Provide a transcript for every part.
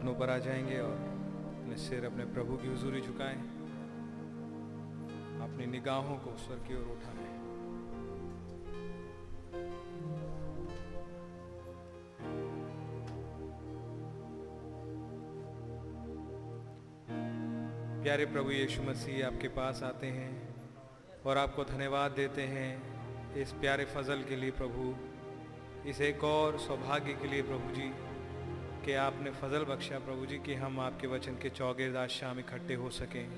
घुटनों पर आ जाएँगे और अपने सिर अपने प्रभु की हजूरी झुकाएँ। अपनी निगाहों को स्वर की ओर उठाएँ। प्यारे प्रभु यीशु मसीह, आपके पास आते हैं और आपको धन्यवाद देते हैं इस प्यारे फजल के लिए प्रभु, इस एक और सौभाग्य के लिए प्रभु जी। कि आपने फजल बख्शा प्रभु जी कि हम आपके वचन के चौगेदार शाम इकट्ठे हो सकें।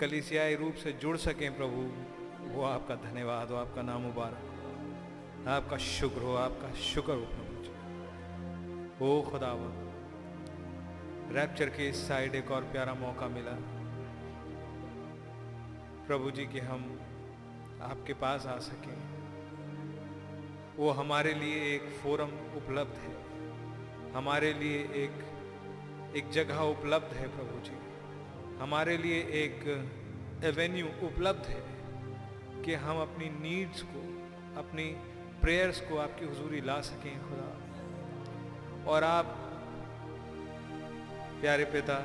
कलिसियाई रूप से जुड़ सकें प्रभु। वो आपका धन्यवाद हो आपका नाम मुबारक आपका शुक्र हो, आपका शुक्र हो प्रभु जी। ओ खुदावा रैप्चर के इस साइड एक और प्यारा मौका मिला। प्रभु जी कि हम आपके पास आ सकें। वो हमारे लिए एक फोरम उपलब्ध है। हमारे लिए एक एक जगह उपलब्ध है प्रभु जी। हमारे लिए एक एवेन्यू उपलब्ध है कि हम अपनी नीड्स को, अपनी प्रेयर्स को आपकी हुजूरी ला सकें खुदा। और आप, प्यारे पिता,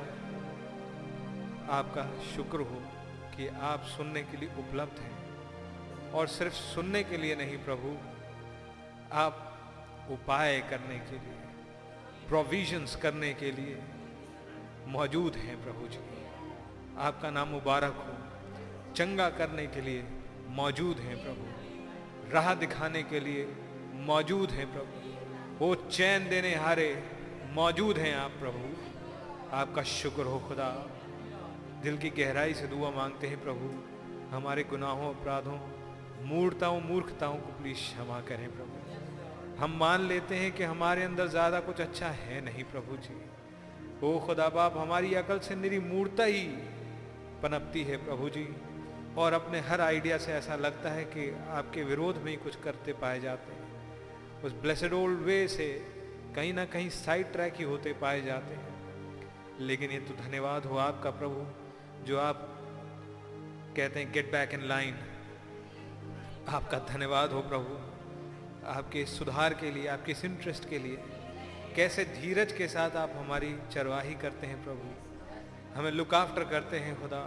आपका शुक्र हो कि आप सुनने के लिए उपलब्ध हैं। और सिर्फ़ सुनने के लिए नहीं प्रभु, आप उपाय करने के लिए प्रोविजंस करने के लिए मौजूद हैं प्रभु जी। आपका नाम मुबारक हो। चंगा करने के लिए मौजूद हैं प्रभु। राह दिखाने के लिए मौजूद हैं प्रभु। वो चैन देने हारे मौजूद हैं आप प्रभु। आपका शुक्र हो खुदा। दिल की गहराई से दुआ मांगते हैं प्रभु। हमारे गुनाहों, अपराधों, मूर्ताओं, मूर्खताओं को प्लीज़ क्षमा करें प्रभु। हम मान लेते हैं कि हमारे अंदर ज़्यादा कुछ अच्छा है नहीं, प्रभु जी। ओ खुदा बाप, हमारी अकल से मेरी मूर्ता ही पनपती है, प्रभु जी। और अपने हर आइडिया से ऐसा लगता है कि आपके विरोध में ही कुछ करते पाए जाते हैं। उस ब्लेसड ओल्ड वे से कहीं ना कहीं साइड ट्रैक ही होते पाए जाते हैं। लेकिन ये तो धन्यवाद हो आपका, प्रभु, जो आप कहते हैं गेट बैक इन लाइन आपका धन्यवाद हो, प्रभु। आपके सुधार के लिए, आपके इस इंटरेस्ट के लिए, कैसे धीरज के साथ आप हमारी चरवाही करते हैं प्रभु? हमें लुक आफ्टर करते हैं खुदा।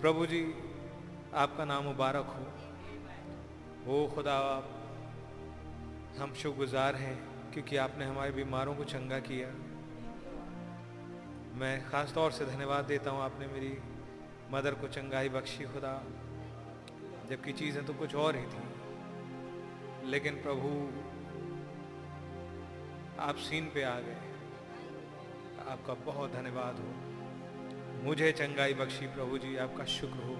प्रभु जी, आपका नाम मुबारक हो। ओ खुदा, आप, हम शुक्रगुजार हैं क्योंकि आपने हमारे बीमारों को चंगा किया। मैं ख़ास तौर से धन्यवाद देता हूँ आपने मेरी मदर को चंगाई बख्शी खुदा, जबकि चीज़ें तो कुछ और ही थी। लेकिन प्रभु, आप सीन पे आ गए। आपका बहुत धन्यवाद हो। मुझे चंगाई बख्शी प्रभु जी, आपका शुक्र हो।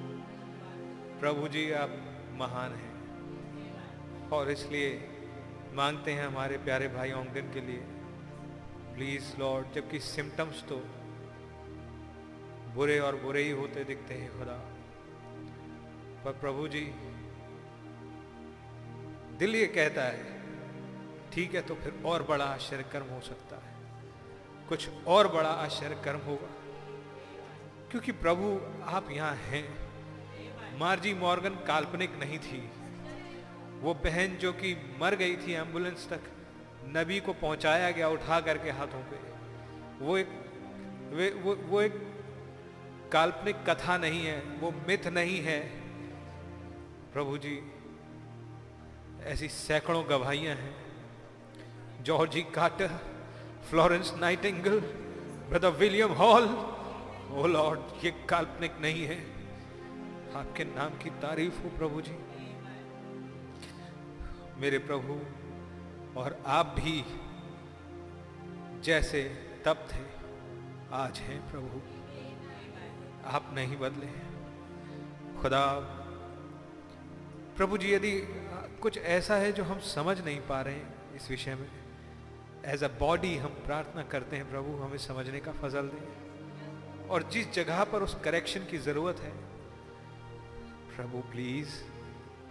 प्रभु जी, आप महान हैं। और इसलिए मांगते हैं हमारे प्यारे भाई ओंगन के लिए प्लीज़ लॉर्ड जबकि सिम्टम्स तो बुरे और बुरे ही होते दिखते हैं खुदा। पर प्रभु जी दिल ये कहता है, ठीक है तो फिर और बड़ा आश्चर्य कर्म हो सकता है। कुछ और बड़ा आश्चर्य कर्म होगा। क्योंकि प्रभु, आप यहाँ हैं। मार्जी मॉर्गन काल्पनिक नहीं थी। वो बहन जो कि मर गई थी एंबुलेंस तक, नबी को पहुँचाया गया उठा करके हाथों पे। वो एक, वे, वो वो एक काल्पनिक कथा नहीं है, वो मिथ नहीं है। प्रभु जी ऐसी सैकड़ों गवाहियाँ हैं। Georgie Carter, Florence Nightingale, brother William Hall, O Lord, ये काल्पनिक नहीं है। आपके नाम की तारीफ़ हो प्रभु जी। मेरे प्रभु, और आप भी जैसे तब थे आज हैं प्रभु। आप नहीं बदले खुदा प्रभु जी, यदि कुछ ऐसा है जो हम समझ नहीं पा रहे हैं इस विषय में एज अ बॉडी हम प्रार्थना करते हैं, प्रभु, हमें समझने का फजल दें। और जिस जगह पर उस करेक्शन की ज़रूरत है, प्रभु प्लीज़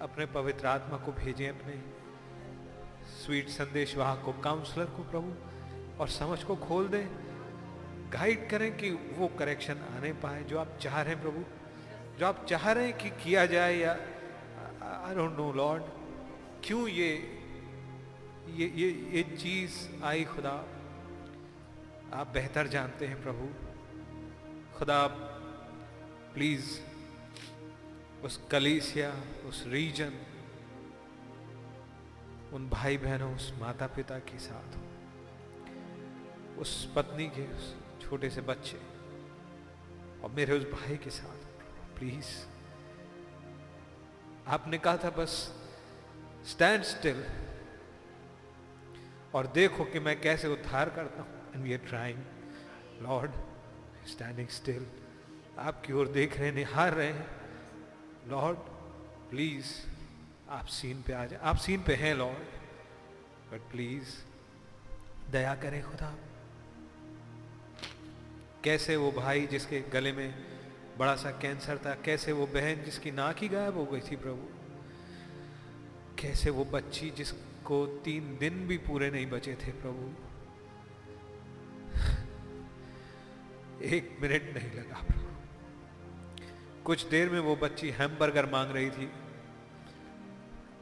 अपने पवित्र आत्मा को भेजें अपने स्वीट संदेश वाहक को काउंसलर को, प्रभु, और समझ को खोल दें। गाइड करें कि वो करेक्शन आने पाए, जो आप चाह रहे हैं, प्रभु। जो आप चाह रहे हैं कि किया जाए या आई डोंट नो लॉर्ड क्यों ये ये ये ये चीज़ आई खुदा? आप बेहतर जानते हैं प्रभु। खुदा प्लीज़ उस कलीसिया, उस रीजन, उन भाई बहनों उस माता पिता के साथ उस पत्नी के, उस छोटे से बच्चे, और मेरे उस भाई के साथ प्लीज़ आपने कहा था बस स्टैंड स्टिल और देखो कि मैं कैसे उद्धार करता हूँ. And we are trying Lord standing still आपकी ओर देख रहे निहार रहे हैं। लॉर्ड प्लीज़ आप सीन पे आ जाए। आप सीन पे हैं लॉर्ड बट प्लीज़ दया करें खुदा। कैसे वो भाई जिसके गले में बड़ा सा कैंसर था। कैसे वो बहन जिसकी नाक ही गायब हो गई थी प्रभु? कैसे वो बच्ची जिसको तीन दिन भी पूरे नहीं बचे थे प्रभु? एक मिनट नहीं लगा प्रभु। कुछ देर में वो बच्ची हैमबर्गर मांग रही थी।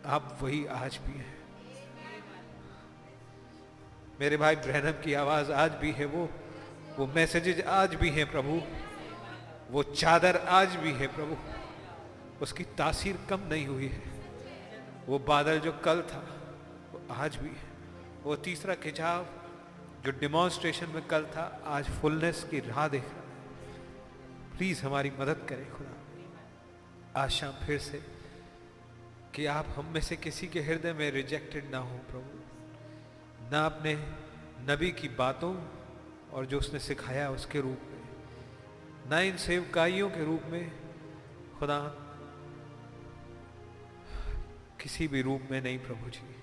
आप वही आज भी है। मेरे भाई ब्रहणम की आवाज़ आज भी है वो। वो मैसेजेज आज भी हैं प्रभु। वो चादर आज भी है प्रभु। उसकी तासीर कम नहीं हुई है। वो बादल जो कल था, वो आज भी है। वो तीसरा खिंचाव जो डिमॉन्स्ट्रेशन में कल था, आज फुलनेस की राह देख रहा प्लीज़ हमारी मदद करें खुदा। आज शाम फिर से कि आप हम में से किसी के हृदय में रिजेक्टेड ना हो प्रभु। ना अपने नबी की बातों और जो उसने सिखाया उसके रूप न इन सेवकाइयों के रूप में खुदा, किसी भी रूप में नहीं प्रभु जी।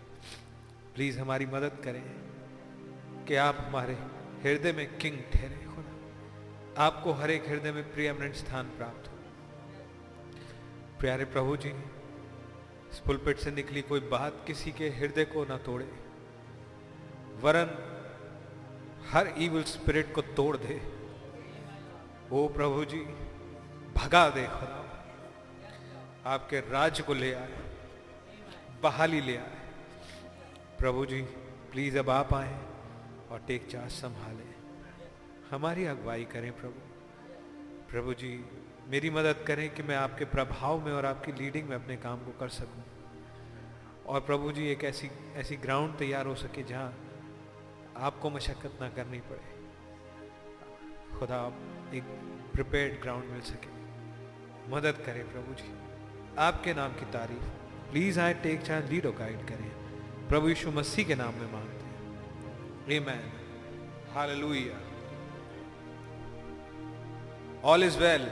प्लीज़ हमारी मदद करें कि आप हमारे हृदय में किंग ठहरे, खुदा। आपको हर एक हृदय में प्रियमिनेंट स्थान प्राप्त हो। प्यारे प्रभु जी, इस पुलपिट से निकली कोई बात किसी के हृदय को ना तोड़े। वरन हर इवल स्पिरिट को तोड़ दे। ओ प्रभु जी, भगा दे खुदा। आपके राज्य को ले आए, बहाली ले आए। प्रभु जी प्लीज़ अब आप आए और टेक चार्ज संभाले। हमारी अगुवाई करें प्रभु। प्रभु जी, मेरी मदद करें कि मैं आपके प्रभाव में और आपकी लीडिंग में अपने काम को कर सकूँ। और प्रभु जी, एक ऐसी ऐसी ग्राउंड तैयार हो सके जहाँ आपको मशक्क़त ना करनी पड़े। खुदा एक प्रिपेयर्ड ग्राउंड मिल सके। मदद करें प्रभु जी। आपके नाम की तारीफ़। प्लीज़ आए टेक चार्ज लीड और गाइड करें। प्रभु यीशु मसीह के नाम में मांगते हैं। Amen hallelujah all is well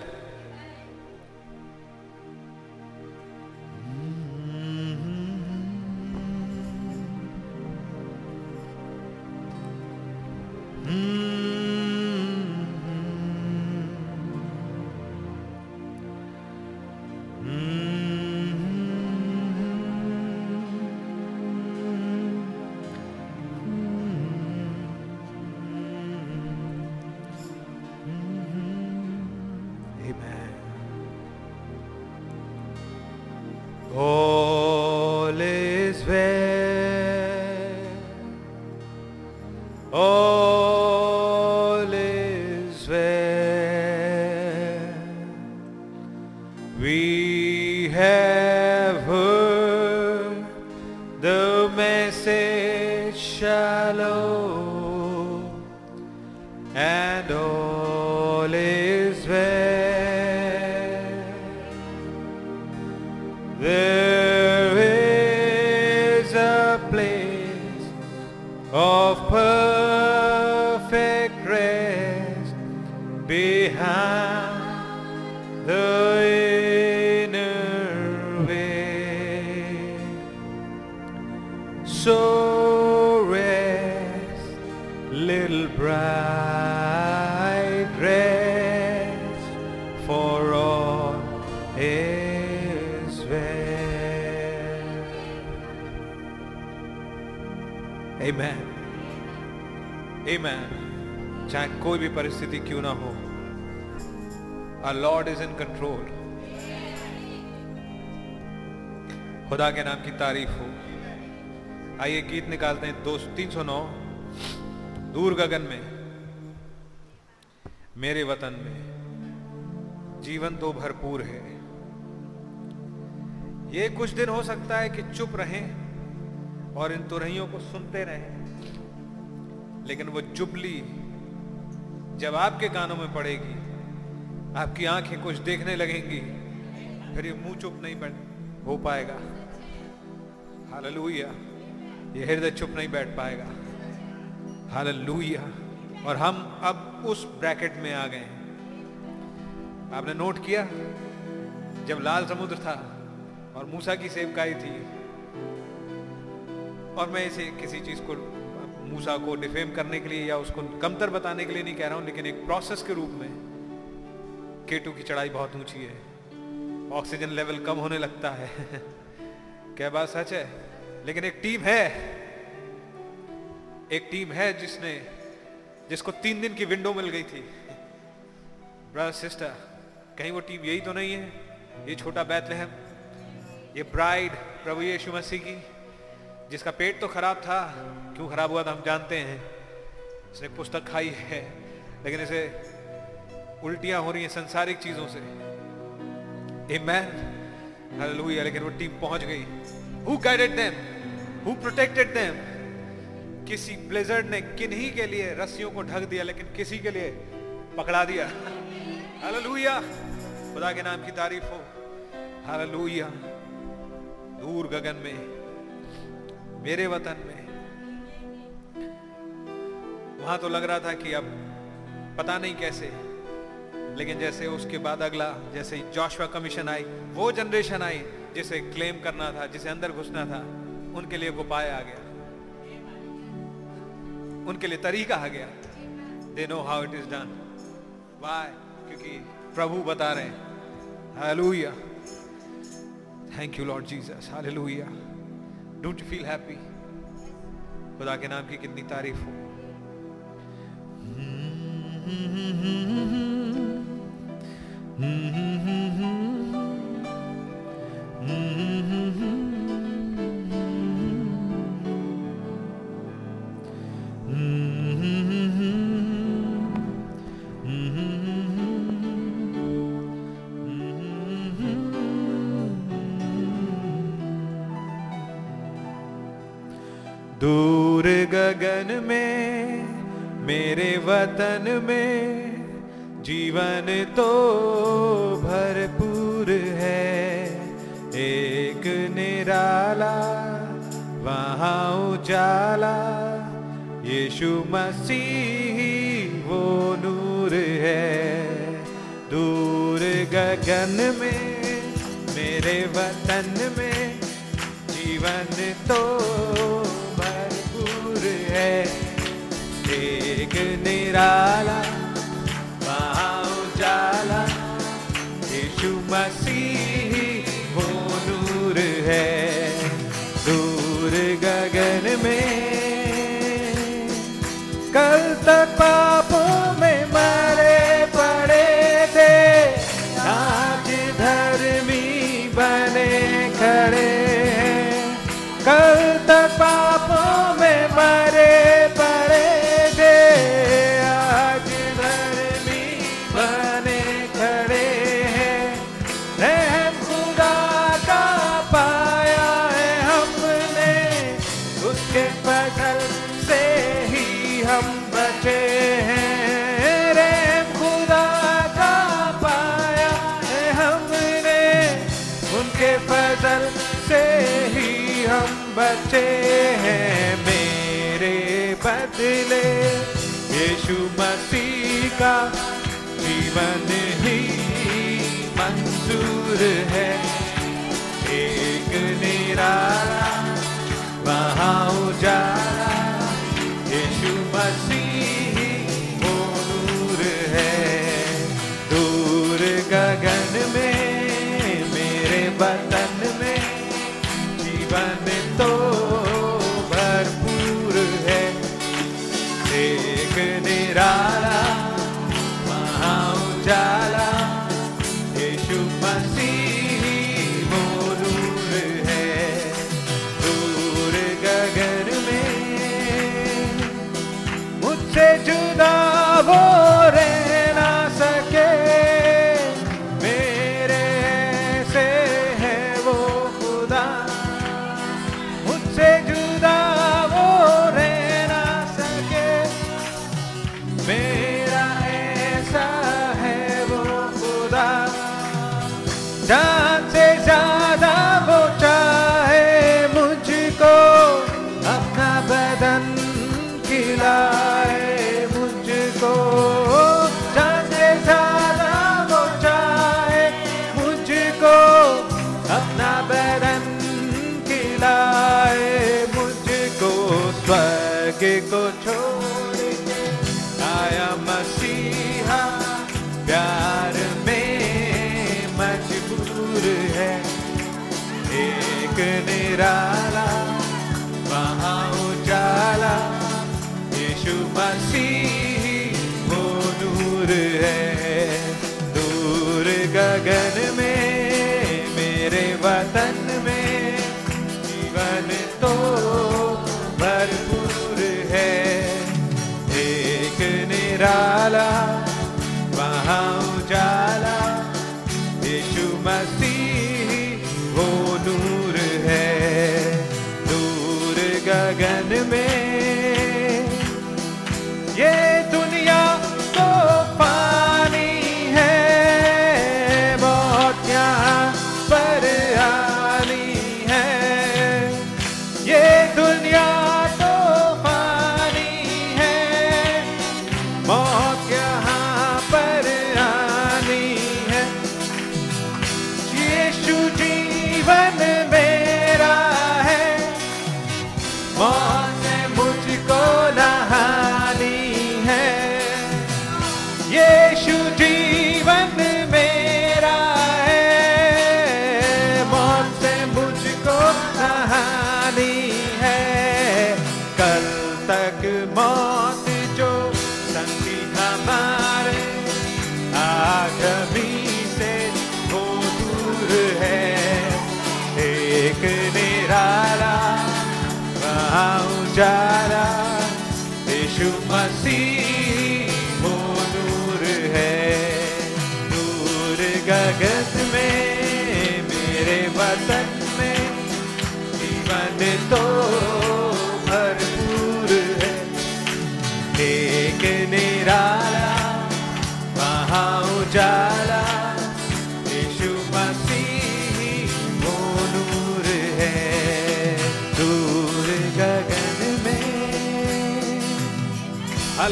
place of perfect rest behind. परिस्थिति क्यों ना हो। आ लॉर्ड इज़ इन कंट्रोल खुदा के नाम की तारीफ़ हो। आइए गीत निकालते हैं। दो, तीन सौ नौ। दूर गगन में, मेरे वतन में। जीवन तो भरपूर है। ये कुछ दिन हो सकता है कि चुप रहें और इन तुरहियों को सुनते रहें, लेकिन वो जुबली जब आपके कानों में पड़ेगी, आपकी आँखें कुछ देखने लगेंगी, फिर ये मुँह चुप नहीं बैठ, हो पाएगा। हालेलुया। ये हृदय चुप नहीं बैठ पाएगा। हालेलुया। और हम अब उस ब्रैकेट में आ गए हैं। आपने नोट किया? जब लाल समुद्र था और मूसा की सेवकाई थी, और मैं इसे किसी चीज़ को मूसा को डिफेम करने के लिए या उसको कमतर बताने के लिए नहीं कह रहा हूँ, लेकिन एक प्रोसेस के रूप में केटू की चढ़ाई बहुत ऊँची है। ऑक्सीजन लेवल कम होने लगता है। क्या बात सच है? लेकिन एक टीम है। एक टीम है जिसने, जिसको तीन दिन की विंडो मिल गई थी। ब्रदर सिस्टर कहीं वो टीम यही तो नहीं है? ये छोटा बैतलहम ये ब्राइड प्रभु यीशु मसीह की। जिसका पेट तो खराब था, क्यों खराब हुआ था हम जानते हैं इसने पुस्तक खाई है, लेकिन इसे उल्टियाँ हो रही हैं संसारिक चीज़ों से Amen. Hallelujah. लेकिन वो टीम पहुँच गई Who guided them? Who protected them? किसी ब्लेजर्ड ने किन्हीं के लिए रस्सियों को ढक दिया, लेकिन किसी के लिए पकड़ा दिया हालेलुया खुदा के नाम की तारीफ़ हो हालेलुया दूर गगन में मेरे वतन में। वहाँ तो लग रहा था कि अब पता नहीं कैसे। लेकिन जैसे उसके बाद अगला, जैसे जोशवा कमीशन आई, वो जनरेशन आई, जिसे क्लेम करना था, जिसे अंदर घुसना था, उनके लिए उपाय आ गया। उनके लिए तरीका आ गया। They know how it is done why क्योंकि प्रभु बता रहे हैं। Hallelujah thank you Lord Jesus hallelujah don't you feel happy खुदा के नाम की कितनी तारीफ़ हो। दूर गगन में, मेरे वतन में, जीवन तो भरपूर है। एक निराला, वहाँ उजाला, यीशु मसीह वो नूर है। दूर गगन में, मेरे वतन में, जीवन तो है एक निराला महा उजाला यीशु मसीह वो नूर है। दूर गगन में कल तक पापों बचे हैं मेरे बदले। यीशु मसीह का जीवन ही मंजूर है। एक निराला वहाँ उजाला। Yeshu Masih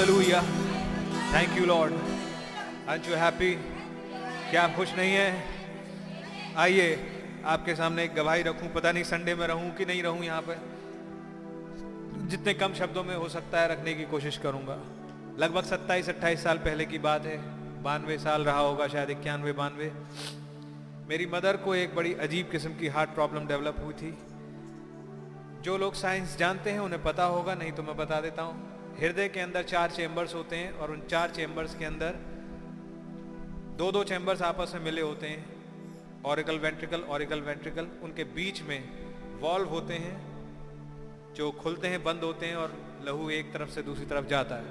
hallelujah thank you Lord are you happy क्या आप खुश नहीं है? आइए, आपके सामने एक गवाही रखूँ। पता नहीं संडे में रहूँ कि नहीं रहूँ यहाँ पे। जितने कम शब्दों में हो सकता है रखने की कोशिश करूँगा। लगभग 27 28 साल पहले की बात है। बानवे साल रहा होगा, शायद इक्यानवे, बानवे। मेरी मदर को एक बड़ी अजीब किस्म की हार्ट प्रॉब्लम डेवलप हुई थी। जो लोग साइंस जानते हैं, उन्हें पता होगा, नहीं तो मैं बता देता हूँ। हृदय के अंदर चार चेम्बर्स होते हैं और उन चार चेम्बर्स के अंदर दो दो चैम्बर्स आपस में मिले होते हैं। ऑरिकल वेंट्रिकल ऑरिकल वेंट्रिकल उनके बीच में वॉल्व होते हैं, जो खुलते हैं, बंद होते हैं और लहू एक तरफ़ से दूसरी तरफ़ जाता है।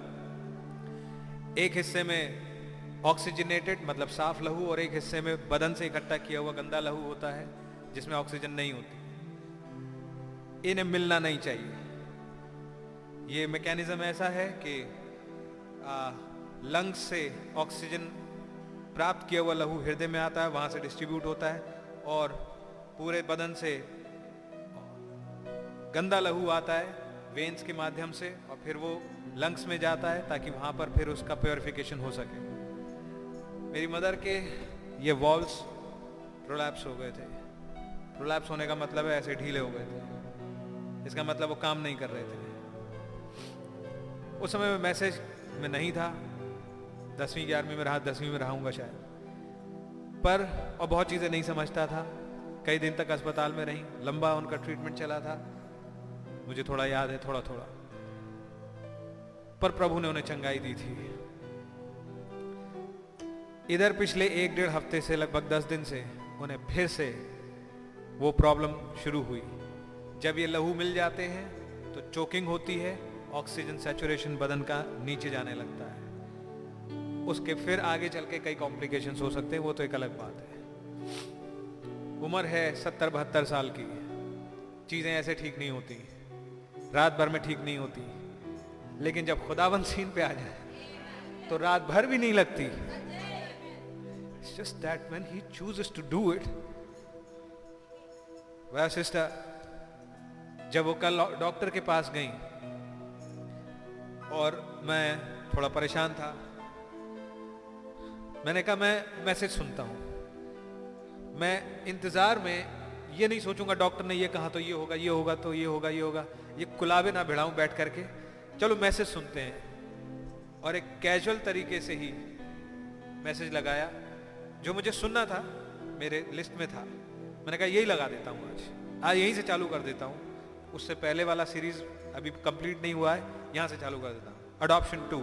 एक हिस्से में ऑक्सीजनेटेड मतलब साफ़ लहू, और एक हिस्से में बदन से इकट्ठा किया हुआ गंदा लहू होता है, जिसमें ऑक्सीजन नहीं होती। इन्हें मिलना नहीं चाहिए। ये मैकेनिज्म ऐसा है कि लंग्स से ऑक्सीजन प्राप्त किया हुआ लहू हृदय में आता है, वहाँ से डिस्ट्रीब्यूट होता है और पूरे बदन से गंदा लहू आता है वेंस के माध्यम से और फिर वो लंग्स में जाता है ताकि वहाँ पर फिर उसका प्योरिफिकेशन हो सके। मेरी मदर के ये वॉल्स प्रोलैप्स हो गए थे। प्रोलैप्स होने का मतलब है ऐसे ढीले हो गए थे। इसका मतलब वो काम नहीं कर रहे थे। उस समय में मैसेज में नहीं था। दसवीं, ग्यारहवीं में रहा, दसवीं में रहूँगा शायद। पर और बहुत चीज़ें नहीं समझता था। कई दिन तक अस्पताल में रही, लंबा उनका ट्रीटमेंट चला था। मुझे थोड़ा याद है थोड़ा थोड़ा पर प्रभु ने उन्हें चंगाई दी थी। इधर पिछले एक डेढ़ हफ़्ते से, लगभग दस दिन से, उन्हें फिर से वो प्रॉब्लम शुरू हुई। जब ये लहू मिल जाते हैं तो चोकिंग होती है ऑक्सीजन सेचुरेशन बदन का नीचे जाने लगता है। उसके फिर आगे चल के कई कॉम्प्लिकेशंस हो सकते हैं, वो तो एक अलग बात है। उम्र है सत्तर बहत्तर साल की, चीज़ें ऐसे ठीक नहीं होती, रात भर में ठीक नहीं होती, लेकिन जब खुदावन सीन पे आ जाए तो रात भर भी नहीं लगती। Just that when he chooses to do it वह सिस्टर जब वो कल डॉक्टर के पास गई और मैं थोड़ा परेशान था। मैंने कहा, मैं मैसेज सुनता हूँ। मैं इंतज़ार में ये नहीं सोचूँगा, डॉक्टर ने ये कहा तो ये होगा ये होगा तो ये होगा ये होगा। ये कुलाबे ना भिड़ाऊं बैठ करके। चलो मैसेज सुनते हैं। और एक कैजुअल तरीके से ही मैसेज लगाया, जो मुझे सुनना था, मेरे लिस्ट में था। मैंने कहा, यही लगा देता हूँ आज। आज यहीं से चालू कर देता हूँ। उससे पहले वाला सीरीज़ अभी कंप्लीट नहीं हुआ है। यहाँ से चालू कर देता हूँ। अडॉप्शन टू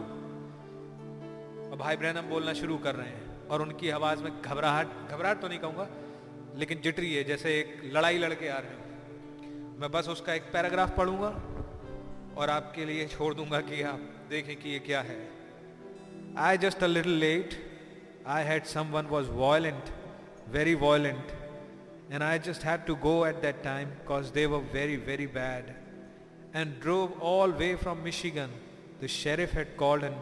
और भाई ब्रहणम बोलना शुरू कर रहे हैं और उनकी आवाज़ में घबराहट घबराहट तो नहीं कहूँगा, लेकिन जिटरी है, जैसे एक लड़ाई लड़के आ रहे हैं। मैं बस उसका एक पैराग्राफ पढ़ूँगा और आपके लिए छोड़ दूँगा कि आप देखें कि ये क्या है। I just a little late I had someone was violent very violent and I just had to go at that time because they were very very bad and drove all way from Michigan the sheriff had called and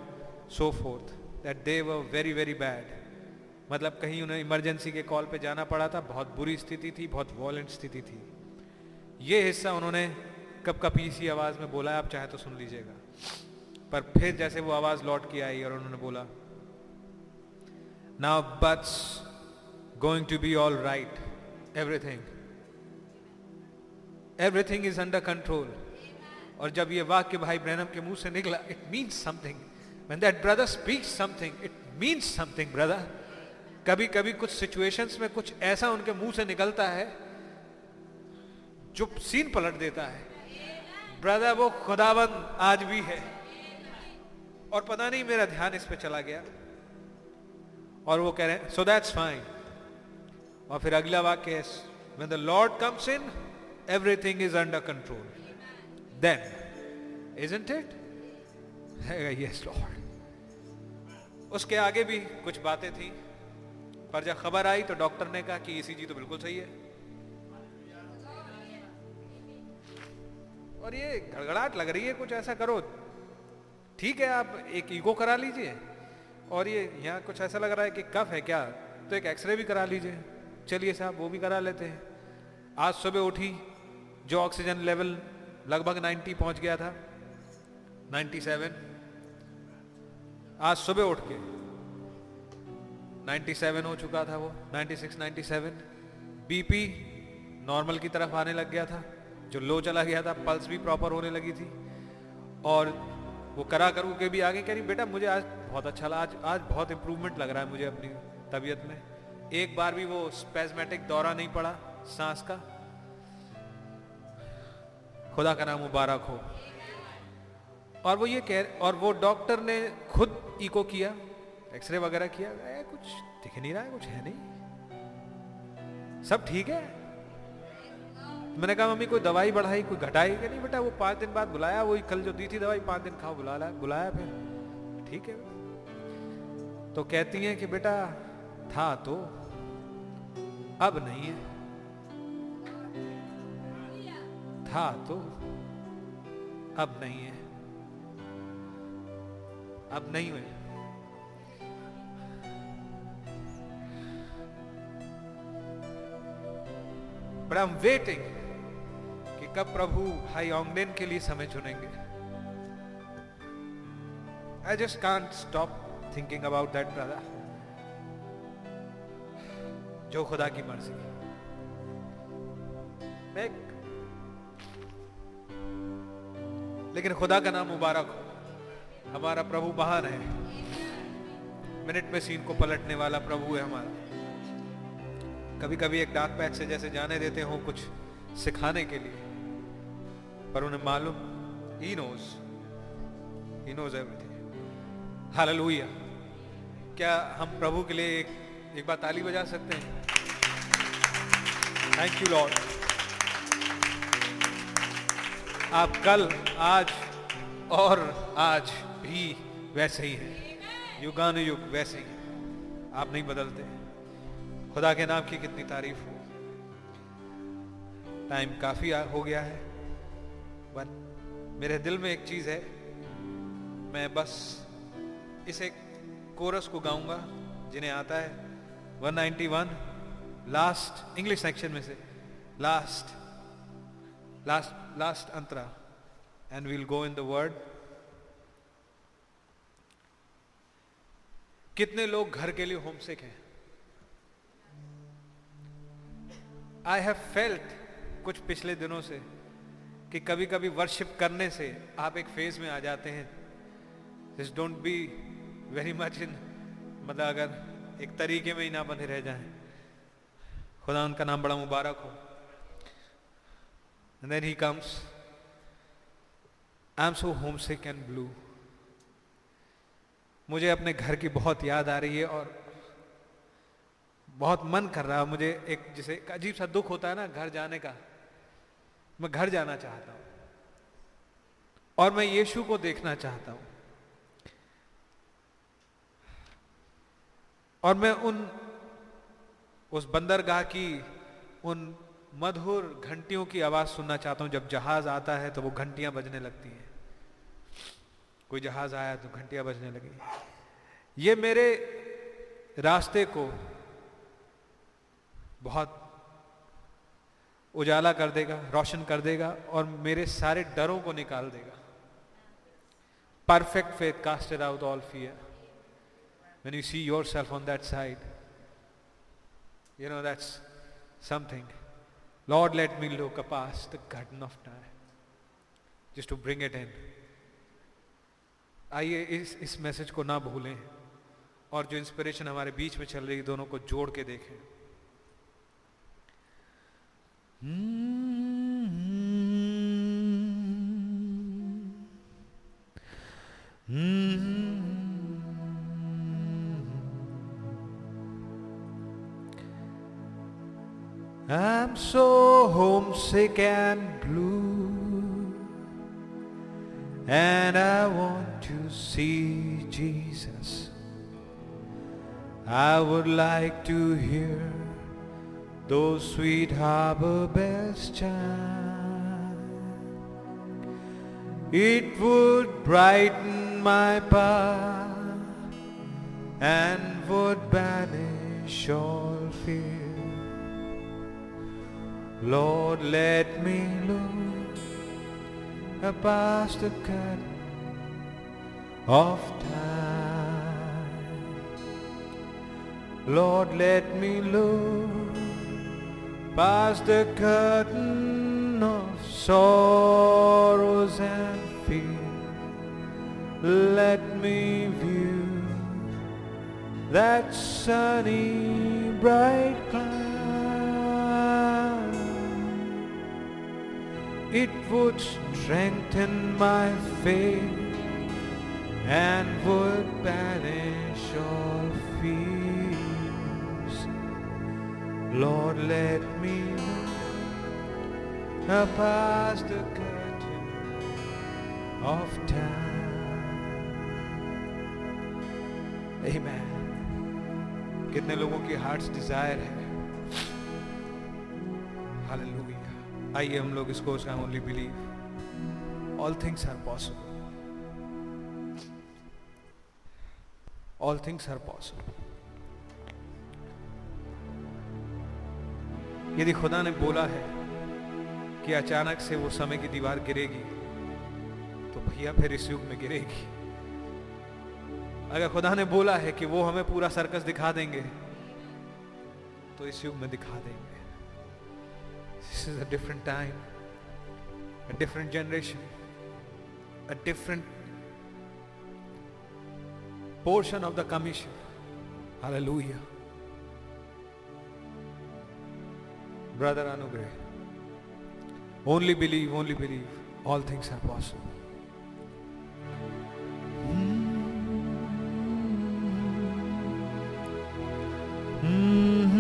so forth that they were very very bad मतलब कहीं उन्हें emergency के call पे जाना पड़ा था, बहुत बुरी स्थिति थी, बहुत वॉलेंट स्थिति थी। ये हिस्सा उन्होंने कब कब इसी आवाज़ में बोला, आप चाहे तो सुन लीजिएगा। पर फिर जैसे वो आवाज़ लौट के आई और उन्होंने बोला now but's going to be all right everything everything is under control और जब ये वाक्य भाई ब्रहणम के मुँह से निकला it means something when that brother speaks something, it means something, brother. कभी कभी कुछ सिचुएशंस में कुछ ऐसा उनके मुँह से निकलता है, जो सीन पलट देता है। ब्रदर वो खुदाबंद आज भी है। और पता नहीं मेरा ध्यान इस पे चला गया। और वो कह रहे हैं सो दैट्स फाइन और फिर अगला वाक्य है, when the Lord comes in, everything is under control. Then, isn't it? Yes, Lord. उसके आगे भी कुछ बातें थी, पर जब खबर आई तो डॉक्टर ने कहा कि ईसीजी तो बिल्कुल सही है। और ये गड़गड़ाहट लग रही है, कुछ ऐसा करो। ठीक है, आप एक ईगो करा लीजिए। और ये यहाँ कुछ ऐसा लग रहा है कि कफ है क्या तो एक एक्सरे भी करा लीजिए। चलिए साहब, वो भी करा लेते हैं। आज सुबह उठी, जो ऑक्सीजन लेवल लगभग 90 पहुँच गया था 97 आज सुबह उठ के 97 हो चुका था वो 96 97 बीपी नॉर्मल की तरफ़ आने लग गया था, जो लो चला गया था पल्स भी प्रॉपर होने लगी थी। और वो करा करू के भी आगे कह रही बेटा, मुझे आज बहुत अच्छा लगा, आज आज बहुत इंप्रूवमेंट लग रहा है मुझे अपनी तबीयत में। एक बार भी वो स्पेजमेटिक दौरा नहीं पड़ा सांस का। खुदा का नाम मुबारक हो। और वो ये कह और वो डॉक्टर ने खुद इको किया एक्सरे वगैरह किया ए, कुछ दिख नहीं रहा है कुछ है नहीं। सब ठीक है? मैंने कहा मम्मी कोई दवाई बढ़ाई कोई घटाई क्या नहीं बेटा? वो पाँच दिन बाद बुलाया वही कल जो दी थी दवाई पाँच दिन खाओ बुला बुलाया फिर। ठीक है। तो कहती हैं कि बेटा था तो अब नहीं है। था तो अब नहीं है। अब नहीं हुए। बट आई एम वेटिंग कि कब प्रभु हाई ऑंगडेन के लिए समय चुनेंगे। I just can't stop thinking about that brother जो खुदा की मर्ज़ी। लेकिन खुदा का नाम मुबारक हो। हमारा प्रभु महान है। मिनट में सीन को पलटने वाला प्रभु है हमारा। कभी कभी एक डाक पैच से जैसे जाने देते हो कुछ सिखाने के लिए। पर उन्हें मालूम he knows he knows hallelujah क्या हम प्रभु के लिए एक एक बार ताली बजा सकते हैं? थैंक यू लॉर्ड आप कल, आज और आज भी वैसे ही है। युगानुयुग वैसे ही आप नहीं बदलते। खुदा के नाम की कितनी तारीफ़ हो। टाइम काफ़ी हो गया है। बट मेरे दिल में एक चीज़ है। मैं बस इस कोरस को गाऊँगा, जिन्हें आता है। 191 लास्ट इंग्लिश सेक्शन में से, last. Last last Antara and we'll go in the word कितने लोग घर के लिए होमसिक हैं? आई हैव फेल्ट कुछ पिछले दिनों से कि कभी कभी वर्शिप करने से आप एक फ़ेज़ में आ जाते हैं। This don't be very much in मतलब अगर एक तरीके में ही ना बने रह जाए। खुदा उनका नाम बड़ा मुबारक हो। And then he comes. I'm so homesick and blue. मुझे अपने घर की बहुत याद आ रही है और बहुत मन कर रहा है मुझे एक जिसे अजीब सा दुख होता है ना घर जाने का मैं घर जाना चाहता हूँ और मैं यीशु को देखना चाहता हूँ और मैं उन, उस बंदरगाह की, उन मधुर घंटियों की आवाज़ सुनना चाहता हूँ। जब जहाज़ आता है तो वो घंटियाँ बजने लगती हैं। कोई जहाज़ आया तो घंटियाँ बजने लगी। ये मेरे रास्ते को बहुत उजाला कर देगा, रोशन कर देगा और मेरे सारे डरों को निकाल देगा। Perfect faith casted out all fear when you see yourself on that side, you know, that's something. Lord let me look past the curtain of time just to bring it in आइए इस इस message को ना भूलें और जो inspiration हमारे बीच में चल रही है दोनों को जोड़ के देखें I'm so homesick and blue, and I want to see Jesus. I would like to hear those sweet harbor bells chime. It would brighten my path and would banish all fear. Lord, let me look past the curtain of time. Lord, let me look past the curtain of sorrows and fear. Let me view that sunny, bright cloud. It would strengthen my faith and would banish all fears. Lord, let me look past the curtain of time. Amen. कितने लोगों की hearts Dzire है आइए हम लोग इसको उसका only believe all things are possible all things are possible यदि खुदा ने बोला है कि अचानक से वो समय की दीवार गिरेगी तो भैया फिर इस युग में गिरेगी। अगर खुदा ने बोला है कि वो हमें पूरा सर्कस दिखा देंगे तो इस युग में दिखा देंगे। This is a different time, a different generation, a different portion of the commission. Hallelujah. Brother Anugrah, only believe, only believe, all things are possible. Mm-hmm. mm-hmm.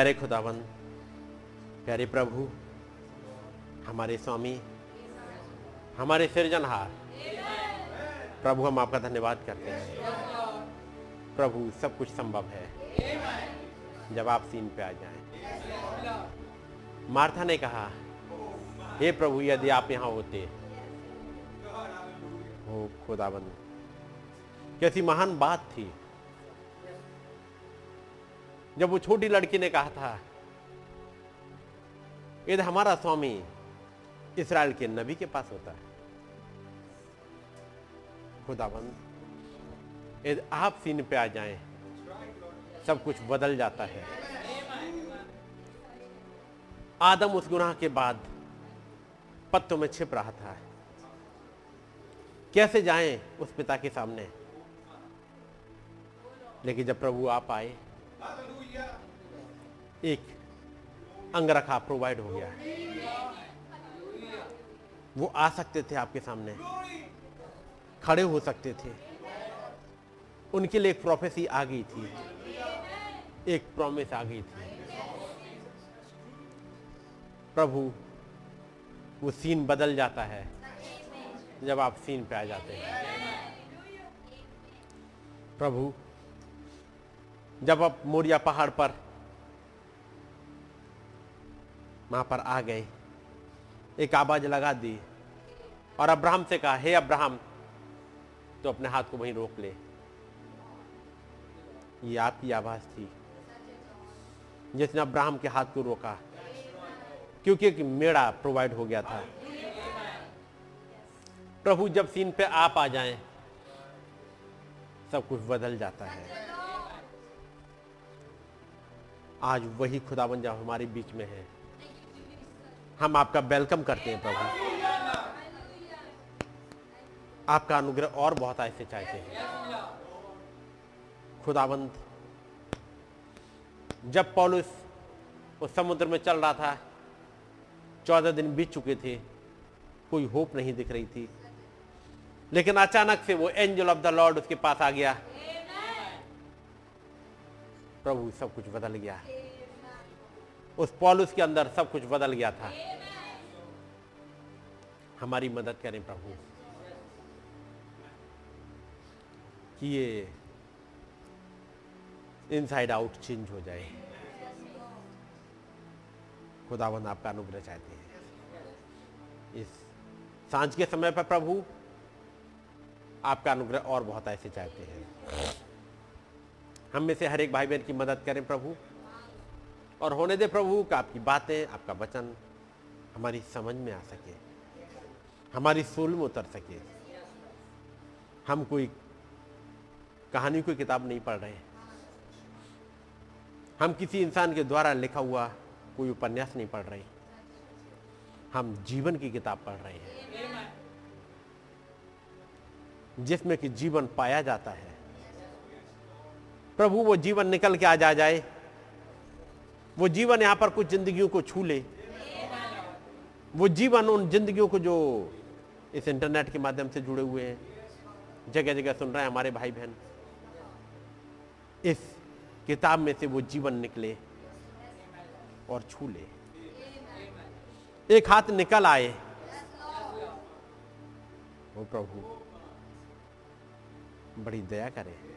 प्यारे खुदावन, प्यारे प्रभु, हमारे स्वामी, हमारे सृजनहार, प्रभु हम आपका धन्यवाद करते हैं प्रभु सब कुछ संभव है जब आप सीन पे आ जाएँ। मार्था ने कहा, हे प्रभु, यदि आप यहाँ होते हो खुदावन कैसी महान बात थी जब वो छोटी लड़की ने कहा था यदि हमारा स्वामी इसराइल के नबी के पास होता है। खुदाबंद यदि आप सीन पे आ जाएँ। सब कुछ बदल जाता है। आदम उस गुनाह के बाद पत्तों में छिप रहा था। कैसे जाएँ उस पिता के सामने? लेकिन जब प्रभु आप आए एक अंगरखा प्रोवाइड हो गया। वो आ सकते थे आपके सामने। खड़े हो सकते थे। उनके लिए एक प्रोफेसी आ गई थी। एक प्रॉमिस आ गई थी। प्रभु, वो सीन बदल जाता है, जब आप सीन पे आ जाते हैं। प्रभु जब आप मोरिया पहाड़ पर, वहाँ पर आ गए, एक आवाज़ लगा दी और अब्राहम से कहा, हे अब्राहम तो अपने हाथ को वहीं रोक ले। ये आपकी आवाज़ थी जिसने अब्राहम के हाथ को रोका, क्योंकि एक मेड़ा प्रोवाइड हो गया था। प्रभु, जब सीन पे आप आ जाएँ, सब कुछ बदल जाता है। आज वही खुदावन जब हमारे बीच में है। हम आपका वेलकम करते हैं, प्रभु। आपका अनुग्रह और बहुत ऐसे चाहते हैं। खुदावंत जब पॉलुस उस समुद्र में चल रहा था, चौदह दिन बीत चुके थे, कोई होप नहीं दिख रही थी। लेकिन अचानक से वो एंजल ऑफ़ द लॉर्ड उसके पास आ गया। प्रभु सब कुछ बदल गया उस पॉलुस के अंदर सब कुछ बदल गया था। हमारी मदद करें प्रभु। कि ये इनसाइड आउट चेंज हो जाए। खुदाबंद आपका अनुग्रह चाहते हैं। इस साँझ के समय पर प्रभु, आपका अनुग्रह और बहुत ऐसे चाहते हैं। हम में से हर एक भाई बहन की मदद करें प्रभु। और होने दे प्रभु का आपकी बातें, आपका वचन हमारी समझ में आ सके। हमारी सोल में उतर सके। हम कोई कहानी, कोई किताब नहीं पढ़ रहे हम किसी इंसान के द्वारा लिखा हुआ कोई उपन्यास नहीं पढ़ रहे। हम जीवन की किताब पढ़ रहे हैं। जिसमें कि जीवन पाया जाता है। प्रभु, वो जीवन निकल के आ जा जाए। वो जीवन यहाँ पर कुछ जिंदगियों को छू ले। वो जीवन उन जिंदगियों को जो इस इंटरनेट के माध्यम से जुड़े हुए हैं। जगह जगह सुन रहे हैं हमारे भाई बहन इस किताब में से वो जीवन निकले और छू ले। एक हाथ निकल आए। वो प्रभु, बड़ी दया करे।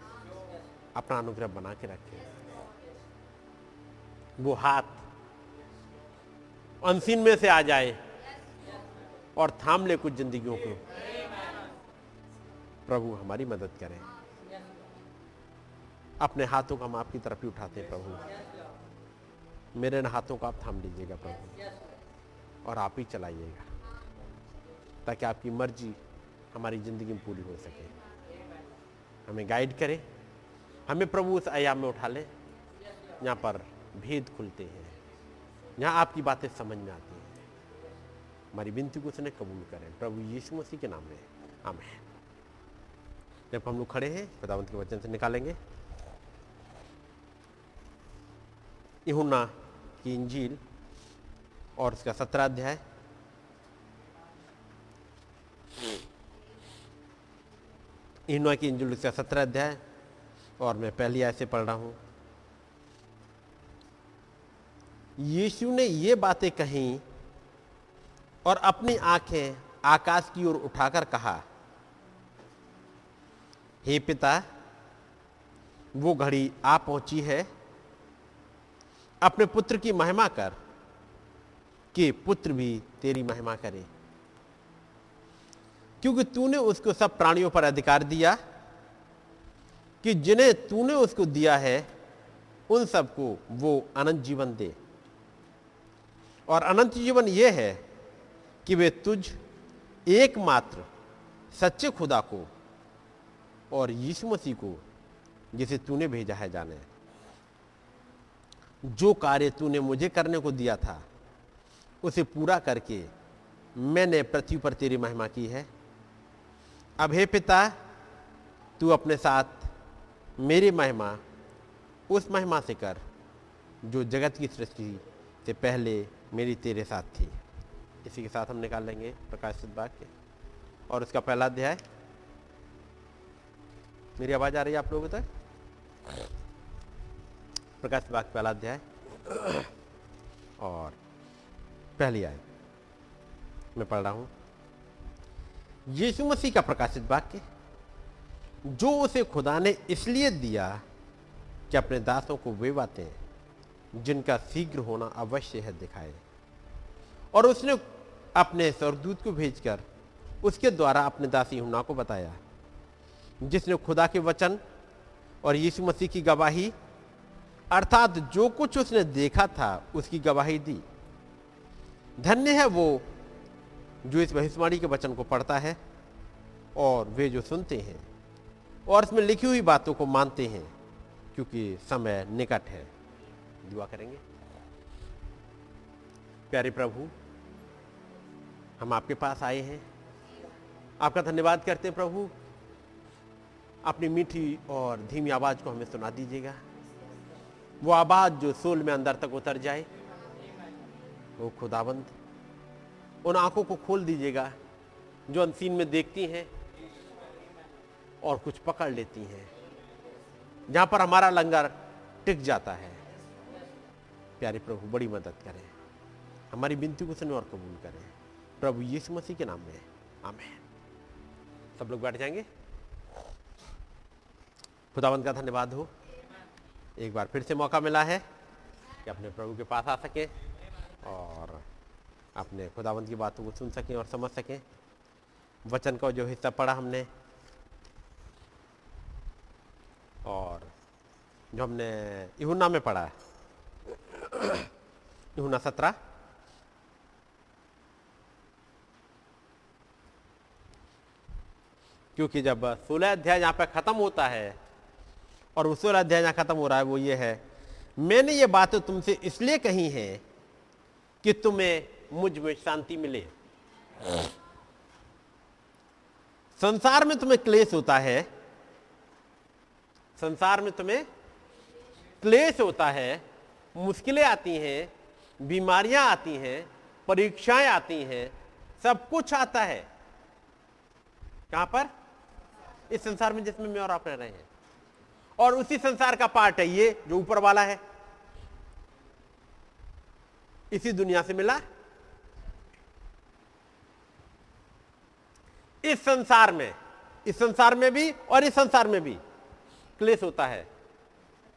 अपना अनुग्रह बना के रखे। वो हाथ अनसीन में से आ जाए और थाम ले कुछ जिंदगियों को। प्रभु हमारी मदद करें। अपने हाथों को हम आपकी तरफ़ ही उठाते हैं प्रभु। मेरे इन हाथों को आप थाम लीजिएगा प्रभु और आप ही चलाइएगा ताकि आपकी मर्ज़ी हमारी ज़िंदगी में पूरी हो सके। हमें गाइड करें। हमें प्रभु उस आयाम में उठा ले। यहाँ पर भेद खुलते हैं। यहाँ आपकी बातें समझ में आती हैं। हमारी विनती को उसने कबूल करें। प्रभु यीशु मसीह के नाम में। आमेन। जब हम लोग खड़े हैं। खुदावंत के वचन से निकालेंगे। यहुना की इंजील और उसका सत्रह अध्याय। यहुना की इंजील उसका सत्रह अध्याय। और मैं पहली आय से पढ़ रहा हूँ। यीशु ने ये बातें कही और अपनी आँखें आकाश की ओर उठाकर कहा, हे पिता, वो घड़ी आ पहुँची है। अपने पुत्र की महिमा कर कि पुत्र भी तेरी महिमा करे। क्योंकि तूने उसको सब प्राणियों पर अधिकार दिया कि जिन्हें तूने उसको दिया है, उन सबको वो अनंत जीवन दे। और अनंत जीवन यह है कि वे तुझ, एकमात्र सच्चे खुदा को और यीशु मसीह को, जिसे तूने भेजा है जाने। जो कार्य तूने मुझे करने को दिया था, उसे पूरा करके मैंने पृथ्वी पर तेरी महिमा की है। अब हे पिता, तू अपने साथ मेरी महिमा, उस महिमा से कर, जो जगत की सृष्टि से पहले मेरी तेरे साथ थी। इसी के साथ हम निकाल लेंगे प्रकाशित वाक्य। और उसका पहला अध्याय। मेरी आवाज़ आ रही है आप लोगों तक? प्रकाशित वाक्य पहला अध्याय। और पहली आय। मैं पढ़ रहा हूँ। यीशु मसीह का प्रकाशित वाक्य। जो उसे खुदा ने इसलिए दिया कि अपने दासों को वे बातें जिनका शीघ्र होना अवश्य है दिखाए। और उसने अपने स्वर्गदूत को भेजकर उसके द्वारा अपने दासी हुना को बताया, जिसने खुदा के वचन और यीशु मसीह की गवाही, अर्थात जो कुछ उसने देखा था, उसकी गवाही दी। धन्य है वो जो इस भविष्यवाणी के वचन को पढ़ता है और वे जो सुनते हैं। और इसमें लिखी हुई बातों को मानते हैं, क्योंकि समय निकट है। दुआ करेंगे। प्यारे प्रभु, हम आपके पास आए हैं। आपका धन्यवाद करते हैं प्रभु। अपनी मीठी और धीमी आवाज़ को हमें सुना दीजिएगा। वो आवाज़ जो सोल में अंदर तक उतर जाए, वो खुदाबंद उन आँखों को खोल दीजिएगा, जो अनसीन में देखती हैं। और कुछ पकड़ लेती हैं। जहाँ पर हमारा लंगर टिक जाता है। प्यारे प्रभु, बड़ी मदद करें। हमारी बिनती को सुने और कबूल करें। प्रभु यीशु मसीह के नाम में। आमेन। सब लोग बैठ जाएँगे। खुदावंत का धन्यवाद हो। एक बार फिर से मौका मिला है कि अपने प्रभु के पास आ सकें और अपने खुदावंत की बातों को सुन सकें और समझ सकें। वचन का जो हिस्सा पढ़ा हमने और जो हमने इहुना में पढ़ा है। इहुना सत्रह। क्योंकि जब सोलह अध्याय यहाँ पर खत्म होता है और वो सोलह अध्याय यहाँ खत्म हो रहा है, वो ये है, मैंने ये बातें तुमसे इसलिए कही हैं कि तुम्हें मुझमें शांति मिले। संसार में तुम्हें क्लेश होता है संसार में तुम्हें क्लेश होता है, मुश्किलें आती हैं, बीमारियाँ आती हैं, परीक्षाएँ आती हैं, सब कुछ आता है। कहाँ पर? इस संसार में जिसमें मैं और आप रह रहे हैं। और उसी संसार का पार्ट है ये, जो ऊपर वाला है। इसी दुनिया से मिला। इस संसार में, इस संसार में भी और इस संसार में भी। क्लेश होता है।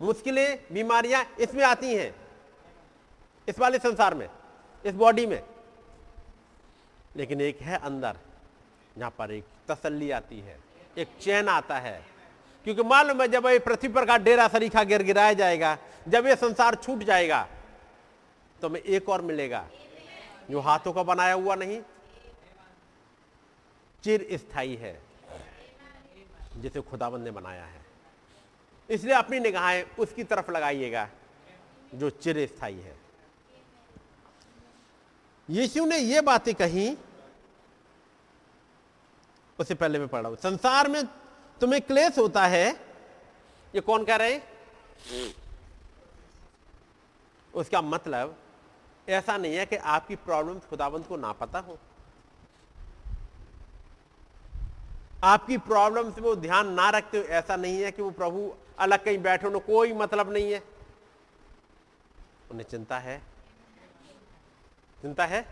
मुश्किलें, बीमारियाँ इसमें आती हैं, इस वाले संसार में, इस बॉडी में। लेकिन एक है अंदर, जहाँ पर एक तसल्ली आती है, एक चैन आता है। क्योंकि मालूम है, जब ये पृथ्वी पर का डेरा सरीखा गिर गिराया जाएगा, जब ये संसार छूट जाएगा तो हमें एक और मिलेगा, जो हाथों का बनाया हुआ नहीं चिर स्थायी है, जिसे खुदाबंद ने बनाया है। इसलिए अपनी निगाहें उसकी तरफ़ लगाइएगा, जो चिर स्थायी है। यीशु ने ये बातें कही उससे पहले मैं पढ़ रहा हूँ। संसार में तुम्हें क्लेश होता है, ये कौन कह रहे उसका मतलब ऐसा नहीं है कि आपकी प्रॉब्लम खुदाबंद को ना पता हो। आपकी प्रॉब्लम से वो ध्यान ना रखते हो, ऐसा नहीं है कि वो प्रभु अलग कहीं बैठे उन्हें कोई मतलब नहीं है। उन्हें चिंता है। चिंता है?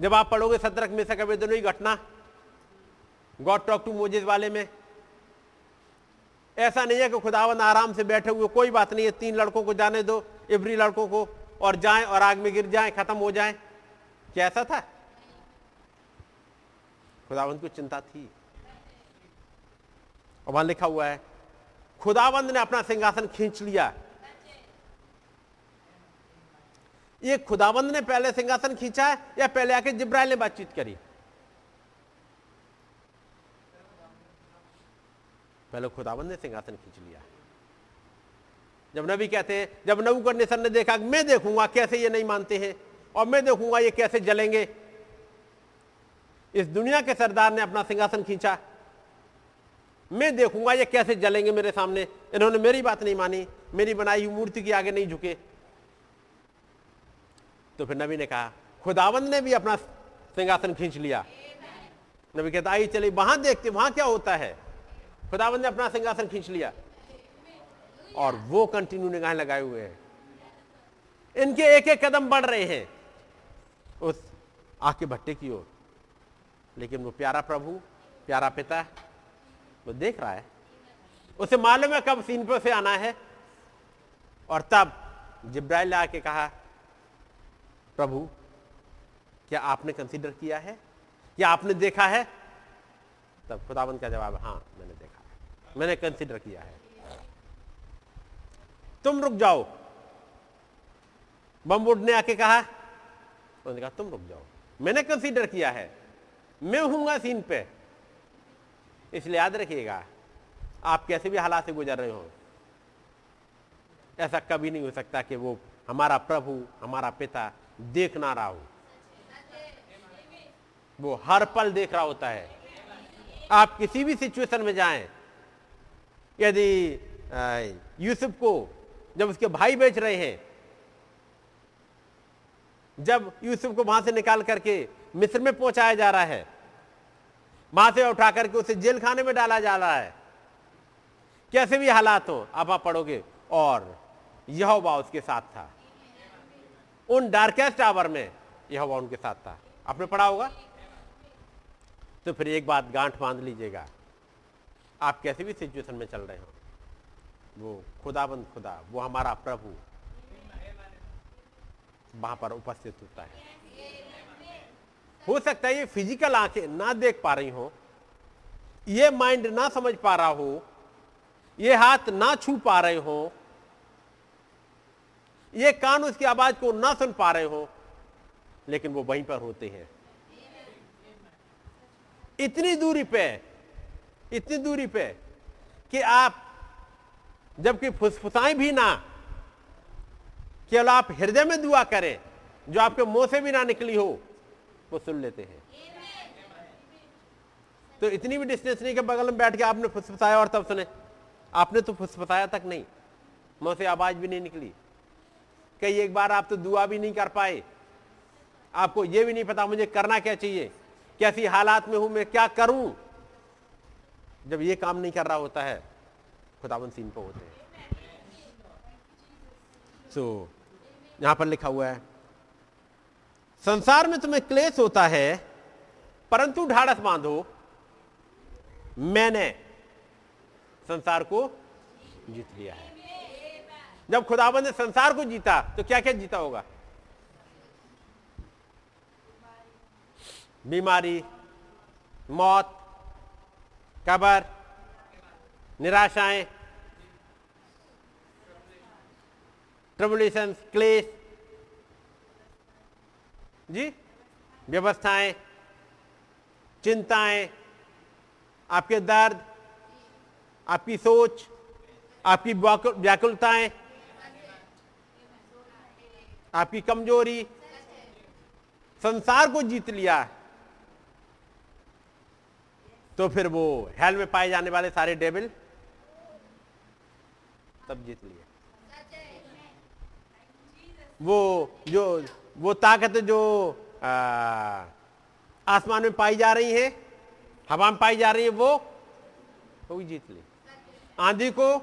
जब आप पढ़ोगे सत्रक में से कभी दोनों ही घटना गॉड टॉक टू मोजेज वाले में, ऐसा नहीं है कि खुदावन आराम से बैठे हुए, कोई बात नहीं है, तीन लड़कों को जाने दो, इबरी लड़कों को, और जाएँ, और आग में गिर जाएँ, खत्म हो जाएँ। क्या ऐसा था? खुदावंत को चिंता थी। और वहाँ लिखा हुआ है खुदावंत ने अपना सिंहासन खींच लिया ये खुदावंद ने पहले सिंहासन खींचा है या पहले आके जिब्राइल ने बातचीत करी? पहले खुदावंद ने सिंहासन खींच लिया जब नबी कहते हैं, जब नबू नेसर ने देखा, मैं देखूँगा कैसे ये नहीं मानते हैं और मैं देखूँगा ये कैसे जलेंगे? इस दुनिया के सरदार ने अपना सिंहासन खींचा। मैं देखूँगा ये कैसे जलेंगे मेरे सामने। इन्होंने मेरी बात नहीं मानी, मेरी बनाई हुई मूर्ति के आगे नहीं झुके। तो फिर नबी ने कहा, खुदावंद ने भी अपना सिंहासन खींच लिया। नबी कहता आई चले वहाँ देखते, वहाँ क्या होता है? खुदावंद ने अपना सिंहासन खींच लिया। और वो कंटिन्यू निगाहें लगाए हुए हैं। इनके एक एक कदम बढ़ रहे हैं उस आके भट्टे की ओर। लेकिन वो प्यारा प्रभु, प्यारा पिता वो देख रहा है। उसे मालूम है कब सीन पर से आना है। और तब जिब्राइल आके कहा, प्रभु, क्या आपने कंसीडर किया है? क्या आपने देखा है? तब खुदाबंद का जवाब हाँ मैंने देखा है। मैंने कंसीडर किया है। तुम रुक जाओ। बमबुड ने आके कहा, उन्होंने कहा, तुम रुक जाओ। मैंने कंसीडर किया है। मैं हूँगा सीन पे। इसलिए याद रखिएगा, आप कैसे भी हालात से गुजर रहे हो, ऐसा कभी नहीं हो सकता कि वो हमारा प्रभु, हमारा पिता देख ना रहा हो। वो हर पल देख रहा होता है। आप किसी भी सिचुएशन में जाएँ, यदि यूसुफ को जब उसके भाई बेच रहे हैं, जब यूसुफ को वहाँ से निकाल करके मिस्र में पहुँचाया जा रहा है वहाँ से उठा करके उसे जेल खाने में डाला जा रहा है। कैसे भी हालात हो आप आप पढ़ोगे, और यह उसके साथ था। उन डार्केस्ट आवर में यह उनके साथ था। आपने पढ़ा होगा? तो फिर एक बात गांठ बाँध लीजिएगा। आप कैसे भी सिचुएशन में चल रहे हो, वो खुदाबंद खुदा, वो हमारा प्रभु, वहाँ पर उपस्थित होता है। हो सकता है ये फ़िज़िकल आँखें ना देख पा रही हो, ये माइंड ना समझ पा रहा हो, ये हाथ ना छू पा रहे हो, ये कान उसकी आवाज़ को ना सुन पा रहे हो, लेकिन वो वहीं पर होते हैं। इतनी दूरी पे, इतनी दूरी पे कि आप जबकि फुसफुसाएँ भी ना, केवल आप हृदय में दुआ करें, जो आपके मुँह से भी ना निकली हो वो सुन लेते हैं। तो इतनी भी डिस्टेंस नहीं कि बगल में बैठ के आपने फुसफुसाया और तब सुने। आपने तो फुसफुसाया तक नहीं। मुँह से आवाज़ भी नहीं निकली। कई एक बार आप तो दुआ भी नहीं कर पाए। आपको यह भी नहीं पता मुझे करना क्या चाहिए। कैसी हालात में हूँ मैं क्या करूँ? जब ये काम नहीं कर रहा होता है खुदावन सीन पर होते हैं। सो so, यहाँ पर लिखा हुआ है संसार में तुम्हें क्लेश होता है, परंतु ढाड़स बांधो। मैंने संसार को जीत लिया है। जब खुदाबंद ने संसार को जीता तो क्या क्या जीता होगा? बीमारी, मौत, कबर, निराशाएँ ट्रबुलेशन क्लेश जी? व्यवस्थाएँ, चिंताएँ, आपके दर्द, आपकी सोच, आपकी व्याकुलताएँ, आपकी कमज़ोरी, संसार को जीत लिया तो फिर वो हेल में पाए जाने वाले सारे डेबिल तब जीत लिया वो जो वो ताकत जो आसमान में पाई जा रही है, हवा में पाई जा रही है, वो भी जीत ली। आंधी को,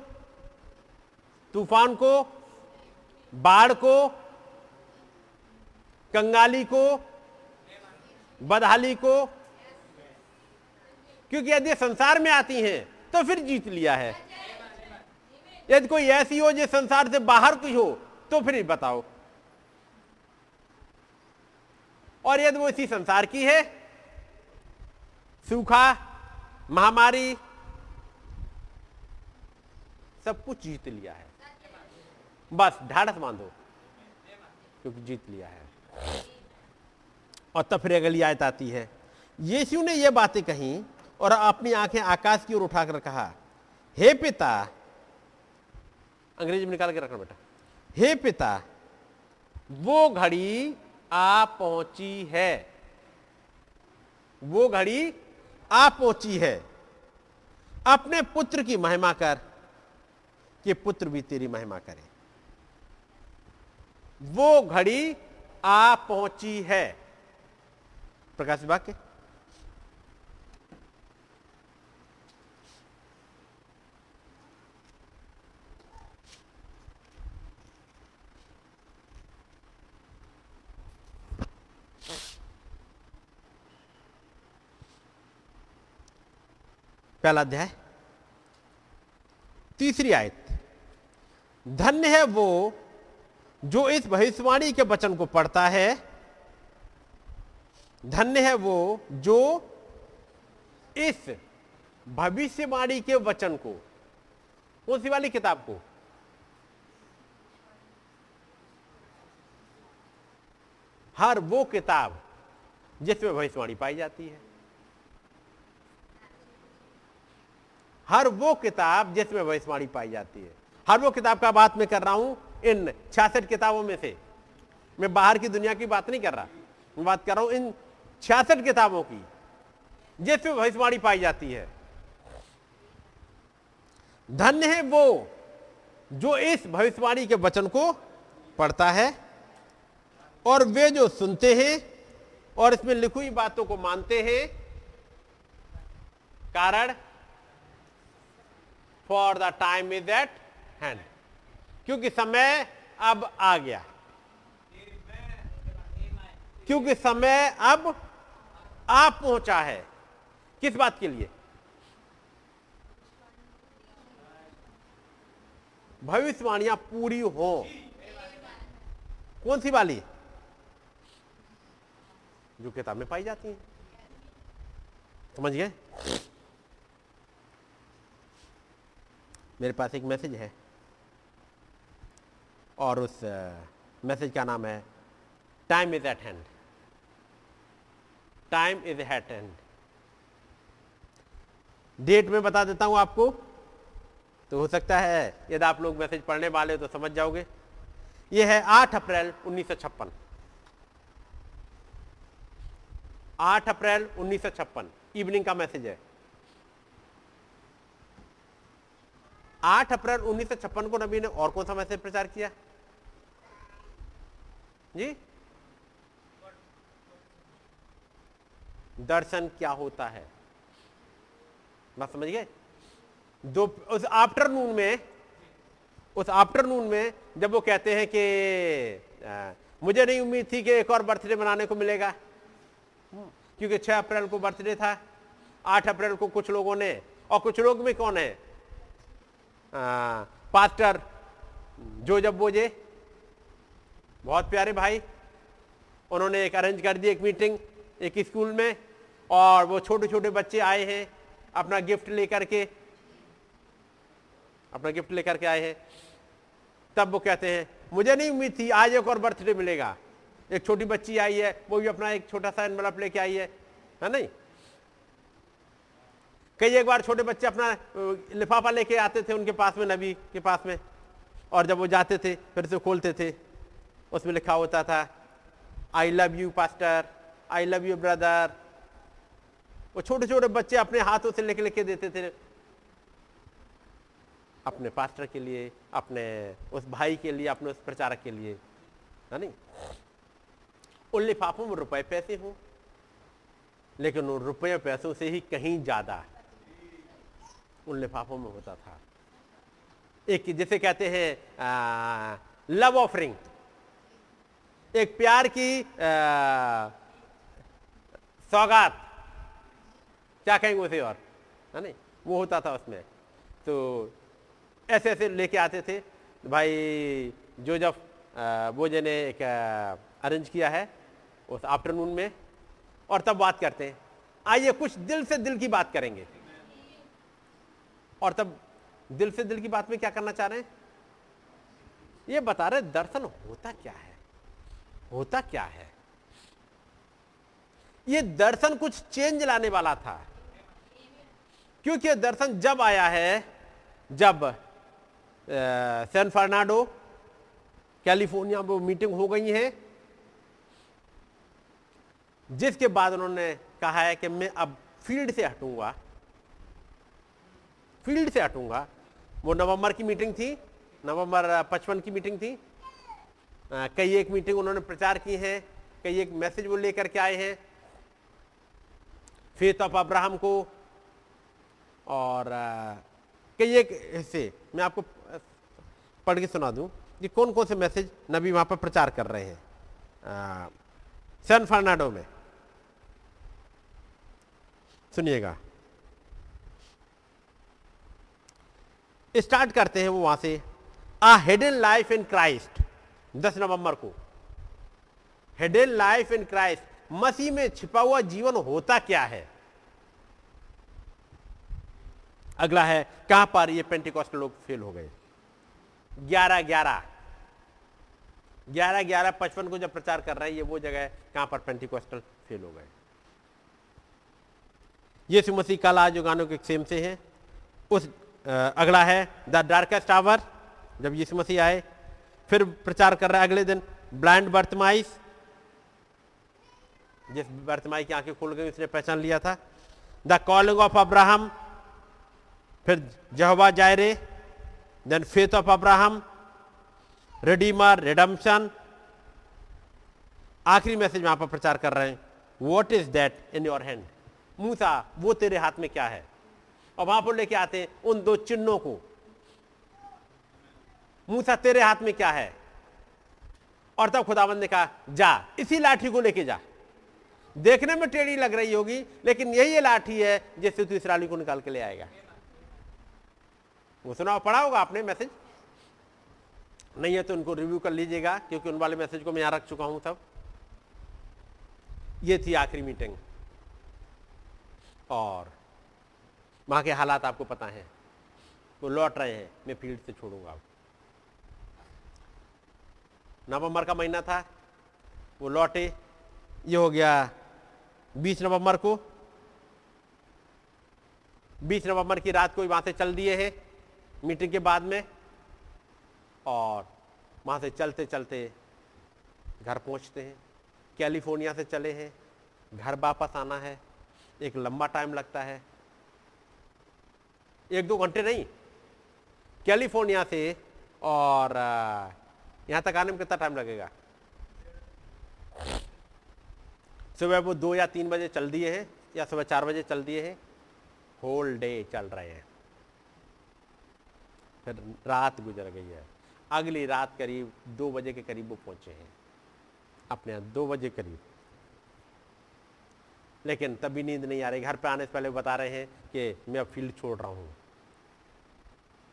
तूफ़ान को, बाढ़ को, कंगाली को, बदहाली को, क्योंकि यदि संसार में आती हैं तो फिर जीत लिया है। यदि कोई ऐसी हो जो संसार से बाहर की हो तो फिर बताओ। और यदि वो इसी संसार की है। सूखा, महामारी, सब कुछ जीत लिया है। बस ढाढ़स बांधो, क्योंकि जीत लिया है। और तब फिर अगली आयत आती है। यीशु ने यह बातें कही और अपनी आँखें आकाश की ओर उठाकर कहा, हे पिता, अंग्रेज़ी में निकाल के रखना बेटा, हे पिता, वो घड़ी आ पहुँची है। वो घड़ी आ पहुँची है। अपने पुत्र की महिमा कर कि पुत्र भी तेरी महिमा करे। वो घड़ी आ पहुँची है। प्रकाश वाक्य पहला अध्याय। तीसरी आयत। धन्य है वो जो इस भविष्यवाणी के वचन को पढ़ता है। धन्य है वो जो इस भविष्यवाणी के वचन को, कौन सी वाली किताब को? हर वो किताब जिसमें भविष्यवाणी पाई जाती है। हर वो किताब जिसमें भविष्यवाणी पाई जाती है। हर वो किताब का बात मैं कर रहा हूँ इन छियासठ किताबों में से। मैं बाहर की दुनिया की बात नहीं कर रहा। मैं बात कर रहा हूँ इन छियासठ किताबों की, जिसमें भविष्यवाणी पाई जाती है। धन्य है वो जो इस भविष्यवाणी के वचन को पढ़ता है और वे जो सुनते हैं और इसमें लिखी हुई बातों को मानते हैं। कारण for the time is at hand क्योंकि समय अब आ गया। क्योंकि समय अब आ पहुँचा है। किस बात के लिए? भविष्यवाणियाँ पूरी हो। कौन सी वाली? जो किताब में पाई जाती हैं। समझ गए? मेरे पास एक मैसेज है। और उस मैसेज का नाम है time is at hand time is at hand date में बता देता हूँ आपको तो हो सकता है यदि आप लोग मैसेज पढ़ने वाले हो तो समझ जाओगे। यह है 8 अप्रैल 1956 8 अप्रैल 1956 इवनिंग का मैसेज है। 8 अप्रैल 1956 को नबी ने और कौन सा मैसेज प्रचार किया? जी? दर्शन क्या होता है? बात समझ गए? दो, उस आफ्टरनून में, उस आफ्टरनून में जब वो कहते हैं कि मुझे नहीं उम्मीद थी कि एक और बर्थडे मनाने को मिलेगा। क्योंकि 6 अप्रैल को बर्थडे था 8 अप्रैल को कुछ लोगों ने, और कुछ लोग में कौन है? पास्टर जो जब बोझे। बहुत प्यारे भाई, उन्होंने एक अरेंज कर दी एक मीटिंग एक स्कूल में, और वो छोटे छोटे बच्चे आए हैं, अपना गिफ्ट लेकर के, अपना गिफ्ट लेकर के आए हैं। तब वो कहते हैं, मुझे नहीं उम्मीद थी आज एक और बर्थडे मिलेगा। एक छोटी बच्ची आई है, वो भी अपना एक छोटा सा एनवलप लेके आई है। है नहीं? कई एक बार छोटे बच्चे अपना लिफाफा लेके आते थे उनके पास में, नबी के पास में। और जब वो जाते थे, फिर से खोलते थे। उसमें लिखा होता था I love you pastor I love you brother वो छोटे छोटे बच्चे अपने हाथों से लिख लिख के देते थे। अपने पास्टर के लिए, अपने उस भाई के लिए, अपने उस प्रचारक के लिए। है नहीं? उन लिफाफों में रुपए पैसे हों, लेकिन उन रुपये पैसों से ही कहीं ज़्यादा उन लिफाफों में होता था। एक जिसे कहते हैं लव ऑफरिंग एक प्यार की सौगात। क्या कहेंगे उसे और? है नहीं? वो होता था उसमें। तो ऐसे ऐसे लेके आते थे। भाई जो जब बोजे ने एक अरेंज किया है उस आफ्टरनून में। और तब बात करते हैं। आइए कुछ दिल से दिल की बात करेंगे। और तब दिल से दिल की बात में क्या करना चाह रहे हैं? ये बता रहे, दर्शन होता क्या है? होता क्या है? ये दर्शन कुछ चेंज लाने वाला था। क्योंकि दर्शन जब आया है, जब सैन फर्नाडो, कैलिफ़ोर्निया में मीटिंग हो गई है, जिसके बाद उन्होंने कहा है कि मैं अब फ़ील्ड से हटूँगा। फ़ील्ड से हटूँगा। वो नवंबर की मीटिंग थी, नवंबर पचपन की मीटिंग थी। कई एक मीटिंग उन्होंने प्रचार की है, कई एक मैसेज वो लेकर के आए हैं। फेथ ऑफ़ अब्राहम को और कई एक हिस्से मैं आपको पढ़ के सुना दूँ कि कौन कौन से मैसेज नबी वहाँ पर प्रचार कर रहे हैं। सैन फर्नाडो में। सुनिएगा। स्टार्ट करते हैं वो वहाँ से। A hidden life in Christ 10 नवंबर को। Hidden life in Christ Masih में छिपा हुआ जीवन होता क्या है? अगला है, कहाँ पर ये पेंटिकॉस्ट लोग फेल हो गए? ग्यारह ग्यारह। ग्यारह ग्यारह पचपन को जब प्रचार कर रहे हैं, ये वो जगह है कहाँ पर पेंटिकॉस्टल फेल हो गए। यीशु मसीह कल जो गानों के सेम से है। उस अगला है द डार्केस्ट आवर, जब यीशु मसीह आए, फिर प्रचार कर रहा है अगले दिन, ब्लाइंड बर्थमाइस जिस बर्थमाई की आँखें खुल गई, उसने पहचान लिया था। द कॉलिंग ऑफ़ अब्राहम, फिर Jehovah Jireh, then faith of Abraham redeemer redemption आखिरी मैसेज वहाँ पर प्रचार कर रहे हैं। What is that in your hand Musa, वो तेरे हाथ में क्या है? और वहाँ पर लेके आते हैं उन दो चिन्हों को। मूसा, तेरे हाथ में क्या है? और तब खुदाबंद ने कहा, जा, इसी लाठी को लेके जा। देखने में टेढ़ी लग रही होगी, लेकिन यही लाठी है जिससे तू इसराइली को निकाल के ले आएगा। वो सुना पढ़ा होगा आपने मैसेज? नहीं है तो उनको रिव्यू कर लीजिएगा, क्योंकि उन वाले मैसेज को मैं यहाँ रख चुका हूँ सब। ये थी आखिरी मीटिंग। और वहाँ के हालात आपको पता है। वो लौट रहे हैं। मैं फ़ील्ड से छोड़ूँगा नवंबर का महीना था। वो लौटे। ये हो गया 20 नवंबर को। 20 नवंबर की रात को वहाँ से चल दिए हैं। मीटिंग के बाद में। और वहाँ से चलते चलते घर पहुँचते हैं। कैलिफ़ोर्निया से चले हैं। घर वापस आना है। एक लंबा टाइम लगता है। एक दो घंटे नहीं। कैलिफ़ोर्निया से और यहाँ तक आने में कितना टाइम लगेगा? सुबह वो दो या तीन बजे चल दिए हैं या सुबह चार बजे चल दिए हैं। होल डे चल रहे हैं। फिर रात गुजर गई है। अगली रात करीब दो बजे के करीब वो पहुँचे हैं। अपने दो बजे करीब। लेकिन तभी नींद नहीं आ रही। घर पे आने से पहले बता रहे हैं कि मैं अब फ़ील्ड छोड़ रहा हूँ।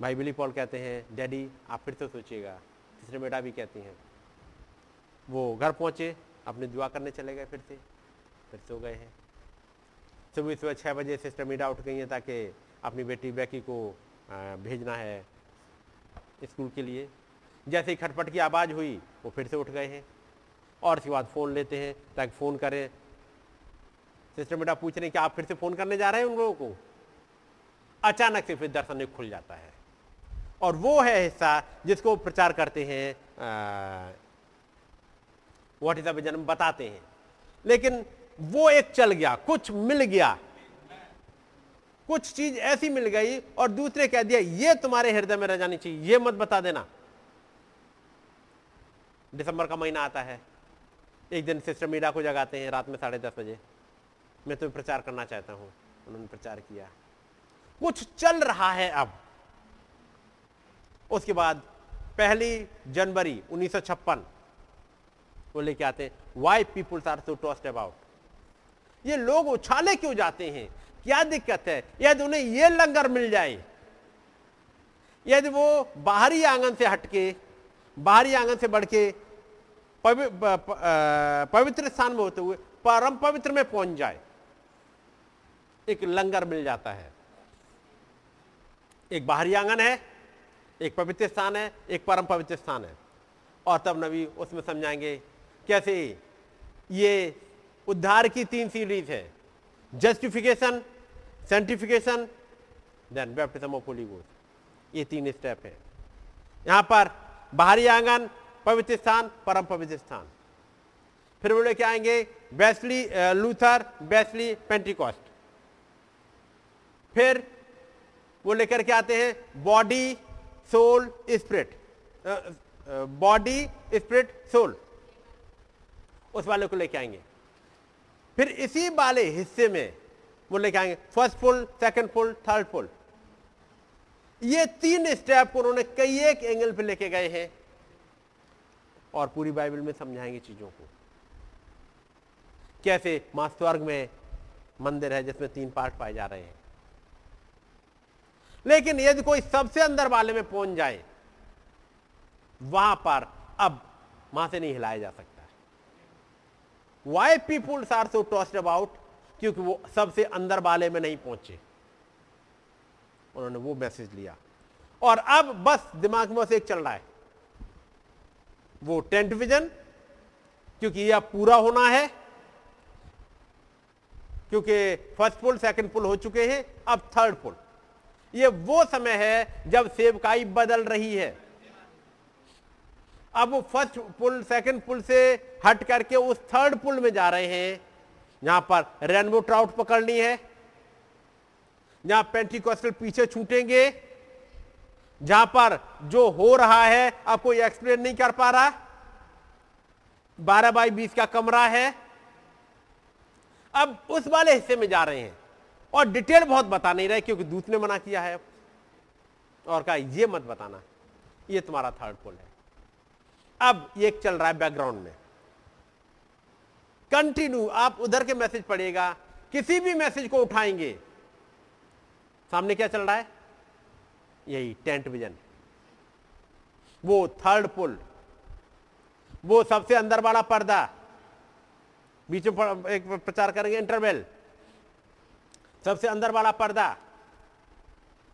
भाई बिली पॉल कहते हैं, डैडी, आप फिर से सोचिएगा। तीसरे बेटा भी कहती हैं, वो घर पहुँचे, अपने दुआ करने चले गए फिर से, फिर सो गए हैं। सुबह सुबह छः बजे सिस्टर मीडा उठ गई हैं ताकि अपनी बेटी बैकी को भेजना है स्कूल के लिए। जैसे ही खटपट की आवाज़ हुई, वो फिर से उठ गए हैं और उसके बाद फ़ोन लेते हैं ताकि फ़ोन करें। सिस्टर बेटा पूछ रहे हैं कि आप फिर से फ़ोन करने जा रहे हैं उन लोगों को? अचानक से फिर दर्शन खुल जाता है। और वो है हिस्सा जिसको प्रचार करते हैं वॉट इज़ जन्म बताते हैं। लेकिन वो एक चल गया, कुछ मिल गया। कुछ चीज़ ऐसी मिल गई और दूसरे कह दिया, ये तुम्हारे हृदय में रह जानी चाहिए, ये मत बता देना। दिसंबर का महीना आता है। एक दिन सिस्टर मीरा को जगाते हैं रात में साढ़े दस बजे। मैं तुम्हें प्रचार करना चाहता हूँ। उन्होंने प्रचार किया। कुछ चल रहा है अब। उसके बाद पहली जनवरी 1956 वो लेके आते हैं why peoples are so tossed about ये लोग उछाले क्यों जाते हैं? क्या दिक्कत है? यदि उन्हें ये लंगर मिल जाए यदि वो बाहरी आँगन से हटके बाहरी आँगन से बढ़ के पवि, पवित्र स्थान में होते हुए परम पवित्र में पहुँच जाए एक लंगर मिल जाता है। एक बाहरी आँगन है एक पवित्र स्थान है, एक परम पवित्र स्थान है। और तब नबी उसमें समझाएँगे, कैसे? ये उद्धार की तीन सीरीज़ है। Justification sanctification then baptism of Holy Ghost ये तीन स्टेप है। यहाँ पर बाहरी आँगन, पवित्र स्थान, परम पवित्र स्थान। फिर वो लेके आएँगे बेस्ली लूथर बेस्ली पेंटिकॉस्ट फिर वो लेकर के आते हैं body soul spirit body spirit soul उस वाले को लेके आएँगे। फिर इसी वाले हिस्से में वो लेके आएँगे। First pull second pull third pull ये तीन स्टेप को उन्होंने कई एक एंगल पे लेके गए हैं। और पूरी बाइबल में समझाएँगे चीज़ों को। कैसे माँ स्वर्ग में मंदिर है जिसमें तीन पार्ट पाए जा रहे हैं। लेकिन यदि कोई सबसे अंदर वाले में पहुँच जाए, वहाँ पर अब वहाँ से नहीं हिलाया जा सकता। Why people are so tossed about क्योंकि वो सबसे अंदर वाले में नहीं पहुँचे। उन्होंने वो मैसेज लिया। और अब बस दिमाग में एक चल रहा है। वो टेंट विजन क्योंकि यह पूरा होना है। क्योंकि फ़र्स्ट पुल सेकंड पुल हो चुके हैं। अब थर्ड पुल ये वो समय है जब सेवकाई बदल रही है। अब वो फ़र्स्ट पुल, सेकंड पुल से हट करके उस थर्ड पुल में जा रहे हैं। यहाँ पर रेनबो ट्राउट पकड़नी है। जहाँ पेंटिकॉस्टल पीछे छूटेंगे। जहाँ पर जो हो रहा है, अब कोई एक्सप्लेन नहीं कर पा रहा। बारह बाई बीस का कमरा है। अब उस वाले हिस्से में जा रहे हैं। और डिटेल बहुत बता नहीं रहे क्योंकि दूत ने मना किया है। और कहा, ये मत बताना, ये तुम्हारा थर्ड पोल है। अब ये चल रहा है बैकग्राउंड में। कंटिन्यू आप उधर के मैसेज पढ़ेगा किसी भी मैसेज को उठाएँगे। सामने क्या चल रहा है? यही टेंट विजन वो थर्ड पुल वो सबसे अंदर वाला पर्दा। बीच में एक प्रचार करेंगे इंटरवेल सबसे अंदर वाला पर्दा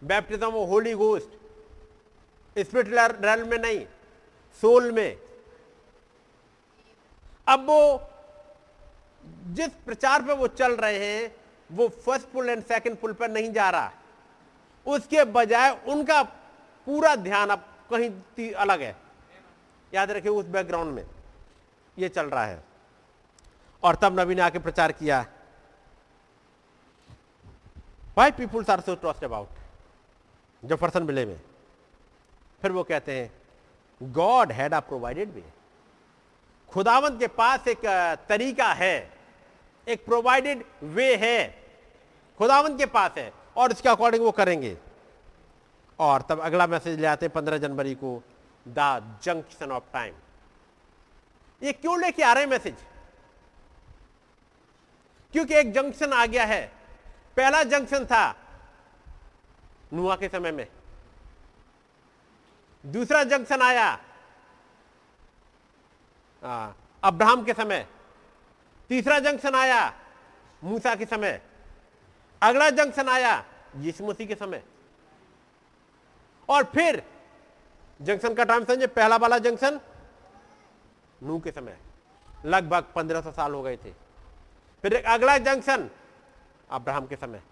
baptism of Holy Ghost spirit rail में नहीं सोल में। अब वो जिस प्रचार पे वो चल रहे हैं, वो first pull and second pull पर नहीं जा रहा। उसके बजाय उनका पूरा ध्यान अब कहीं अलग है। याद रखिए उस बैकग्राउंड में ये चल रहा है। और तब नबी ने आके प्रचार किया। Why peoples are so trust about जो पर्सन मिले में। फिर वो कहते हैं God had a provided way खुदावंत के पास एक तरीका है। एक प्रोवाइडेड वे है। खुदावंत के पास है और इसके अकॉर्डिंग वो करेंगे। और तब अगला मैसेज ले आते हैं पंद्रह जनवरी को द जंक्शन ऑफ़ टाइम ये क्यों लेके आ रहे हैं मैसेज क्योंकि एक जंक्शन आ गया है। पहला जंक्शन था नुआ के समय में। दूसरा जंक्शन आया अब्राहम के समय। तीसरा जंक्शन आया, मूसा के समय। अगला जंक्शन आया, यीशु मसीह के समय। और फिर जंक्शन का टाइम समझे पहला वाला जंक्शन नू के समय। लगभग पंद्रह सौ साल हो गए थे। फिर एक अगला जंक्शन अब्राहम के समय।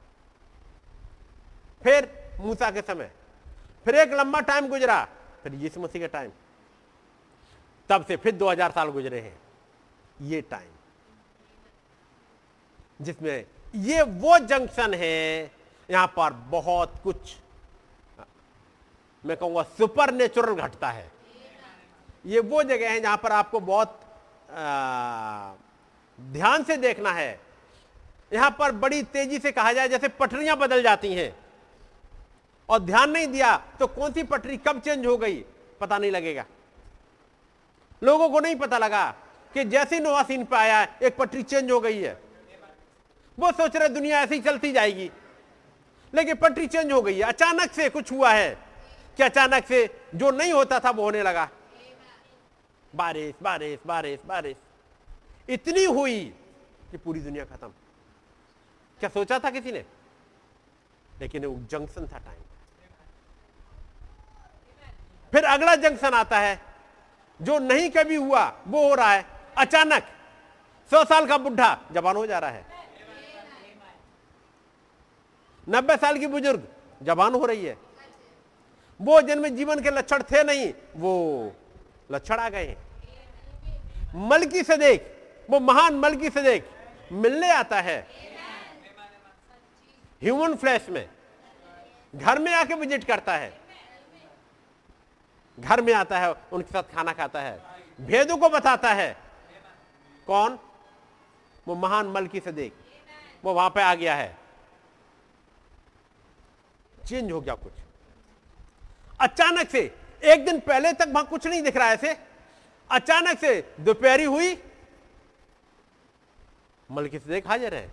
फिर मूसा के समय। फिर एक लंबा टाइम गुजरा फिर यीशु मसीह का टाइम तब से फिर 2000 साल गुजरे हैं। ये टाइम जिसमें ये वो जंक्शन है यहाँ पर बहुत कुछ मैं कहूँगा सुपर नेचुरल घटता है। ये वो जगह है जहाँ पर आपको बहुत आ, ध्यान से देखना है। यहाँ पर बड़ी तेज़ी से कहा जाए, जैसे पटरियाँ बदल जाती हैं। और ध्यान नहीं दिया तो कौन सी पटरी कब चेंज हो गई, पता नहीं लगेगा। लोगों को नहीं पता लगा कि जैसे नोवा सीन पर आया, एक पटरी चेंज हो गई है। वो सोच रहे दुनिया ऐसी चलती जाएगी, लेकिन पटरी चेंज हो गई है। अचानक से कुछ हुआ है कि अचानक से जो नहीं होता था, वो होने लगा। बारिश बारिश बारिश बारिश। इतनी हुई कि पूरी दुनिया खत्म। क्या सोचा था किसी ने? लेकिन वो जंक्शन था टाइम फिर अगला जंक्शन आता है, जो नहीं कभी हुआ, वो हो रहा है अचानक। सौ साल का बुढ़ा जवान हो जा रहा है। नब्बे साल की बुज़ुर्ग जवान हो रही है। वो जिनमें जीवन के लक्षण थे नहीं, वो लक्षण आ गए मलकी से देख, वो महान मलकी से देख, मिलने आता है। ह्यूमन फ्लैश में। घर में आके विज़िट करता है। घर में आता है, उनके साथ खाना खाता है। भेदों को बताता है। कौन? वो महान मलकी से देख। वो वहाँ पे आ गया है। चेंज हो गया कुछ। अचानक से, एक दिन पहले तक वहाँ कुछ नहीं दिख रहा है ऐसे। अचानक से, दोपहरी हुई। मलकी से देख, हाजिर है।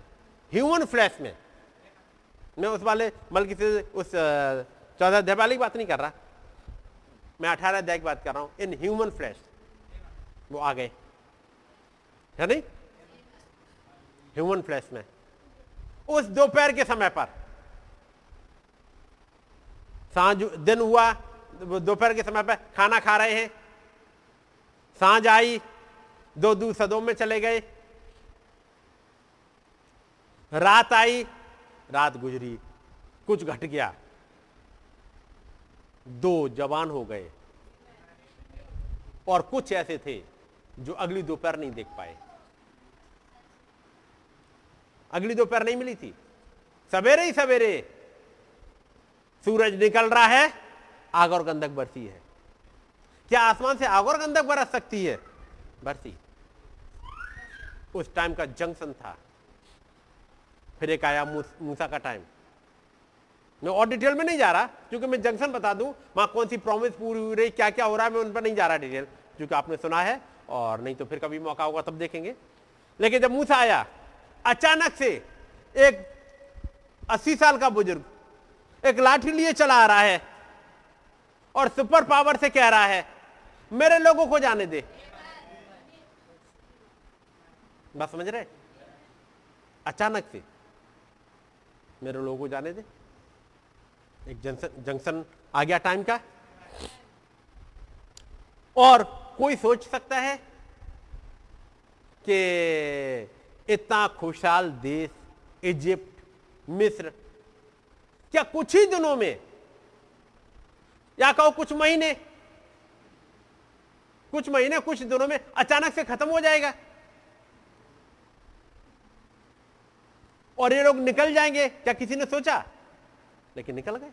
ह्यूमन फ्लैश में। मैं उस वाले मलकी से उस चौदह अध्याय वाले की बात नहीं कर रहा। मैं अठारह अध्याय की बात कर रहा हूँ। इन ह्यूमन फ्लैश, वो आ गए। है नहीं? ह्यूमन फ्लैश में। उस दोपहर के समय पर, साँझ, दिन हुआ दोपहर के समय पर खाना खा रहे हैं। साँझ आई, दो दूर सदों में चले गए। रात आई रात गुजरी, कुछ घट गया। दो जवान हो गए और कुछ ऐसे थे जो अगली दोपहर नहीं देख पाए। अगली दोपहर नहीं मिली थी। सवेरे ही सवेरे सूरज निकल रहा है, आग और गंधक बरसी है। क्या आसमान से आग और गंधक बरस सकती है? बरसी। उस टाइम का जंक्शन था। फिर एक आया मूसा का टाइम मैं और डिटेल में नहीं जा रहा, क्योंकि मैं जंक्शन बता दूँ, वहाँ कौन सी प्रॉमिस पूरी हुई रही क्या क्या हो रहा है, मैं उन पर नहीं जा रहा डिटेल क्योंकि आपने सुना है, और नहीं तो फिर कभी मौका होगा तब देखेंगे। लेकिन जब मूसा आया, अचानक से एक अस्सी साल का बुज़ुर्ग, एक लाठी लिए चला आ रहा है, और सुपर पावर से कह रहा है, मेरे लोगों को जाने दे। बात समझ रहे? अचानक से। मेरे लोगों को जाने दे। एक जंक्शन जंक्शन आ गया टाइम का। और कोई सोच सकता है कि इतना खुशहाल देश, इजिप्ट, मिस्र, क्या कुछ ही दिनों में, या कहो कुछ महीने कुछ महीने, कुछ दिनों में अचानक से खत्म हो जाएगा। और ये लोग निकल जाएँगे। क्या किसी ने सोचा? लेकिन निकल गए।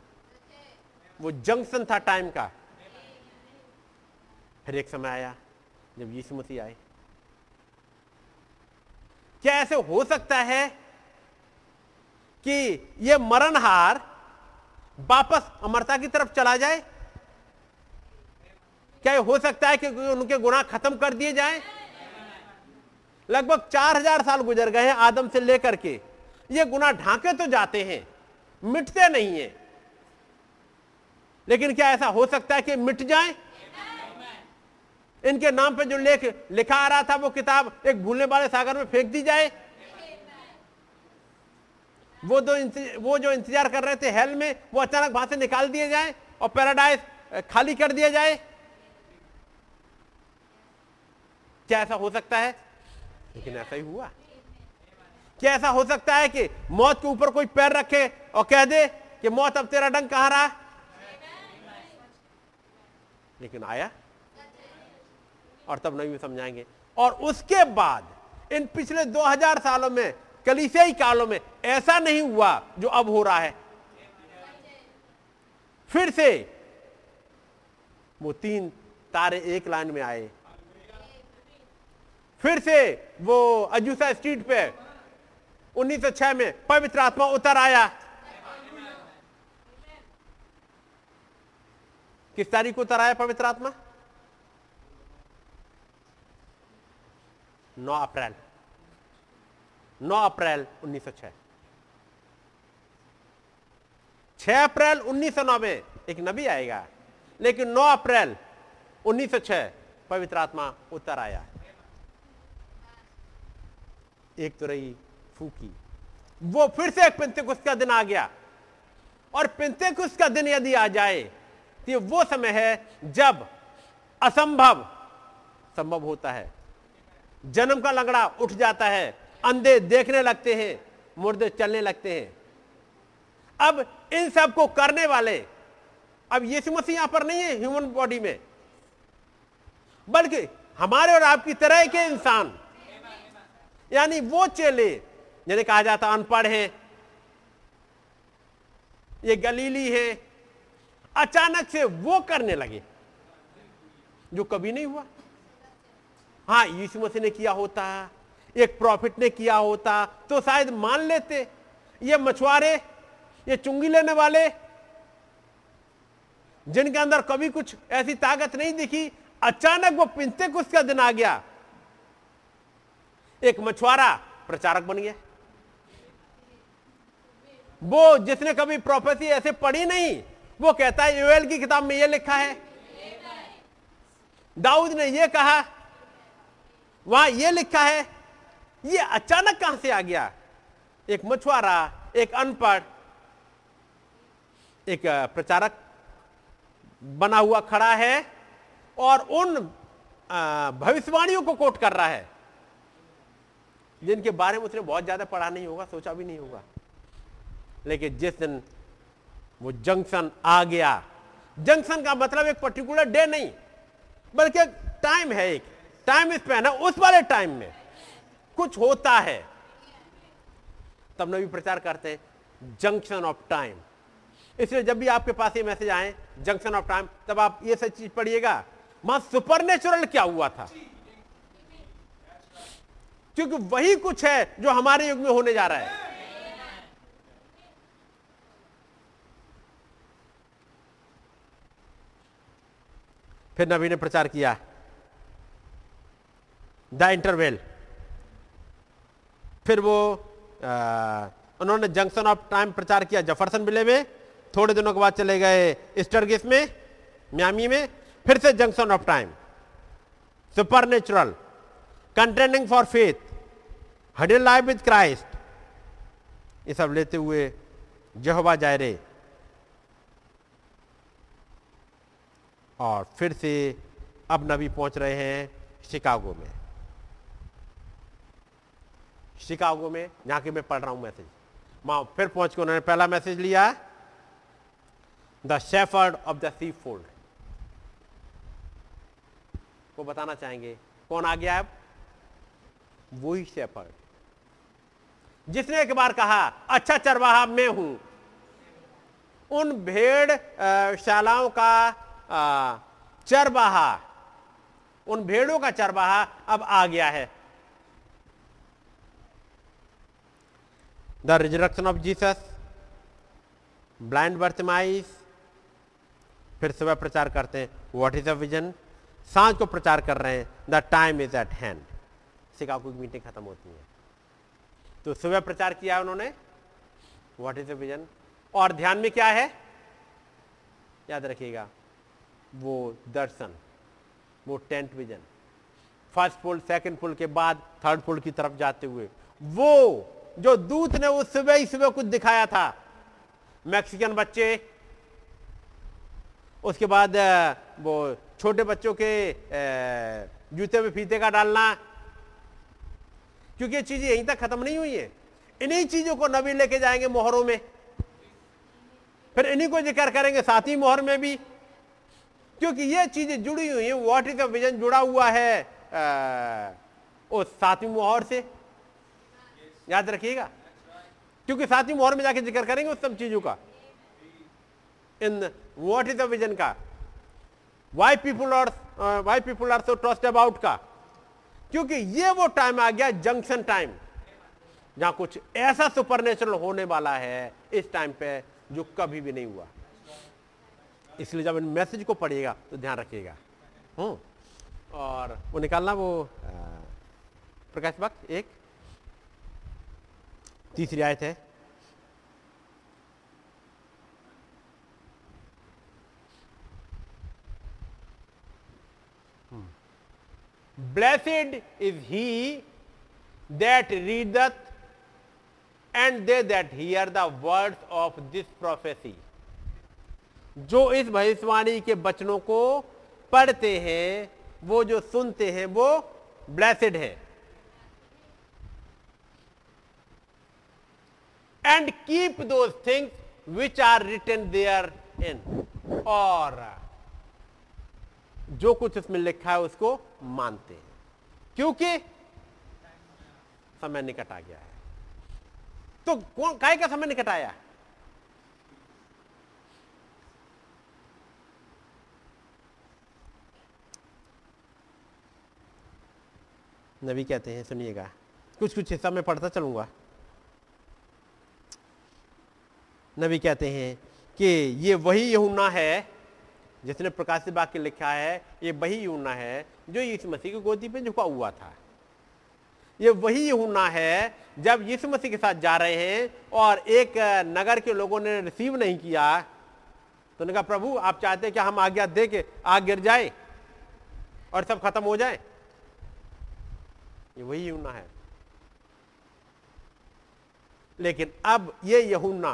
वो जंक्शन था टाइम का। फिर एक समय आया, जब यीशु मसीह आए। क्या ऐसे हो सकता है कि ये मरणहार वापस अमरता की तरफ़ चला जाए? क्या हो सकता है कि उनके गुनाह खत्म कर दिए जाएँ? लगभग चार हज़ार साल गुजर गए हैं आदम से लेकर के। ये गुनाह ढांके तो जाते हैं, मिटते नहीं है। लेकिन क्या ऐसा हो सकता है कि मिट जाए? इनके नाम पे जो लेख लिखा आ रहा था, वो किताब एक भूलने वाले सागर में फेंक दी जाए? वो दो वो जो इंतज़ार कर रहे थे हेल में, वो अचानक वहाँ से निकाल दिए जाए और पैराडाइज खाली कर दिया जाए? क्या ऐसा हो सकता है? लेकिन ऐसा ही हुआ। क्या ऐसा हो सकता है कि मौत के ऊपर कोई पैर रखे और कह दे कि मौत अब तेरा डंग कहाँ रहा? है लेकिन आया। और तब नहीं समझाएँगे। और उसके बाद, इन पिछले 2000 सालों में, कलिसियाई कालों में, ऐसा नहीं हुआ जो अब हो रहा है। फिर से, वो तीन तारे एक लाइन में आए। फिर से, वो अजूसा स्ट्रीट पे 1906 में पवित्र आत्मा उतर आया। किस तारीख को उतर आया पवित्र आत्मा? 9 अप्रैल। 9 अप्रैल 1906 6 अप्रैल 1909 में एक नबी आएगा, लेकिन 9 अप्रैल 1906 पवित्र आत्मा उतर आया। एक तो रही फूकी। वो फिर से पिंतेकुस्त का दिन आ गया। और पिंतेकुस्त का दिन यदि आ जाए तो वो समय है जब असंभव संभव होता है। जन्म का लंगड़ा उठ जाता है, अंधे देखने लगते हैं, मुर्दे चलने लगते हैं। अब इन सबको करने वाले, अब यीशु मसीह यहाँ पर नहीं है ह्यूमन बॉडी में। बल्कि हमारे और आपकी तरह के इंसान, यानी वो चेले जिन्हें कहा जाता अनपढ़ है। ये गलीली है। अचानक से वो करने लगे, जो कभी नहीं हुआ। हाँ यीशु मसीह ने किया होता, एक प्रॉफिट ने किया होता तो शायद मान लेते, ये मछुआरे, ये चुंगी लेने वाले, जिनके अंदर कभी कुछ ऐसी ताकत नहीं दिखी, अचानक वो पिंते कुछ का दिन आ गया। एक मछुआरा प्रचारक बन गया। वो जिसने कभी प्रोफेसी ऐसे पढ़ी नहीं, वो कहता है यूएल की किताब में ये लिखा है। दाऊद ने ये कहा, वहाँ ये लिखा है, ये अचानक कहाँ से आ गया? एक मछुआरा, एक अनपढ़, एक प्रचारक बना हुआ खड़ा है और उन भविष्यवाणियों को कोट कर रहा है। जिनके बारे में उसने बहुत ज़्यादा पढ़ा नहीं होगा, सोचा भी नहीं होगा। लेकिन जिस दिन वो जंक्शन आ गया, जंक्शन का मतलब एक पर्टिकुलर डे नहीं, बल्कि टाइम है एक टाइम स्पैन है उस वाले टाइम में। कुछ होता है। तब नबी प्रचार करते हैं जंक्शन ऑफ़ टाइम इसलिए जब भी आपके पास ये मैसेज आए, जंक्शन ऑफ़ टाइम तब आप ये सब चीज़ पढ़िएगा, वहाँ सुपर क्या हुआ था? क्योंकि वही कुछ है जो हमारे युग में होने जा रहा है। फिर नबी ने प्रचार किया। The interval. फिर वो आ, उन्होंने जंक्शन ऑफ़ टाइम प्रचार किया। जफरसन बिले में थोड़े दिनों के बाद चले गए ईस्टरगिस में म्यामी में फिर से junction of time. Supernatural contending for faith. Hidden life with Christ. ये सब लेते हुए जहवा जायरे। और फिर से अब नबी पहुँच रहे हैं शिकागो में। शिकागो में जहाँ के मैं पढ़ रहा हूँ मैसेज। वहाँ फिर पहुँच के उन्होंने पहला मैसेज लिया, the shepherd of the sheepfold. को बताना चाहेंगे, कौन आ गया अब? वही शेफर्ड। जिसने एक बार कहा अच्छा चरवाहा मैं हूँ। उन भेड़ शालाओं का चरवाहा। उन भेड़ों का चरवाहा अब आ गया है। The resurrection of Jesus blind Bartimaeus फिर सुबह प्रचार करते हैं व्हाट इज़ अ विजन साँझ को प्रचार कर रहे हैं the time is at hand Chicago की मीटिंग खत्म होती है। तो सुबह प्रचार किया उन्होंने व्हाट इज़ अ विजन और ध्यान में क्या है? याद रखिएगा वो दर्शन, वो tent vision first pull second pull के बाद थर्ड पुल की तरफ़ जाते हुए। वो जो दूत ने उस सुबह ही सुबह कुछ दिखाया था मैक्सिकन बच्चे, उसके बाद वो छोटे बच्चों के जूते में फीते का डालना। क्योंकि ये चीज़ें यहीं तक खत्म नहीं हुई है। इन्हीं चीज़ों को नबी लेके जाएँगे मोहरों में। फिर इन्हीं को ज़िक्र करेंगे साथ ही मोहर में भी। क्योंकि ये चीज़ें जुड़ी हुई हैं व्हाट इज़ विजन जुड़ा हुआ है। उस सातवीं मोहर से। याद रखिएगा। क्योंकि सातवीं मोहर में जाके ज़िक्र करेंगे उस सब चीज़ों का। इन व्हाट इज़ विजन का। Why people are why people are so trust about का। क्योंकि ये वो टाइम आ गया जंक्शन टाइम जहाँ कुछ ऐसा सुपरनेचुरल होने वाला है, इस टाइम पे जो कभी भी नहीं हुआ। इसलिए जब इन मैसेज को पढ़िएगा तो ध्यान रखिएगा। हम्म। और वो निकालना वो प्रकाश भक्त एक। तीसरी आयत है। Blessed is he that readeth and they that hear the words of this prophecy. जो इस भविष्यवाणी के बचनों को पढ़ते हैं, वो जो सुनते हैं, वो ब्लेसिड है। And keep those things which are written there in और जो कुछ उसमें लिखा है, उसको मानते हैं। क्योंकि समय निकट आ गया है। तो कौन काय का समय निकट आया नबी कहते हैं, सुनिएगा। कुछ कुछ हिस्सा में पढ़ता चलूँगा। नबी कहते हैं कि ये वही यूना है, जिसने प्रकाशित वाक्य लिखा है, ये वही यूना है, जो यीशु मसीह की गोदी पे झुका हुआ था। ये वही यूना है, जब यीशु मसीह के साथ जा रहे हैं और एक नगर के लोगों ने रिसीव नहीं किया तो उन्होंने कहा, प्रभु, आप चाहते हैं कि हम आज्ञा दे के आग गिर जाए और सब खत्म हो जाए? ये वही यहुना है। लेकिन अब ये यहुना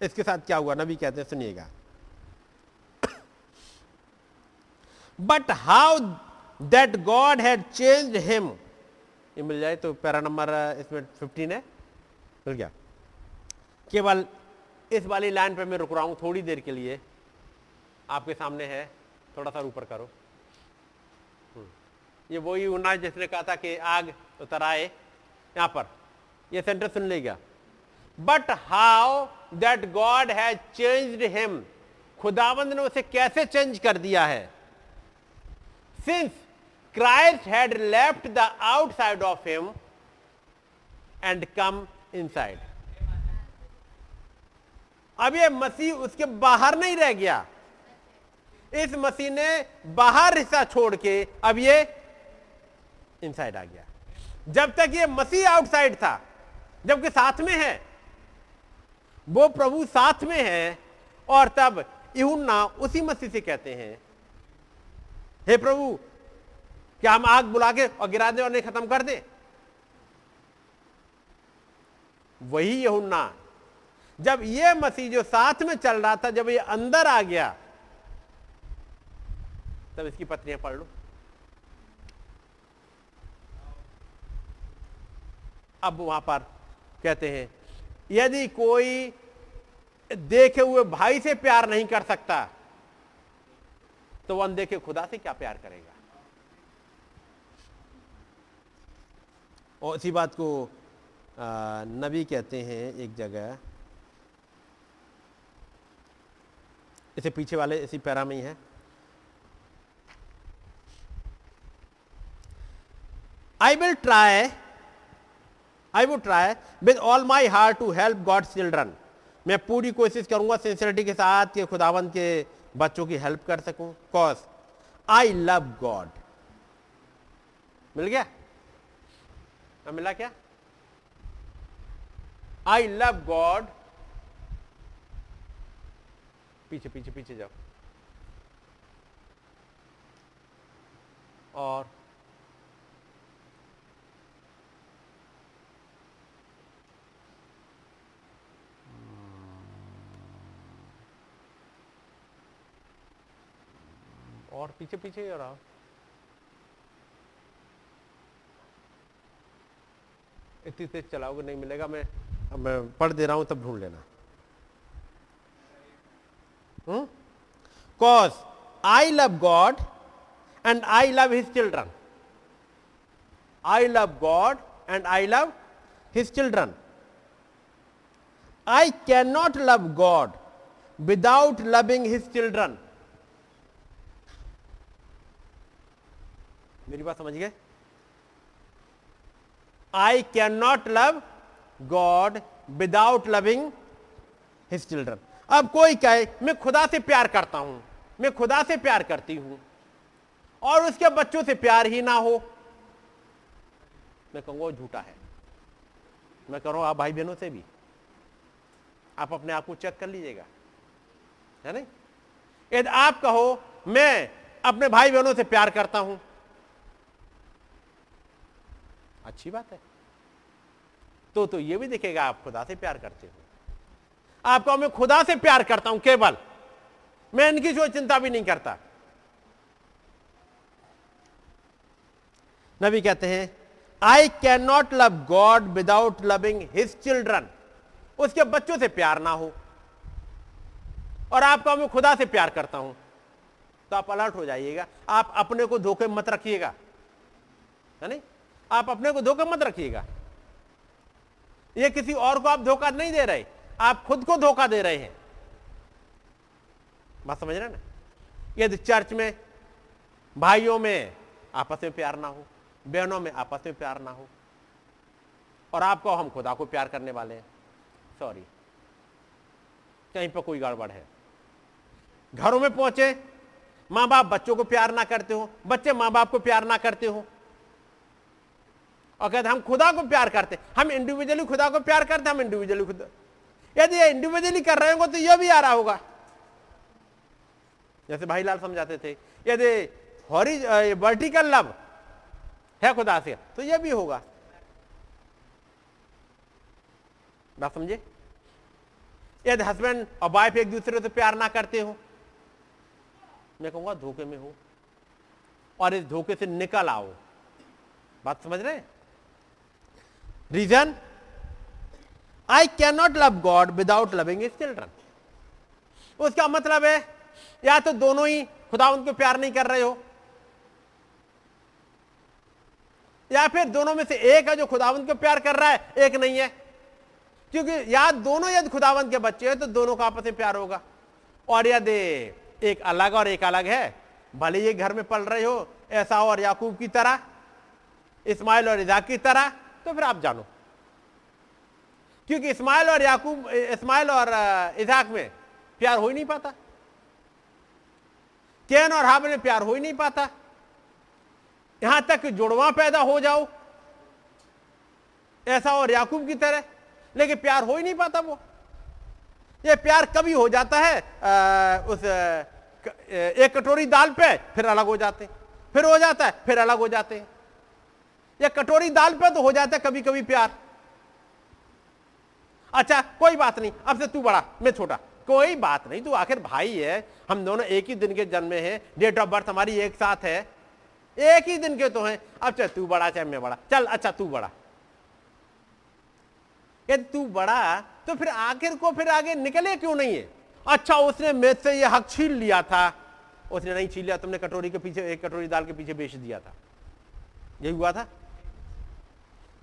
इसके साथ क्या हुआ? नबी कहते हैं, सुनिएगा। But how that God had change him ये मिल जाए तो पैरा नंबर, इसमें फिफ्टीन है। मिल गया। केवल इस वाली लाइन पे मैं रुक रहा हूँ थोड़ी देर के लिए। आपके सामने है, थोड़ा सा ऊपर करो। ये वही उन्ना जिसने कहा था कि आग उतर आए यहाँ पर, ये सेंटर सुन लेगा but how that God has changed him खुदावंद ने उसे कैसे चेंज कर दिया है? Since Christ had left the outside of him and come inside अब ये मसीह उसके बाहर नहीं रह गया। इस मसीह ने बाहर हिस्सा छोड़ के अब ये इनसाइड आ गया। जब तक ये मसीह आउटसाइड था जबकि साथ में है, वो प्रभु साथ में है, और तब यूना उसी मसीह से कहते हैं, हे प्रभु, क्या हम आग बुला के और गिरा दे और नहीं खत्म कर दे? वही यहुन्ना, जब ये मसीह जो साथ में चल रहा था, जब ये अंदर आ गया, तब इसकी पत्नियाँ पढ़ लो। अब वहाँ पर कहते हैं, यदि कोई देखे हुए भाई से प्यार नहीं कर सकता तो वह अनदेखे खुदा से क्या प्यार करेगा? और इसी बात को नबी कहते हैं एक जगह, इसे पीछे वाले, इसी पैरा में ही है। I will try I would try with all my heart to help God children मैं पूरी कोशिश करूँगा सिंसियरिटी के साथ कि खुदावंत के बच्चों की हेल्प कर सकूँ। कॉज आई लव गॉड मिल गया? अब मिला क्या? आई लव गॉड पीछे पीछे पीछे जाओ। और और पीछे पीछे और आओ इतनी तेज चलाओगे नहीं मिलेगा, मैं मैं पढ़ दे रहा हूँ, तब ढूंढ लेना। Cause I love God and I love his children I love God and I love his children I can not love God without loving his children मेरी बात समझ गए? I can not love God without loving his children अब कोई कहे, मैं खुदा से प्यार करता हूँ, मैं खुदा से प्यार करती हूँ, और उसके बच्चों से प्यार ही ना हो। मैं कहूँगा झूठा है। मैं कह रहा हूँ, आप भाई बहनों से भी। आप अपने आप को चेक कर लीजिएगा। है नहीं? यदि आप कहो, मैं अपने भाई बहनों से प्यार करता हूँ अच्छी बात है। तो तो ये भी दिखेगा, आप खुदा से प्यार करते हो। आपको, मैं खुदा से प्यार करता हूँ, केवल। मैं इनकी जो चिंता भी नहीं करता। नबी कहते हैं I can not love God without loving his children उसके बच्चों से प्यार ना हो। और आपका, मैं खुदा से प्यार करता हूँ। तो आप अलर्ट हो जाइएगा। आप अपने को धोखे मत रखिएगा। है नहीं? आप अपने को धोखा मत रखिएगा। ये किसी और को आप धोखा नहीं दे रहे, आप खुद को धोखा दे रहे हैं। बात समझ रहे ना? यदि चर्च में भाइयों में आपस में प्यार ना हो, बहनों में आपस में प्यार ना हो, और आपको हम खुदा को प्यार करने वाले हैं सॉरी कहीं पर कोई गड़बड़ है? घरों में पहुँचे, माँ बाप बच्चों को प्यार ना करते हो, बच्चे माँ बाप को प्यार ना करते हो और कहते हम खुदा को प्यार करते हम इंडिविजुअली खुदा को प्यार करते हम इंडिविजुअली खुदा यदि ये इंडिविजुअली कर रहे होंगे तो यह भी आ रहा होगा। जैसे भाई लाल समझाते थे, यदि वर्टिकल लव है खुदा से तो यह भी होगा। बात समझे? यदि हस्बैंड और वाइफ एक दूसरे से प्यार ना करते हो, मैं कहूँगा, धोखे में हो। और इस धोखे से निकल आओ। बात समझ रहे हैं? Reason I can not love God without loving his children उसका मतलब है, या तो दोनों ही खुदा उनको प्यार नहीं कर रहे हो, या फिर दोनों में से एक है जो खुदावंत को प्यार कर रहा है, एक नहीं है। क्योंकि या दोनों यदि खुदावंत के बच्चे हैं तो दोनों का आपस में प्यार होगा। और यदि एक अलग और एक अलग है, भले ये घर में पल रहे हो, ऐसा और याकूब की तरह इस्माइल और इजाक की तरह तो फिर आप जानो। क्योंकि इस्माइल और याकूब इस्माइल और इजाक में प्यार हो ही नहीं पाता। कैन और हाब में प्यार हो ही नहीं पाता। यहाँ तक जुड़वा पैदा हो जाओ। ऐसा और याकूब की तरह लेकिन प्यार हो ही नहीं पाता वो। ये प्यार कभी हो जाता है आ, उस एक कटोरी दाल पे फिर अलग हो जाते। फिर हो जाता है फिर अलग हो जाते हैं। या कटोरी दाल पे तो हो जाता है कभी कभी प्यार। अच्छा कोई बात नहीं, अब से तू बड़ा, मैं छोटा। कोई बात नहीं, तू आखिर भाई है, हम दोनों एक ही दिन के जन्मे हैं डेट ऑफ़ बर्थ हमारी एक साथ है, एक ही दिन के तो हैं। अब चाहे तू बड़ा चाहे मैं बड़ा। चल अच्छा तू बड़ा। यदि तू बड़ा तो फिर आखिर को फिर आगे निकले क्यों नहीं है? अच्छा उसने मेज से ये हक छीन लिया था। उसने नहीं छीन लिया, तुमने कटोरी के पीछे, एक कटोरी दाल के पीछे बेच दिया था। यही हुआ था?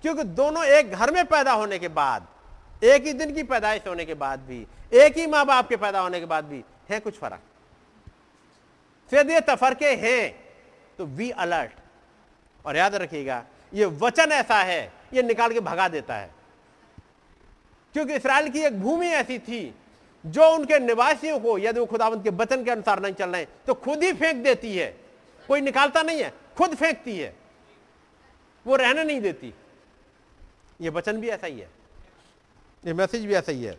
क्योंकि दोनों एक घर में पैदा होने के बाद, एक ही दिन की पैदाइश होने के बाद भी, एक ही माँ बाप के पैदा होने के बाद भी है कुछ फ़र्क? फिर ये तफरके हैं तो वी अलर्ट और याद रखिएगा, ये वचन ऐसा है, ये निकाल के भगा देता है। क्योंकि इसराइल की एक भूमि ऐसी थी, जो उनके निवासियों को, यदि वो खुदावंत के वचन के अनुसार नहीं चल रहे तो खुद ही फेंक देती है। कोई निकालता नहीं है, खुद फेंकती है। वो रहने नहीं देती। ये वचन भी ऐसा ही है। ये मैसेज भी ऐसा ही है।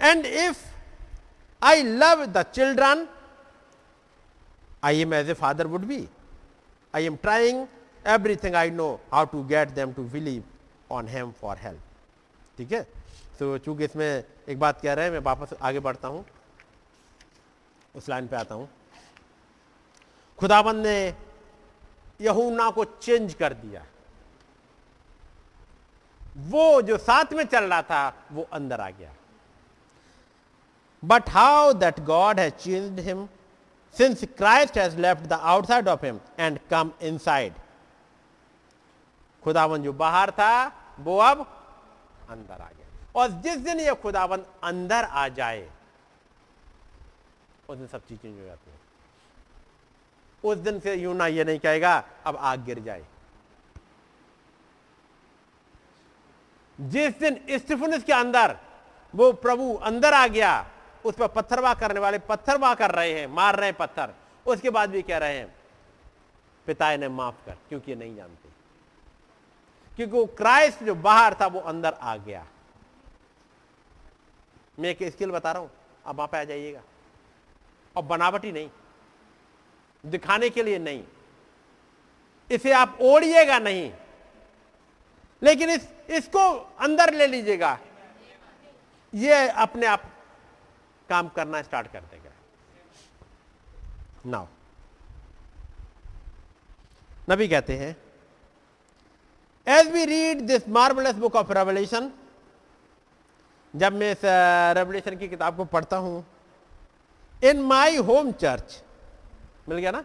And if I love the children I am as a father would be I am trying everything I know how to get them to believe on him for help ठीक है? तो चूँकि इसमें एक बात कह रहे हैं, मैं वापस आगे बढ़ता हूँ। उस लाइन पे आता हूँ। खुदाबंद ने यहूना को चेंज कर दिया। वो जो साथ में चल रहा था, वो अंदर आ गया। But how that God has change him since Christ has left the outside of him and come inside खुदावन जो बाहर था, वो अब अंदर आ गया। और जिस दिन ये खुदावन अंदर आ जाए, उस दिन सब चीज़ चेंज हो जाती हैं। उस दिन से यूँ ना ये नहीं कहेगा, अब आग गिर जाए। जिस दिन स्टिफनस के अंदर वो प्रभु अंदर आ गया, उस पर पत्थरवा करने वाले पत्थरवा कर रहे हैं, मार रहे हैं पत्थर। उसके बाद भी कह रहे हैं पिता ने माफ़ कर, क्योंकि नहीं जानते। क्योंकि वो क्राइस्ट जो बाहर था, वो अंदर आ गया। मैं एक स्किल बता रहा हूँ अब वहाँ पर आ जाइएगा। और बनावटी नहीं। दिखाने के लिए नहीं। इसे आप ओढ़िएगा नहीं। लेकिन इस, इसको अंदर ले लीजिएगा। ये अपने आप काम करना स्टार्ट कर देगा। नाउ, नबी कहते हैं as we read this marvellous book of Revelation जब मैं इस रेवल्यूशन की किताब को पढ़ता हूँ इन माई होम चर्च मिल गया ना?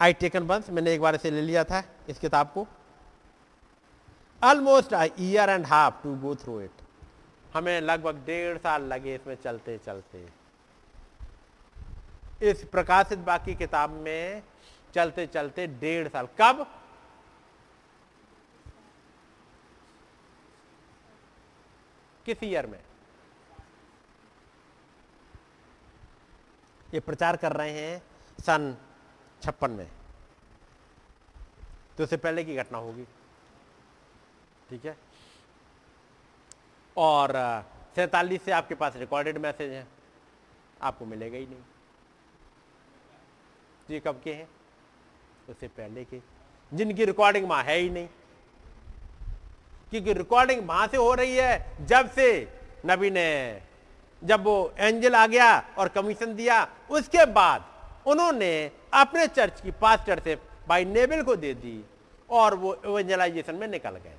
आई टेकन बंस मैंने एक बार इसे ले लिया था, इस किताब को। Almost year and half to go through it हमें लगभग डेढ़ साल लगे इसमें चलते चलते। इस प्रकाशित बाकी किताब में चलते चलते डेढ़ साल। कब? किस ईयर में? ये प्रचार कर रहे हैं सन छप्पन में। तो उससे पहले की घटना होगी। ठीक है? और सैतालीस से आपके पास रिकॉर्डेड मैसेज है। आपको मिलेगा ही नहीं। तो ये कब के हैं? उससे पहले के। जिनकी रिकॉर्डिंग वहाँ है ही नहीं। क्योंकि रिकॉर्डिंग वहाँ से हो रही है, जब से नबी ने, जब वो एंजल आ गया और कमीशन दिया, उसके बाद उन्होंने अपने चर्च की पास्टर से भाई नेबल को दे दी और वो एवेंजलाइजेशन में निकल गए।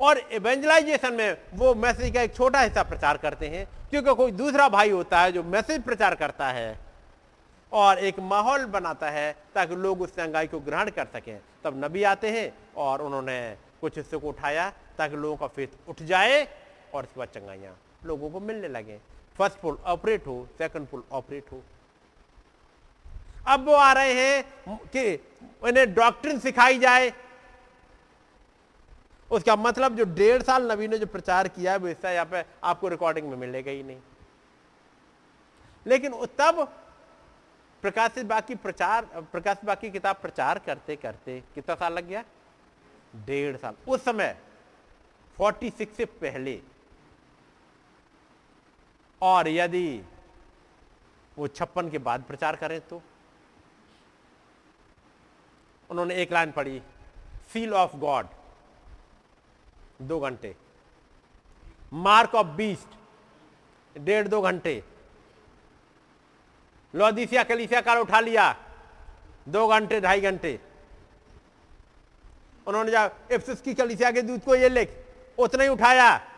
और एवेंजलाइजेशन में वो मैसेज का एक छोटा हिस्सा प्रचार करते हैं, क्योंकि कोई दूसरा भाई होता है जो मैसेज प्रचार करता है और एक माहौल बनाता है ताकि लोग उस चंगाई को ग्रहण कर सकें। तब नबी आते हैं और उन्होंने कुछ हिस्से को उठाया ताकि लोगों का फेथ उठ जाए और इसके बाद चंगाइयाँ लोगों को मिलने लगे। फ़र्स्ट पुल ऑपरेट हो सेकंड पुल ऑपरेट हो। अब वो आ रहे हैं कि उन्हें डॉक्ट्रिन सिखाई जाए उसका मतलब जो डेढ़ साल नबी ने जो प्रचार किया है, वो हिस्सा यहाँ पे आपको रिकॉर्डिंग में मिलेगा ही नहीं। लेकिन तब प्रकाशित बाकी प्रचार, प्रकाशित बाकी किताब प्रचार करते करते कितना साल लग गया? डेढ़ साल। उस समय 46 से पहले, और यदि वो छप्पन के बाद प्रचार करें तो? उन्होंने एक लाइन पढ़ी सील ऑफ़ गॉड दो घंटे। मार्क ऑफ़ बीस्ट, डेढ़ दो घंटे। लौदीसिया, कलिसिया कार उठा लिया, दो घंटे, ढाई घंटे। उन्होंने जा इफ्सुस की कलीसिया के दूत को ये लिख, उतना ही उठाया।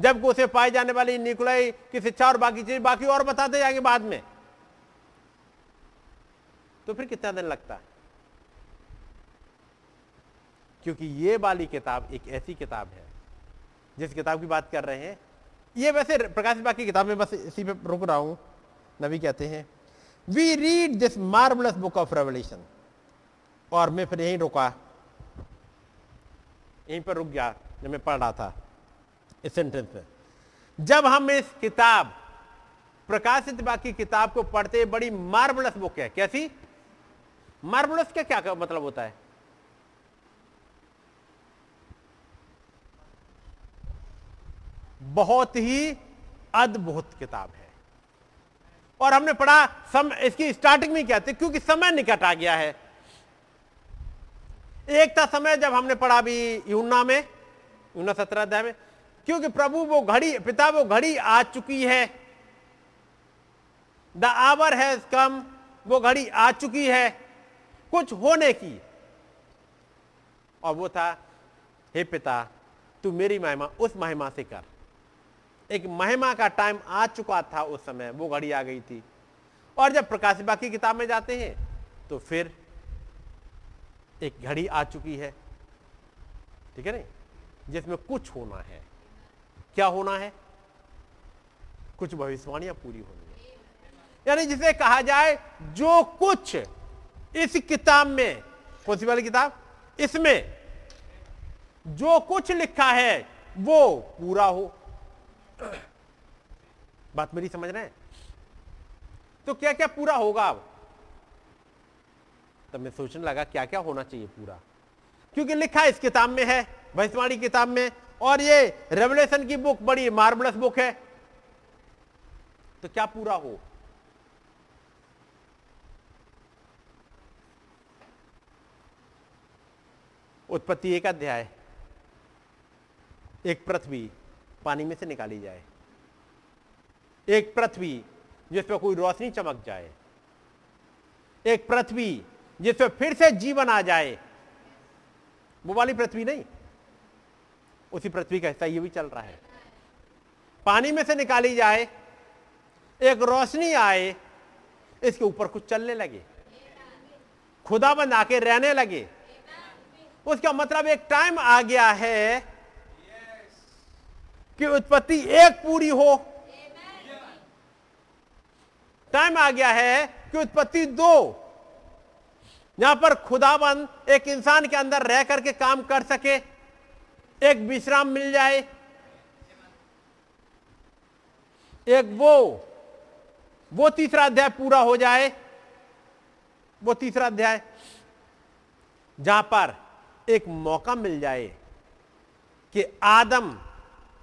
जब उसे पाए जाने वाली निकुलाई की शिक्षा और बाकी चीज़, बाकी और बताते जाएँगे बाद में। तो फिर कितना दिन लगता? है क्योंकि ये वाली किताब एक ऐसी किताब है, जिस किताब की बात कर रहे हैं। ये वैसे प्रकाश बाग की किताब में बस इसी पे रुक रहा हूँ नबी कहते हैं। We read this marvellous book of Revelation और मैं फिर यहीं रुका। यहीं पर रुक गया, जब मैं पढ़ रहा था, इस सेंटेंस में। जब हम इस किताब प्रकाशित बाकी किताब को पढ़ते बड़ी मार्बलस बुक है। कैसी? मार्बलस का क्या मतलब होता है? बहुत ही अद्भुत किताब है। और हमने पढ़ा, सम, इसकी स्टार्टिंग में क्या थी? क्योंकि समय निकट आ गया है। एक था समय जब हमने पढ़ा भी यूना में, यूना सत्रह अध्याय में, क्योंकि प्रभु वो घड़ी, पिता वो घड़ी आ चुकी है। द आवर हैज़ कम वो घड़ी आ चुकी है, कुछ होने की। और वो था, हे पिता, तू मेरी महिमा, उस महिमा से कर। एक महिमा का टाइम आ चुका था उस समय, वो घड़ी आ गई थी। और जब प्रकाश बाकी किताब में जाते हैं तो फिर एक घड़ी आ चुकी है। ठीक है नहीं? जिसमें कुछ होना है। क्या होना है? कुछ भविष्यवाणियाँ पूरी होनी है। यानी जिसे कहा जाए, जो कुछ इस किताब में, कौन सी वाली किताब? इसमें जो कुछ लिखा है, वो पूरा हो। बात मेरी समझ रहे हैं? तो क्या क्या पूरा होगा अब? तब मैं सोचने लगा क्या क्या होना चाहिए पूरा। क्योंकि लिखा इस किताब में है, भविष्यवाणी किताब में, और ये रेवलेशन की बुक बड़ी मार्बलस बुक है। तो क्या पूरा हो? उत्पत्ति एक अध्याय, एक पृथ्वी। पानी में से निकाली जाए। एक पृथ्वी जिस पर कोई रोशनी चमक जाए। एक पृथ्वी जिस पर फिर से जीवन आ जाए। वो वाली पृथ्वी नहीं। उसी पृथ्वी का हिस्सा ये भी चल रहा है। पानी में से निकाली जाए, एक रोशनी आए, इसके ऊपर कुछ चलने लगे। खुदा बंद आके रहने लगे। उसका मतलब एक टाइम आ गया है कि उत्पत्ति एक पूरी हो। टाइम आ गया है कि उत्पत्ति दो। यहाँ पर खुदाबंद एक इंसान के अंदर रह करके काम कर सके, एक विश्राम मिल जाए, एक वो वो तीसरा अध्याय पूरा हो जाए, वो तीसरा अध्याय, जहाँ पर एक मौका मिल जाए कि आदम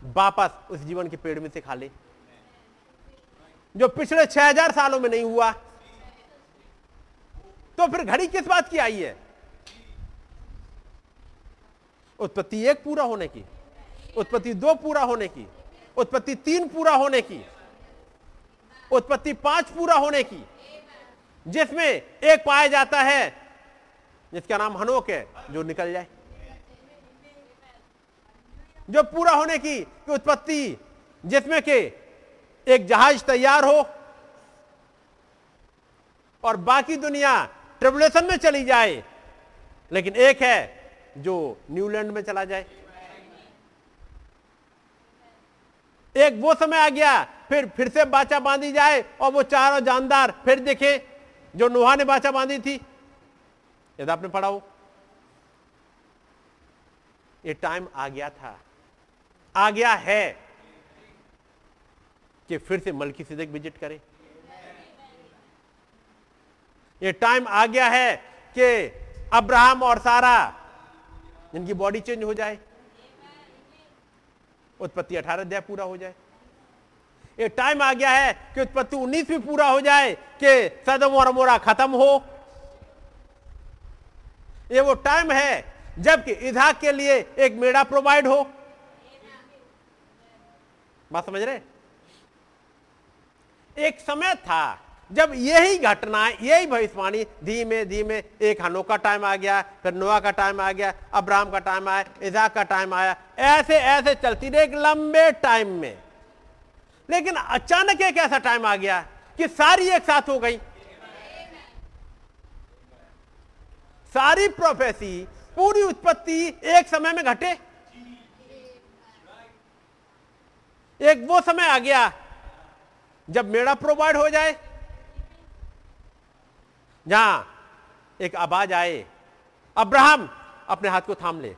वापस उस जीवन के पेड़ में से खा ले। जो पिछले छह हज़ार सालों में नहीं हुआ तो फिर घड़ी किस बात की आई है? उत्पत्ति एक पूरा होने की, उत्पत्ति दो पूरा होने की, उत्पत्ति तीन पूरा होने की, उत्पत्ति पाँच पूरा होने की, जिसमें एक पाया जाता है, जिसका नाम हनोक है, जो निकल जाए। जो पूरा होने की उत्पत्ति, जिसमें के एक जहाज़ तैयार हो और बाकी दुनिया ट्रिबुलेशन में चली जाए, लेकिन एक है जो न्यूलैंड में चला जाए। एक वो समय आ गया, फिर फिर से बाचा बांधी जाए और वो चारों जानदार फिर देखे, जो नोहा ने बाचा बांधी थी। यदि आपने पढ़ा हो, ये टाइम आ गया था। आ गया है कि फिर से मलकी सिदक विज़िट करे। ये टाइम आ गया है कि अब्राहम और सारा, जिनकी बॉडी चेंज हो जाए, उत्पत्ति अठारह अध्याय पूरा हो जाए। ये टाइम आ गया है कि उत्पत्ति उन्नीस भी पूरा हो जाए कि सदम और मोरा खत्म हो। ये वो टाइम है जबकि इजहाक के लिए एक मेड़ा प्रोवाइड हो। बात समझ रहे? एक समय था, जब यही घटना, यही भविष्यवाणी धीमे धीमे, एक हनो का टाइम आ गया, फिर नोआ का टाइम आ गया, अब्राहम का टाइम आया, इजाक का टाइम आया ऐसे ऐसे चलती रही एक लंबे टाइम में। लेकिन अचानक एक ऐसा टाइम आ गया कि सारी एक साथ हो गई। सारी प्रोफेसी पूरी उत्पत्ति एक समय में घटे। एक वो समय आ गया जब मेड़ा प्रोवाइड हो जाए। जहाँ एक आवाज़ आए, अब्राहम अपने हाथ को थाम ले,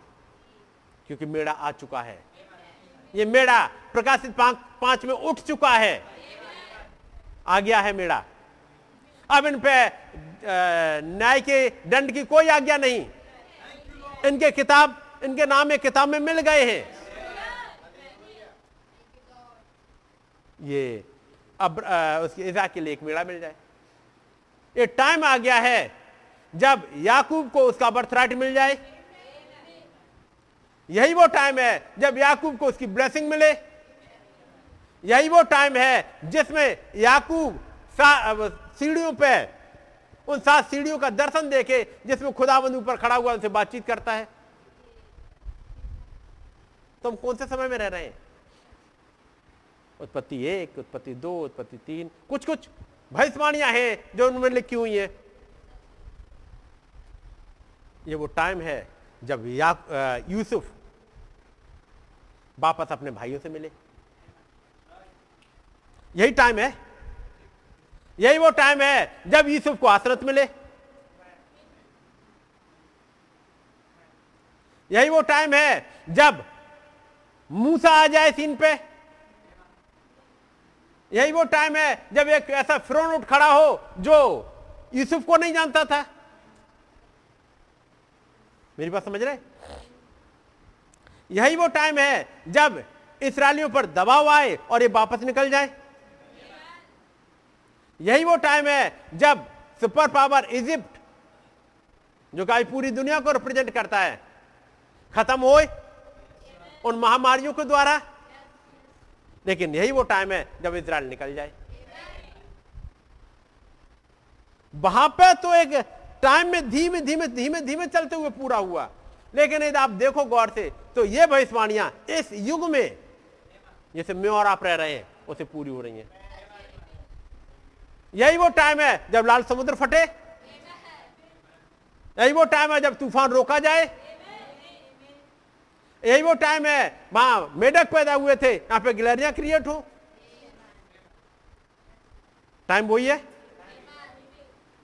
क्योंकि मेड़ा आ चुका है। ये मेड़ा प्रकाशित पाँच में उठ चुका है। आ गया है मेड़ा। अब इन पे न्याय के दंड की कोई आज्ञा नहीं। इनके किताब, इनके नाम में किताब में मिल गए हैं। ये, अब उसके इजा के लिए एक मेड़ा मिल जाए। ये टाइम आ गया है, जब याकूब को उसका बर्थ राइट मिल जाए। यही वो टाइम है, जब याकूब को उसकी ब्लेसिंग मिले। यही वो टाइम है, जिसमें याकूब सीढ़ियों पे, उन सात सीढ़ियों का दर्शन देखे, जिसमें खुदाबंद ऊपर खड़ा हुआ, उनसे बातचीत करता है। तो हम कौन से समय में रह रहे हैं? उत्पत्ति एक, उत्पत्ति दो, उत्पत्ति तीन कुछ कुछ भविष्यवाणियाँ हैं जो उनमें लिखी हुई हैं। ये वो टाइम है जब या यूसुफ वापस अपने भाइयों से मिले। यही टाइम है। यही वो टाइम है जब यूसुफ को आसरत मिले। यही वो टाइम है जब मूसा आ जाए सीन पे। यही वो टाइम है जब एक ऐसा फ्रोन उठ खड़ा हो जो यूसुफ को नहीं जानता था। मेरी बात समझ रहे? यही वो टाइम है जब इसराइलियों पर दबाव आए और ये वापस निकल जाए। यही वो टाइम है जब सुपर पावर इजिप्ट जो कि पूरी दुनिया को रिप्रेजेंट करता है, खत्म हो उन महामारियों के द्वारा। लेकिन यही वो टाइम है जब इसराइल निकल जाए। वहाँ पे तो एक टाइम में धीमे धीमे धीमे धीमे चलते हुए पूरा हुआ। लेकिन यदि आप देखो गौर से तो ये भविष्यवाणियाँ इस युग में, जैसे मैं और आप रह रहे हैं, उसे पूरी हो रही है। यही वो टाइम है जब लाल समुद्र फटे। यही वो टाइम है जब तूफ़ान रोका जाए। यही वो टाइम है। वहाँ मेढक पैदा हुए थे। यहाँ पे गिलहरियाँ क्रिएट हो। टाइम वही है?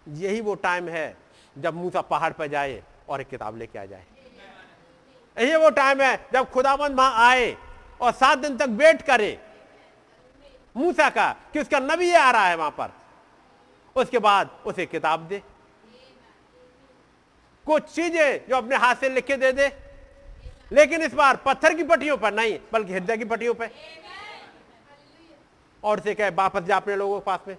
यही वो टाइम है, जब मूसा पहाड़ पर जाए और एक किताब लेके आ जाए। यही वो टाइम है, जब खुदाबंद वहाँ आए और सात दिन तक वेट करे। मूसा का कि उसका नबी आ रहा है वहाँ पर। उसके बाद उसे किताब दे। कुछ चीज़ें जो अपने हाथ से लिख के दे दे। लेकिन इस बार पत्थर की पट्टियों पर नहीं बल्कि हृदय की पट्टियों पर। और से कहे वापस जा अपने लोगों के पास में।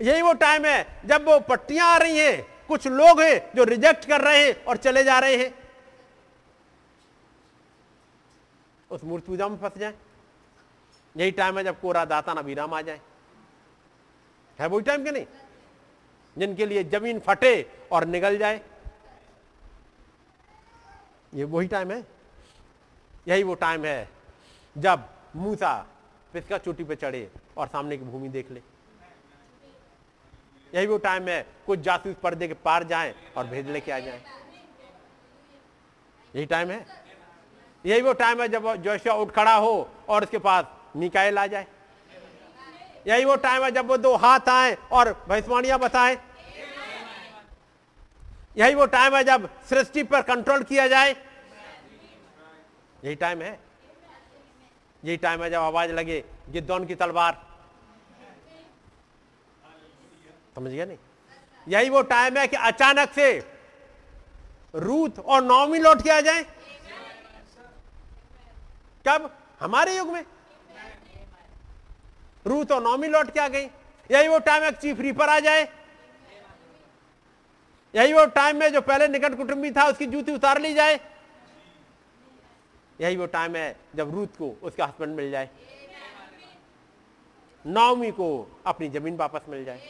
यही वो टाइम है जब वो पट्टियाँ आ रही हैं कुछ लोग हैं जो रिजेक्ट कर रहे हैं और चले जा रहे हैं। उस मूर्ति पूजा में फंस जाए। यही टाइम है जब कोरा दाता नबीराम आ जाए। है वही टाइम के नहीं? जिनके लिए ज़मीन फटे और निगल जाए। ये वही टाइम है। यही वो टाइम है जब मूसा पिस्का चोटी पे चढ़े और सामने की भूमि देख ले। यही वो टाइम है, कुछ जासूस पर्दे के पार जाएँ और भेज लेके आ जाएँ। यही टाइम है। यही वो टाइम है जब जोशिया उठ खड़ा हो और उसके पास निकाय आ जाए। यही वो टाइम है जब वो दो हाथ आए और भैंसवाणियाँ बताएँ यही वो टाइम है जब सृष्टि पर कंट्रोल किया जाए। यही टाइम है। यही टाइम है जब आवाज़ लगे गिद्धौन की तलवार। समझ गया नहीं? यही वो टाइम है कि अचानक से रूथ और नौमी लौट के आ जाए। कब? हमारे युग में। रू और नौमी लौट के आ गई। यही वो टाइम है चीफ रीपर आ जाए। यही वो टाइम है जो पहले निकट कुटुंबी था, उसकी जूती उतार ली जाए। यही वो टाइम है जब रूथ को उसका हस्बैंड मिल जाए। नौमी को अपनी ज़मीन वापस मिल जाए।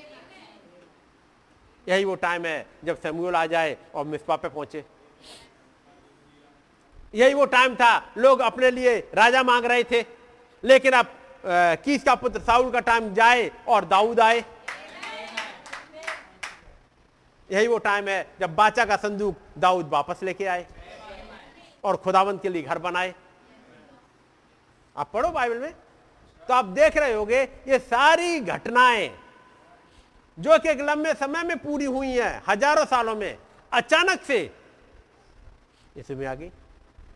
यही वो टाइम है जब सैमुअल आ जाए और मिसपा पे पहुँचे। यही वो टाइम था, लोग अपने लिए राजा मांग रहे थे। लेकिन अब किस का पुत्र साउल का टाइम जाए और दाऊद आए। यही वो टाइम है जब बाचा का संदूक दाऊद वापस लेके आए और खुदावंत के लिए घर बनाए। आप पढ़ो बाइबल में? तो आप देख रहे होगे, ये सारी घटनाएँ जो कि एक लंबे समय में पूरी हुई हैं, हज़ारों सालों में, अचानक से इसमें आ गई,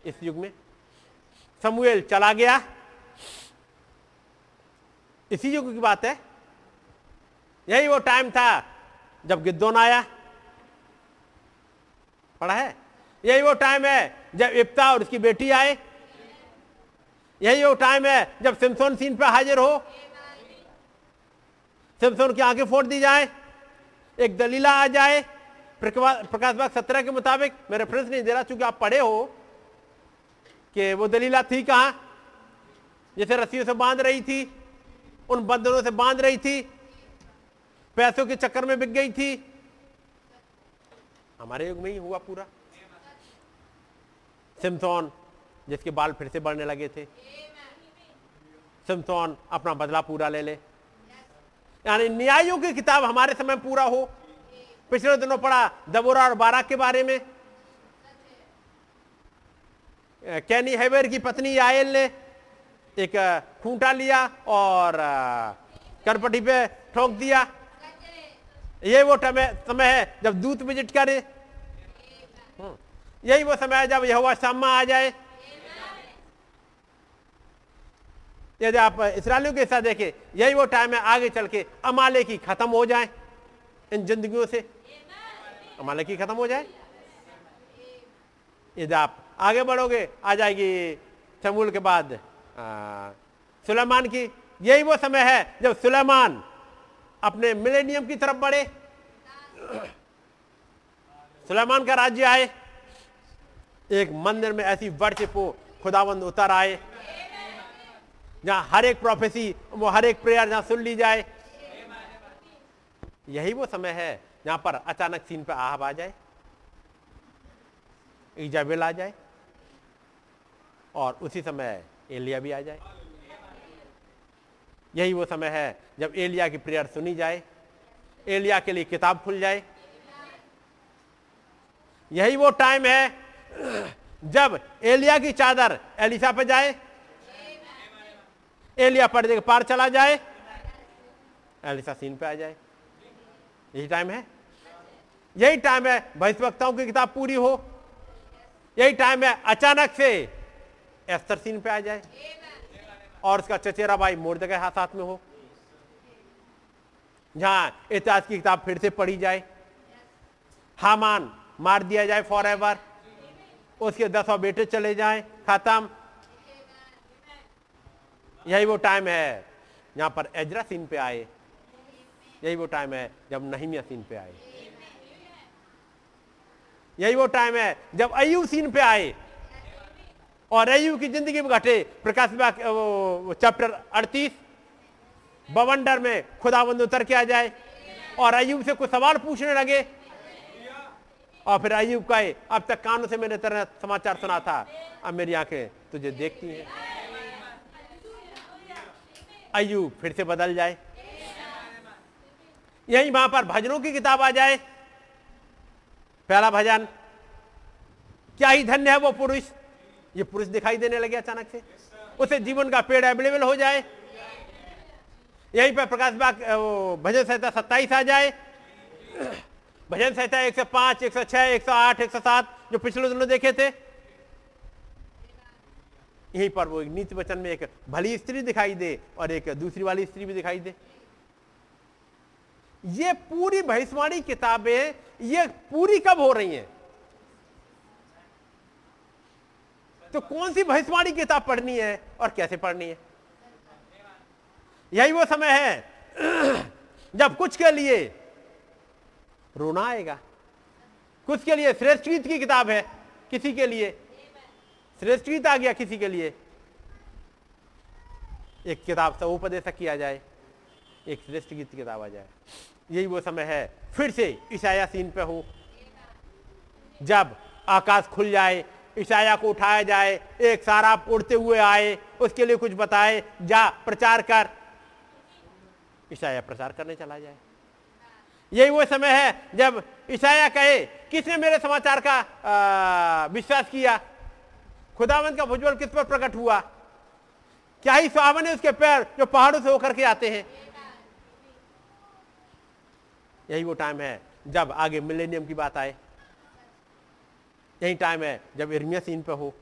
इस युग में। समूएल चला गया। इसी युग की बात है। यही वो टाइम था जब गिद्दोन आया। पढ़ा है। यही वो टाइम है जब इफ्ता और उसकी बेटी आए। यही वो टाइम है जब सिमसोन सीन पर हाजिर हो। सिमसोन की आँखें फोड़ दी जाए। एक दलीला आ जाए। प्रकाश बाग सत्रह के मुताबिक मैं रेफरेंस नहीं दे रहा चूँकि आप पढ़े हो कि वो दलीला थी कहाँ? जैसे रस्सियों से बाँध रही थी, उन बंधनों से बाँध रही थी, पैसों के चक्कर में बिक गई थी। हमारे युग में ही हुआ पूरा। सिमसोन जिसके बाल फिर से बढ़ने लगे थे। सिमसोन अपना बदला पूरा ले ले। यानी न्यायों की किताब हमारे समय पूरा हो। पिछले दिनों पढ़ा दबोरा और बाराक के बारे में। कैनी हेवेर की पत्नी आयल ने एक खूंटा लिया और करपटी पे ठोक दिया। ये वो समय है जब दूत विज़िट करे। हम्म। यही वो समय है जब यह शामा आ जाए। यदि आप इसराइलियों के साथ देखें, यही वो टाइम है आगे चल के अमाले की खत्म हो जाए इन जिंदगियों से। अमाले की खत्म हो जाए? यदि आप आगे बढ़ोगे, आ जाएगी समूल के बाद सुलेमान की। यही वो समय है जब सुलेमान अपने मिलेनियम की तरफ़ बढ़े। सुलेमान का राज्य आए। एक मंदिर में ऐसी वर्शिप हो खुदाबंद उतर आए। जहाँ हर एक प्रोफेसी वो हर एक प्रेयर जहाँ सुन ली जाए। यही वो समय है जहाँ पर अचानक सीन पे आहब आ जाए, इजाबेल आ जाए, और उसी समय एलिया भी आ जाए। यही वो समय है जब एलिया की प्रेयर सुनी जाए, एलिया के लिए किताब खुल जाए। यही वो टाइम है जब एलिया की चादर एलिसा पे जाए, एलिया पर्दे के पार चला जाए एलिसा सीन पे आ जाए। यही टाइम है। यही टाइम है भविष्यवक्ताओं की किताब पूरी हो। यही टाइम है अचानक से एस्तर सीन पे आ जाए। और उसका चचेरा भाई मोर्दे हाथ हाथ में हो। जहाँ इतिहास की किताब फिर से पढ़ी जाए। हामान मार दिया जाए फॉर एवर उसके दसों बेटे चले जाए। खत्म। यही वो टाइम है जहाँ पर एजरा सीन पे आए। यही वो टाइम है जब नहीमिया सीन पे आए। यही वो टाइम है जब अयू सीन पे आए। और अयू की ज़िंदगी में घटे। प्रकाश चैप्टर अड़तीस, बवंडर में खुदाबंद उतर के आ जाए। और अयुब से कुछ सवाल पूछने लगे। और फिर अयूब कहे, अब तक कानों से मैंने तरह समाचार सुना था। अब मेरी आँखें तुझे देखती हैं। अयुब फिर से बदल जाए। यही वहाँ पर भजनों की किताब आ जाए। पहला भजन, क्या ही धन्य है वो पुरुष ये पुरुष दिखाई देने लगे अचानक से। उसे जीवन का पेड़ अवेलेबल हो जाए। यहीं पर प्रकाश बाग भजन संहिता सत्ताईस आ जाए। भजन संहिता एक सौ पाँच, एक सौ छह, एक सौ आठ, एक सौ सात, जो पिछले दिनों देखे थे। यहीं पर वो नीति वचन में एक भली स्त्री दिखाई दे और एक दूसरी वाली स्त्री भी दिखाई दे। ये पूरी भविष्यवाणी किताबें, ये पूरी कब हो रही हैं? तो कौन सी भविष्यवाणी किताब पढ़नी है और कैसे पढ़नी है? यही वो समय है। जब कुछ के लिए रोना आएगा, कुछ के लिए श्रेष्ठ गीत की किताब है, किसी के लिए। श्रेष्ठ गीत आ गया किसी के लिए। एक किताब से उपदेशक किया जाए, एक श्रेष्ठ गीत की किताब आ जाए। यही वो समय है। फिर से ईसाया सीन पे हो। जब आकाश खुल जाए ईसाया को उठाया जाए, एक सारा उड़ते हुए आए, उसके लिए कुछ बताए, जा, प्रचार कर। ईशाया प्रचार करने चला जाए। यही वो समय है जब ईशाया कहे, किसने मेरे समाचार का विश्वास किया? खुदावंत का भुजबल किस पर प्रकट हुआ? क्या ही सुहावन है उसके पैर जो पहाड़ों से होकर के आते हैं? यही वो टाइम है जब आगे मिलेनियम की बात आए। यही टाइम है, जब इर्मिया सीन पे हो।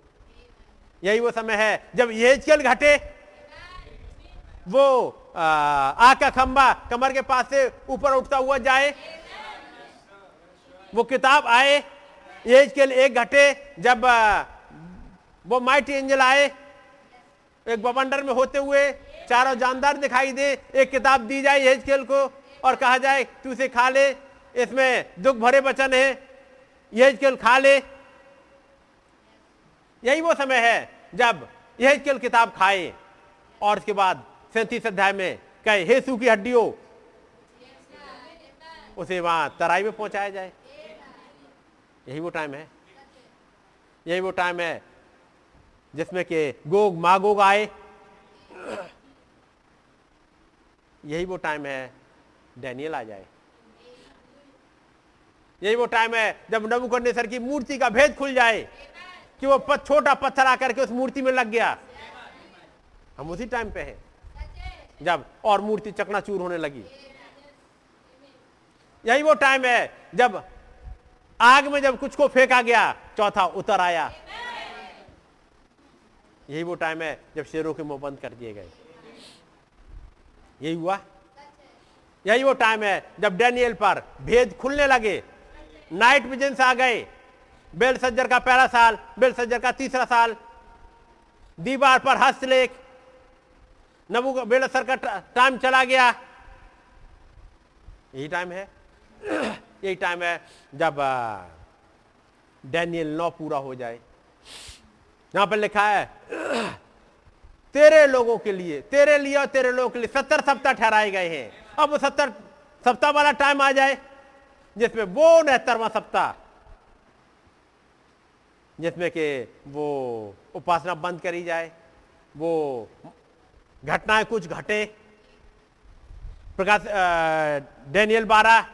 यही वो समय है, जब ये घटे। वो आग का खंबा कमर के पास से ऊपर उठता हुआ जाए। वो किताब आए ये एक घटे, जब वो माइट एंजल आए। एक बवंडर में होते हुए चारों जानदार दिखाई दे, एक किताब दी जाए हेजकेल को और कहा जाए, तू इसे खा ले, इसमें दुख भरे वचन है। यह खा ले। यही वो समय है जब यह किताब खाए और उसके बाद सैंतीस अध्याय में कहे, हेसु की हड्डियों, उसे वहाँ तराई में पहुँचाया जाए। यही वो टाइम है। यही वो टाइम है जिसमें कि गोग मागोग आए। यही वो टाइम है डैनियल आ जाए। यही वो टाइम है जब नबुकरनेसर की मूर्ति का भेद खुल जाए। कि वो छोटा पत्थर आकर के उस मूर्ति में लग गया। हम उसी टाइम पे हैं, जब और मूर्ति चकनाचूर होने लगी। यही वो टाइम है, जब आग में जब कुछ को फेंका गया, चौथा उतर आया। यही वो टाइम है, जब शेरों के मुँह बंद कर दिए गए। यही हुआ। यही वो टाइम है, जब डैनियल पर भेद खुलने लगे नाइट विजन आ गए। बेल सज्जर का पहला साल, बेल सज्जर का तीसरा साल। दीवार पर हस्तलेख। नबू बेल सर का टाइम चला गया। यही टाइम है। यही टाइम है जब डैनियल नौ पूरा हो जाए। यहाँ पर लिखा है, तेरे लोगों के लिए, तेरे लिए और तेरे लोगों के लिए सत्तर सप्ताह ठहराए गए हैं। अब वो सत्तर सप्ताह वाला टाइम आ जाए, जिसमें वो उनहत्तरवा सप्ताह जिसमें कि वो उपासना बंद करी जाए, वो घटनाएँ कुछ घटे। प्रकाश डेनियल बारह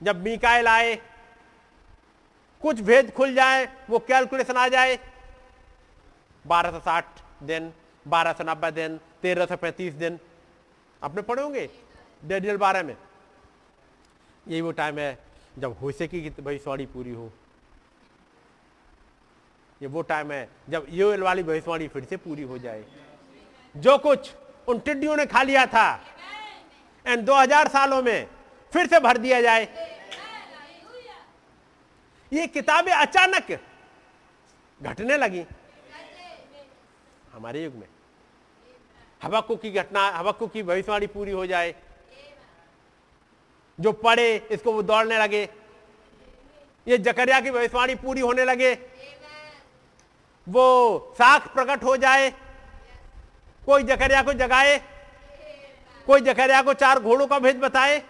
जब मीकाइल आए, कुछ भेद खुल जाए, वो कैलकुलेशन आ जाए। बारह सौ साठ दिन, बारह सौ नब्बे दिन, तेरह सौ पैंतीस दिन। अपने पढ़े होंगे डेनियल बारह में? यही वो टाइम है जब हो सके कि भविष्यवाणी पूरी हो। ये वो टाइम है जब ये वाली भविष्यवाणी फिर से पूरी हो जाए। जो कुछ उन टिड्डियों ने खा लिया था एंड 2000 सालों में फिर से भर दिया जाए। ये किताबें अचानक घटने लगी। हमारे युग में हवक्कू की घटना, हवक्कू की भविष्यवाणी पूरी हो जाए। जो पढ़े, इसको वो दौड़ने लगे। ये जकरिया की भविष्यवाणी पूरी होने लगे। वो साख प्रकट हो जाए। कोई जकरिया को जगाए। कोई जकरिया को चार घोड़ों का भेद बताए।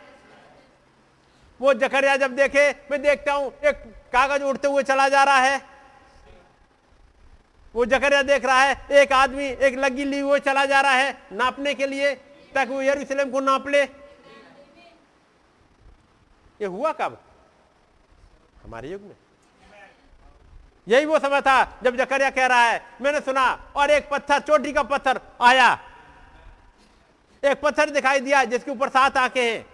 वो जकरिया जब देखे, मैं देखता हूँ, एक कागज़ उड़ते हुए चला जा रहा है। वो जकरिया देख रहा है, एक आदमी, एक लगी ली हुए चला जा रहा है, नापने के लिए, ताकि वो यरूशलेम को नाप ले। ये हुआ कब? हमारे युग में। यही वो समय था जब जकरिया कह रहा है, मैंने सुना, और एक पत्थर, चोटी का पत्थर आया। एक पत्थर दिखाई दिया, जिसके ऊपर सात आके हैं।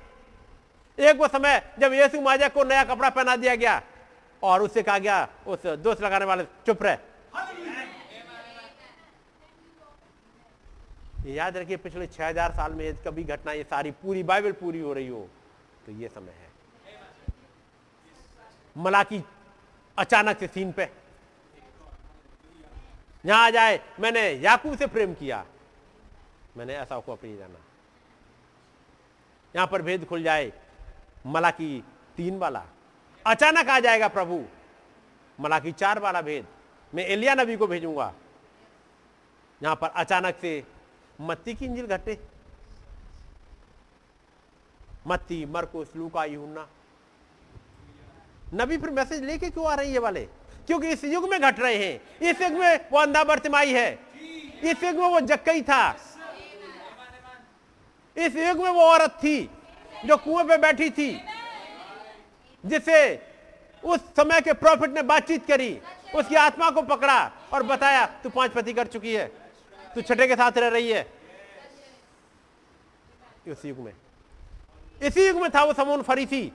एक वो समय जब यीशु माजा को नया कपड़ा पहना दिया गया, और उससे कहा गया, उस दोष लगाने वाले, चुप रहे। याद रखिए, पिछले छह हज़ार साल में कभी घटना, ये सारी पूरी बाइबल पूरी हो रही हो तो ये समय है। मलाकी अचानक से सीन पे यहाँ आ जाए, मैंने याकूब से प्रेम किया। मैंने ऐसा को प्रिय जाना। यहाँ पर भेद खुल जाए, मलाकी तीन वाला। अचानक आ जाएगा प्रभु, मलाकी चार वाला भेद। मैं एलिया नबी को भेजूँगा। यहाँ पर अचानक से मत्ती की इंजिल घटे। मत्ती, मरकुस, लूका यूना नबी फिर मैसेज लेके क्यों आ रही है वाले? क्योंकि इस युग में घट रहे हैं। इस युग में वो अंधा बर्तमाई है। इस युग में वो जक्कई था। इस युग में वो औरत थी जो कुएँ पे बैठी थी, जिसे उस समय के प्रॉफिट ने बातचीत करी, उसकी आत्मा को पकड़ा और बताया, तू पाँच पति कर चुकी है। तू छठे के साथ रह रही है। इस युग में। इसी युग में था वो समून फरीसी,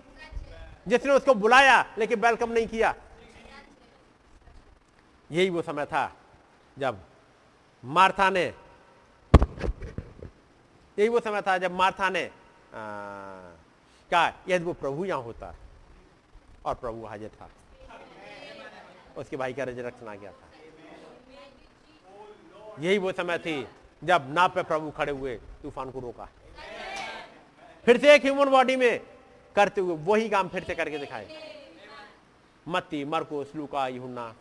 जिसने उसको बुलाया, लेकिन वेलकम नहीं किया। यही वो समय था जब मार्था ने, यही वो समय था जब मार्था ने कहा, यदि वो प्रभु यहाँ होता और प्रभु हाजिर था, उसके भाई का रिजरक्शन आ गया था? यही वो समय थी जब नाव पे प्रभु खड़े हुए, तूफ़ान को रोका। फिर से एक ह्यूमन बॉडी में करते हुए, वही काम फिर से करके दिखाए। मत्ती, मरकुस, लूका यूना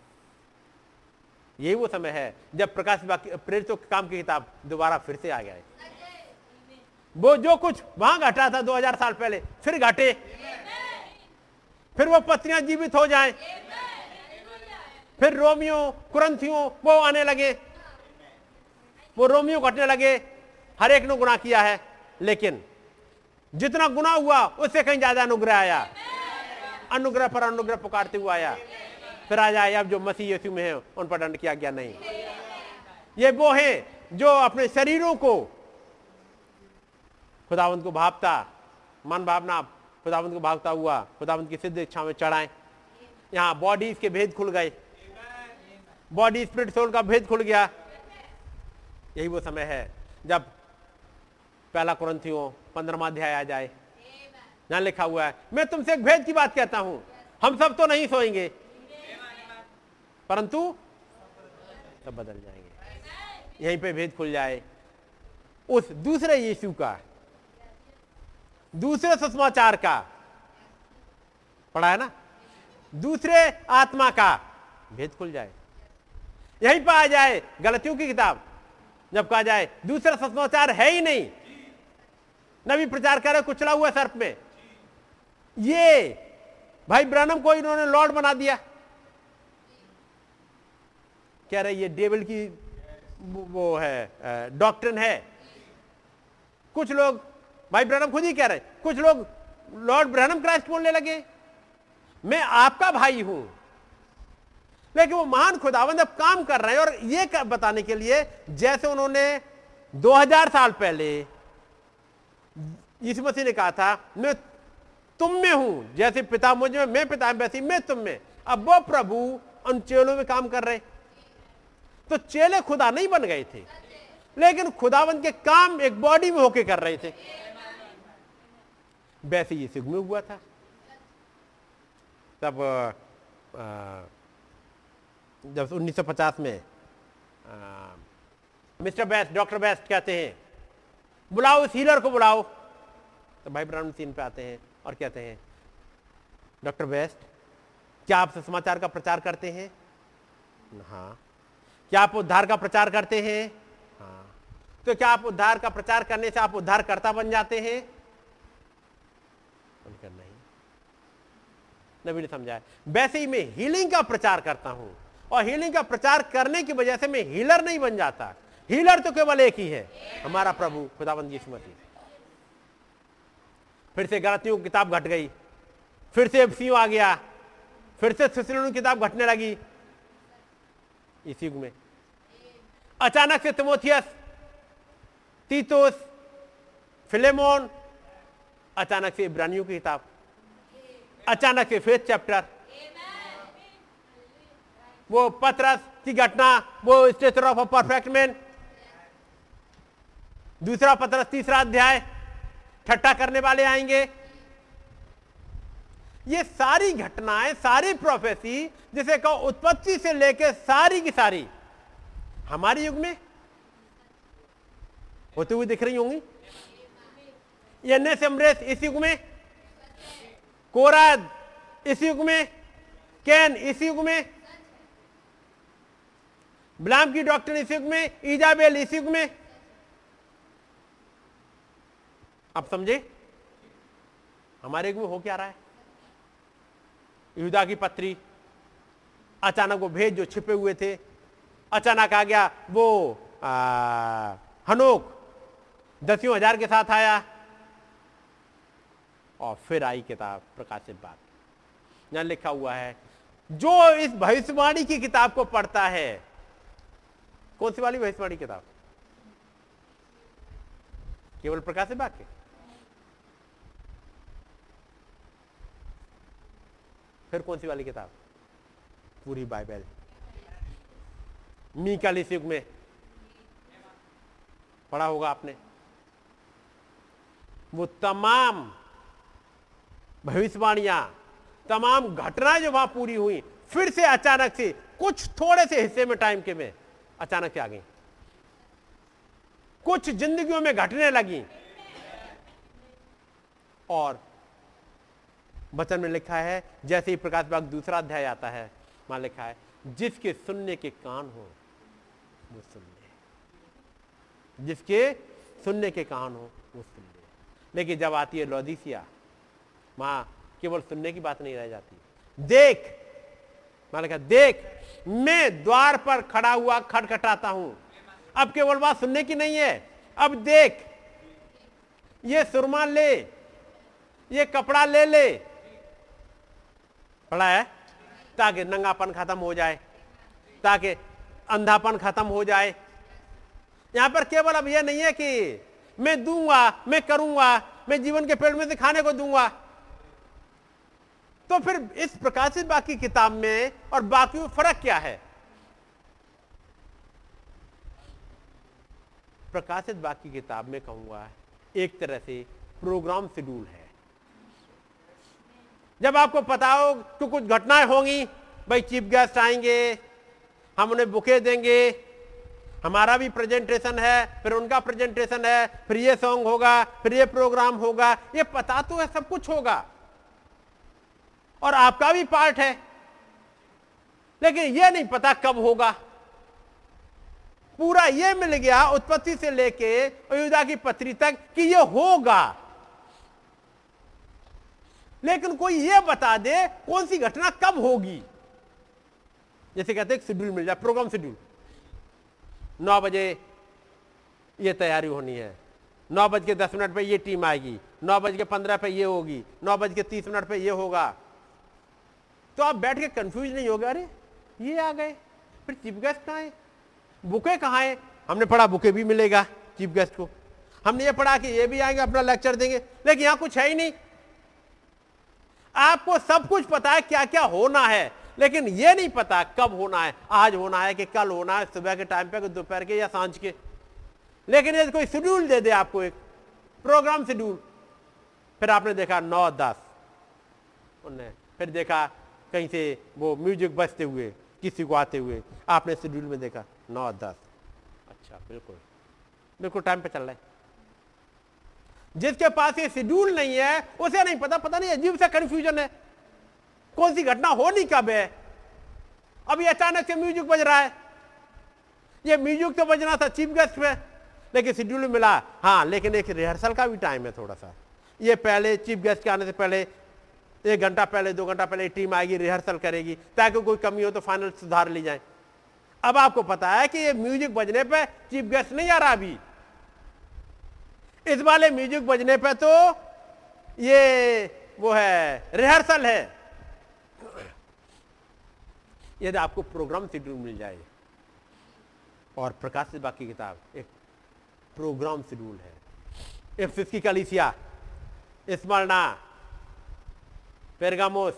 यही वो समय है, जब प्रकाश प्रेरितों काम की किताब दोबारा फिर से आ गया है। वो जो कुछ वहाँ घटा था 2000 साल पहले, फिर घटे। फिर वो पत्नियाँ जीवित हो जाएँ। फिर रोमियो, कुरंथियों, वो आने लगे। वो रोमियो घटने लगे। हर एक ने गुना किया है, लेकिन जितना गुना हुआ, उससे कहीं ज़्यादा अनुग्रह आया। अनुग्रह पर अनुग्रह पुकारते हुए आया। फिर आ जाए, अब जो मसीह यीशु में है, उन पर दंड किया गया नहीं। ये वो हैं जो अपने शरीरों को खुदावंत को भावता मन भावना, खुदावंत को भागता हुआ, खुदावंत की सिद्ध इच्छा में चढ़ाए। यहाँ बॉडी के भेद खुल गए। बॉडी स्पिरिट सोल का भेद खुल गया। यही वो समय है जब पहला कुरंथियों पंद्रमा अध्याय आ जाए। यहाँ लिखा हुआ है, मैं तुमसे एक भेद की बात कहता हूँ। हम सब तो नहीं सोएँगे। परंतु सब बदल जाएँगे। यहीं पे भेद खुल जाए। उस दूसरे यीशु का, दूसरे सुसमाचार का, पढ़ा है ना? दूसरे आत्मा का भेद खुल जाए। यहीं पर आ जाए गलतियों की किताब, जब कहा जाए दूसरा सुसमाचार है ही नहीं। नवी प्रचार करे, कुचला हुआ सर्प में। ये भाई ब्रनम को इन्होंने लॉर्ड बना दिया। कह रहे ये डेविल की वो है डॉक्टर है। कुछ लोग, भाई ब्रहणम खुद ही कह रहे कुछ लोग लॉर्ड ब्रहणम क्राइस्ट बोलने लगे, मैं आपका भाई हूँ। लेकिन वो महान खुदावंद अब काम कर रहे हैं और ये बताने के लिए, जैसे उन्होंने 2000 साल पहले यीशु मसीह ने कहा था, मैं तुम में हूँ, जैसे पिता मुझे में, मैं पिता में, वैसे मैं तुम में। अब वो प्रभु उन चेलों में काम कर रहे तो चेले खुदा नहीं बन गए थे। लेकिन खुदावंत के काम एक बॉडी में होके कर रहे थे। वैसे ये सिग में हुआ था। तब जब 1950 में आ, मिस्टर बेस्ट डॉक्टर बेस्ट कहते हैं बुलाओ इस हीलर को बुलाओ। तो भाई ब्राउन सीन पे आते हैं और कहते हैं डॉक्टर बेस्ट क्या आप समाचार का प्रचार करते हैं? हाँ। क्या आप उद्धार का प्रचार करते हैं? हाँ तो क्या आप उद्धार का प्रचार करने से आप उद्धारकर्ता बन जाते हैं? उनका नहीं। नबी ने समझाया, वैसे ही मैं हीलिंग का प्रचार करता हूँ और हीलिंग का प्रचार करने की वजह से मैं हीलर नहीं बन जाता। हीलर तो केवल एक ही है, हमारा प्रभु खुदाबंद यीशु फिर से गलतियों की किताब घट गई, फिर से एफसीओ आ गया, फिर से सुसलोन किताब घटने लगी इस युग में अचानक से तिमोथियस, तीतोस, फिलेमोन, अचानक से इब्रानियों की किताब, अचानक से फेथ चैप्टर, वो पत्रस की घटना, वो stature of a perfect man. दूसरा पत्रस तीसरा अध्याय ठट्टा करने वाले आएँगे। ये सारी घटनाएँ, सारी प्रोफेसी जिसे कहो उत्पत्ति से लेकर सारी की सारी, हमारे युग में होते हुए दिख रही होंगी? एन एस एमरेस इस युग में, कोराद इस युग में, कैन इस युग में, ब्लाम की डॉक्टर इस युग में ईजाबेल इस युग में। आप समझे? हमारे युग में हो क्या रहा है? युदा की पत्री। अचानक वो भेद जो छिपे हुए थे, अचानक आ गया वो हनोक। दसियों हज़ार के साथ आया और फिर आई किताब, प्रकाशित बात। यहाँ लिखा हुआ है, जो इस भविष्यवाणी की किताब को पढ़ता है। कौन सी वाली भविष्यवाणी किताब? केवल प्रकाशित वाक्य फिर कौन सी वाली किताब? पूरी बाइबल। मी का युग में। पढ़ा होगा आपने। वो तमाम भविष्यवाणियाँ, तमाम घटनाएँ जो वहाँ पूरी हुई, फिर से अचानक से, कुछ थोड़े से हिस्से में टाइम के में, अचानक से आ गई। कुछ जिंदगियों में घटने लगी। और वचन में लिखा है, जैसे ही प्रकाश बाग दूसरा अध्याय आता है, वहाँ लिखा है, जिसके सुनने के कान हो, वो सुन ले। जिसके सुनने के कान हो, वो सुन ले। लेकिन जब आती है लौदीसिया माँ केवल सुनने की बात नहीं रह जाती। देख मैंने कहा देख, मैं द्वार पर खड़ा हुआ खटखटाता हूँ। अब केवल बात सुनने की नहीं है। अब देख, ये सुरमा ले, ये कपड़ा ले ले पड़ा है? ताकि नंगापन खत्म हो जाए, ताकि अंधापन खत्म हो जाए। यहाँ पर केवल अब यह नहीं है कि मैं दूँगा, मैं करूँगा, मैं जीवन के पेड़ में से खाने को दूँगा। तो फिर इस प्रकाशित बाकी किताब में और बाकी में फ़र्क क्या है? प्रकाशित बाकी किताब में कहूँगा, एक तरह से प्रोग्राम शेड्यूल है। जब आपको पता हो कि कुछ घटनाएँ होंगी, भाई चीफ गेस्ट आएँगे, हम उन्हें बुके देंगे। हमारा भी प्रेजेंटेशन है, फिर उनका प्रेजेंटेशन है, फिर ये सॉन्ग होगा, फिर ये प्रोग्राम होगा, ये पता तो है, सब कुछ होगा। और आपका भी पार्ट है। लेकिन ये नहीं पता कब होगा। पूरा ये मिल गया उत्पत्ति से लेके अयोध्या की पत्री तक कि ये होगा। लेकिन कोई यह बता दे कौन सी घटना कब होगी। जैसे कहते हैं शेड्यूल मिल जाए, प्रोग्राम शेड्यूल। नौ बजे ये तैयारी होनी है। नौ बज के दस मिनट पर यह टीम आएगी। नौ बज के पंद्रह पे ये होगी। नौ बज के तीस मिनट पे ये होगा। तो आप बैठ के कंफ्यूज नहीं हो गए अरे, ये आ गए। फिर चीफ गेस्ट कहाँ है? बुके कहाँ है? हमने पढ़ा बुके भी मिलेगा चीफ गेस्ट को। हमने ये पढ़ा कि ये भी आएँगे, अपना लेक्चर देंगे। लेकिन यहाँ कुछ है ही नहीं। आपको सब कुछ पता है क्या क्या होना है, लेकिन यह नहीं पता कब होना है, आज होना है कि कल होना है, सुबह के टाइम पे दोपहर के या साँझ के। लेकिन यदि कोई शेड्यूल दे दे आपको एक प्रोग्राम शेड्यूल, फिर आपने देखा नौ, दस। उनने फिर देखा कहीं से वो म्यूज़िक बजते हुए, किसी को आते हुए, आपने शेड्यूल में देखा नौ, दस। अच्छा बिल्कुल। बिल्कुल टाइम पे चल रहा है। जिसके पास ये शेड्यूल नहीं है, उसे नहीं पता पता नहीं, अजीब सा कंफ्यूजन है। कौन सी घटना होनी कब है? अभी अचानक से म्यूज़िक बज रहा है। ये म्यूज़िक तो बजना था चीफ गेस्ट में, लेकिन शेड्यूल मिला। हाँ लेकिन एक रिहर्सल का भी टाइम है थोड़ा सा ये पहले चीफ गेस्ट के आने से पहले, एक घंटा पहले, दो घंटा पहले टीम आएगी रिहर्सल करेगी, ताकि कोई कमी हो तो फाइनल सुधार ली जाए। अब आपको पता है कि ये म्यूज़िक बजने पे चीफ गेस्ट नहीं आ रहा अभी। इस वाले म्यूज़िक बजने पे तो ये वो है, रिहर्सल है। यदि आपको प्रोग्राम शेड्यूल मिल जाए और प्रकाश से बाकी किताब, एक प्रोग्राम शेड्यूल है। इफ्सिस की कलिसिया स्मरणा पेरगामोस,